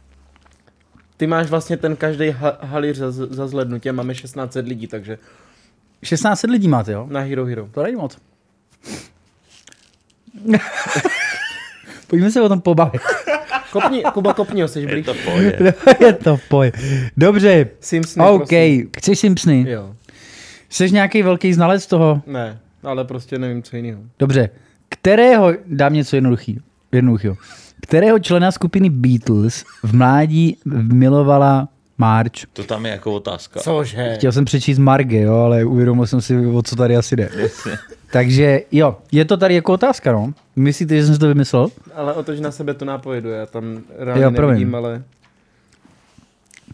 Ty máš vlastně ten každý ha- halíř za, za zhlednutě, máme 1600 lidí, takže 16 lidí máte, jo? na Hero Hero. To není moc. Pojďme se o tom pobavit. Kopni, Kuba, kopni ho, jsi Je blíž. to v pohodě. je to poj. Dobře, Simpsony, OK, prosím. chceš Simpsony? Jo, Jsi nějaký velký znalec toho? ne, ale prostě nevím, co jiného. Dobře. Kterého, dám něco jednoduchý, jednoduchého. Kterého člena skupiny Beatles v mládí milovala Marge? To tam je jako otázka. Cože? Chtěl jsem přečíst Marge, jo, ale uvědomil jsem si, o co tady asi jde. Takže jo, je to tady jako otázka, no. Myslíte, že jsem si to vymyslel? Ale otoč na sebe to nápojedu, já tam reálně Jo, jo, promiň. nevidím, ale...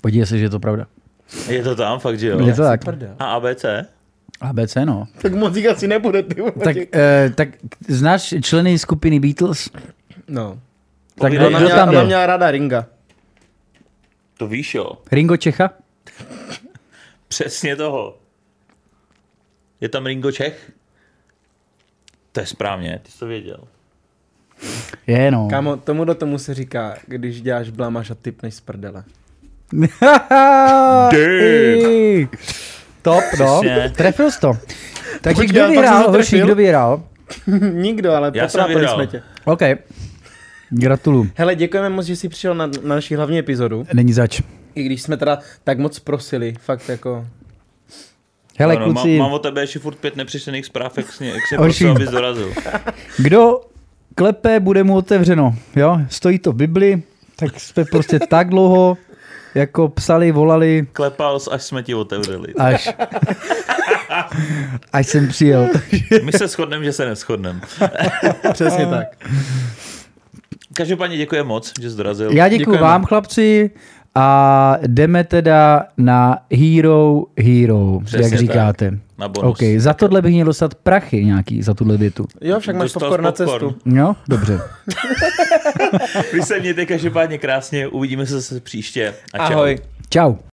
Podívej se, že je to pravda. Je to tam, fakt, že jo? Je to tak. A ABC? ABC, no. Tak moc jich asi nebude, ty. Tak, eh, tak znáš členy skupiny Beatles? No. Tak kdo, Ona kdo měla, tam ona je? měla ráda Ringa. To víš, jo? Ringo Čecha? Přesně toho. Je tam Ringo Čech? To je správně, ty jsi to věděl. Je, no. Kámo, tomu do tomu se říká, když děláš blamáš a typneš z prdele. Top, no. Trefil jsi to. Takže Počkej, kdo vyhrál, hoši, kdo vyhrál? Nikdo, ale Já potrápili jsme tě. OK. Gratuluju. Hele, děkujeme moc, že jsi přišel na, na naši hlavní epizodu. Není zač. I když jsme teda tak moc prosili, fakt jako... Hele, Ano, kluci, má, mám od tebe ještě furt pět nepřečtených zpráv, jak jsi, jak jsi prosil, abys dorazil. kdo klepe, bude mu otevřeno. Jo? Stojí to v Bibli, tak jsme prostě tak dlouho jako psali, volali, Klepal až jsme ti otevřeli. až, až jsem přijel. My se shodneme, že se neschodneme. Přesně tak. Každopádně děkuji moc, že jsi dorazil. Já děkuji vám, chlapci, a jdeme teda na Hero Hero, Přesně jak tak. říkáte. Na bonus. OK, za tohle bych měl dostat prachy nějaký, za tuhle větu. Jo, však máš popcorn na cestu. Jo, dobře. Vy se mějte každopádně krásně, uvidíme se zase příště. A čau. Ahoj. Čau.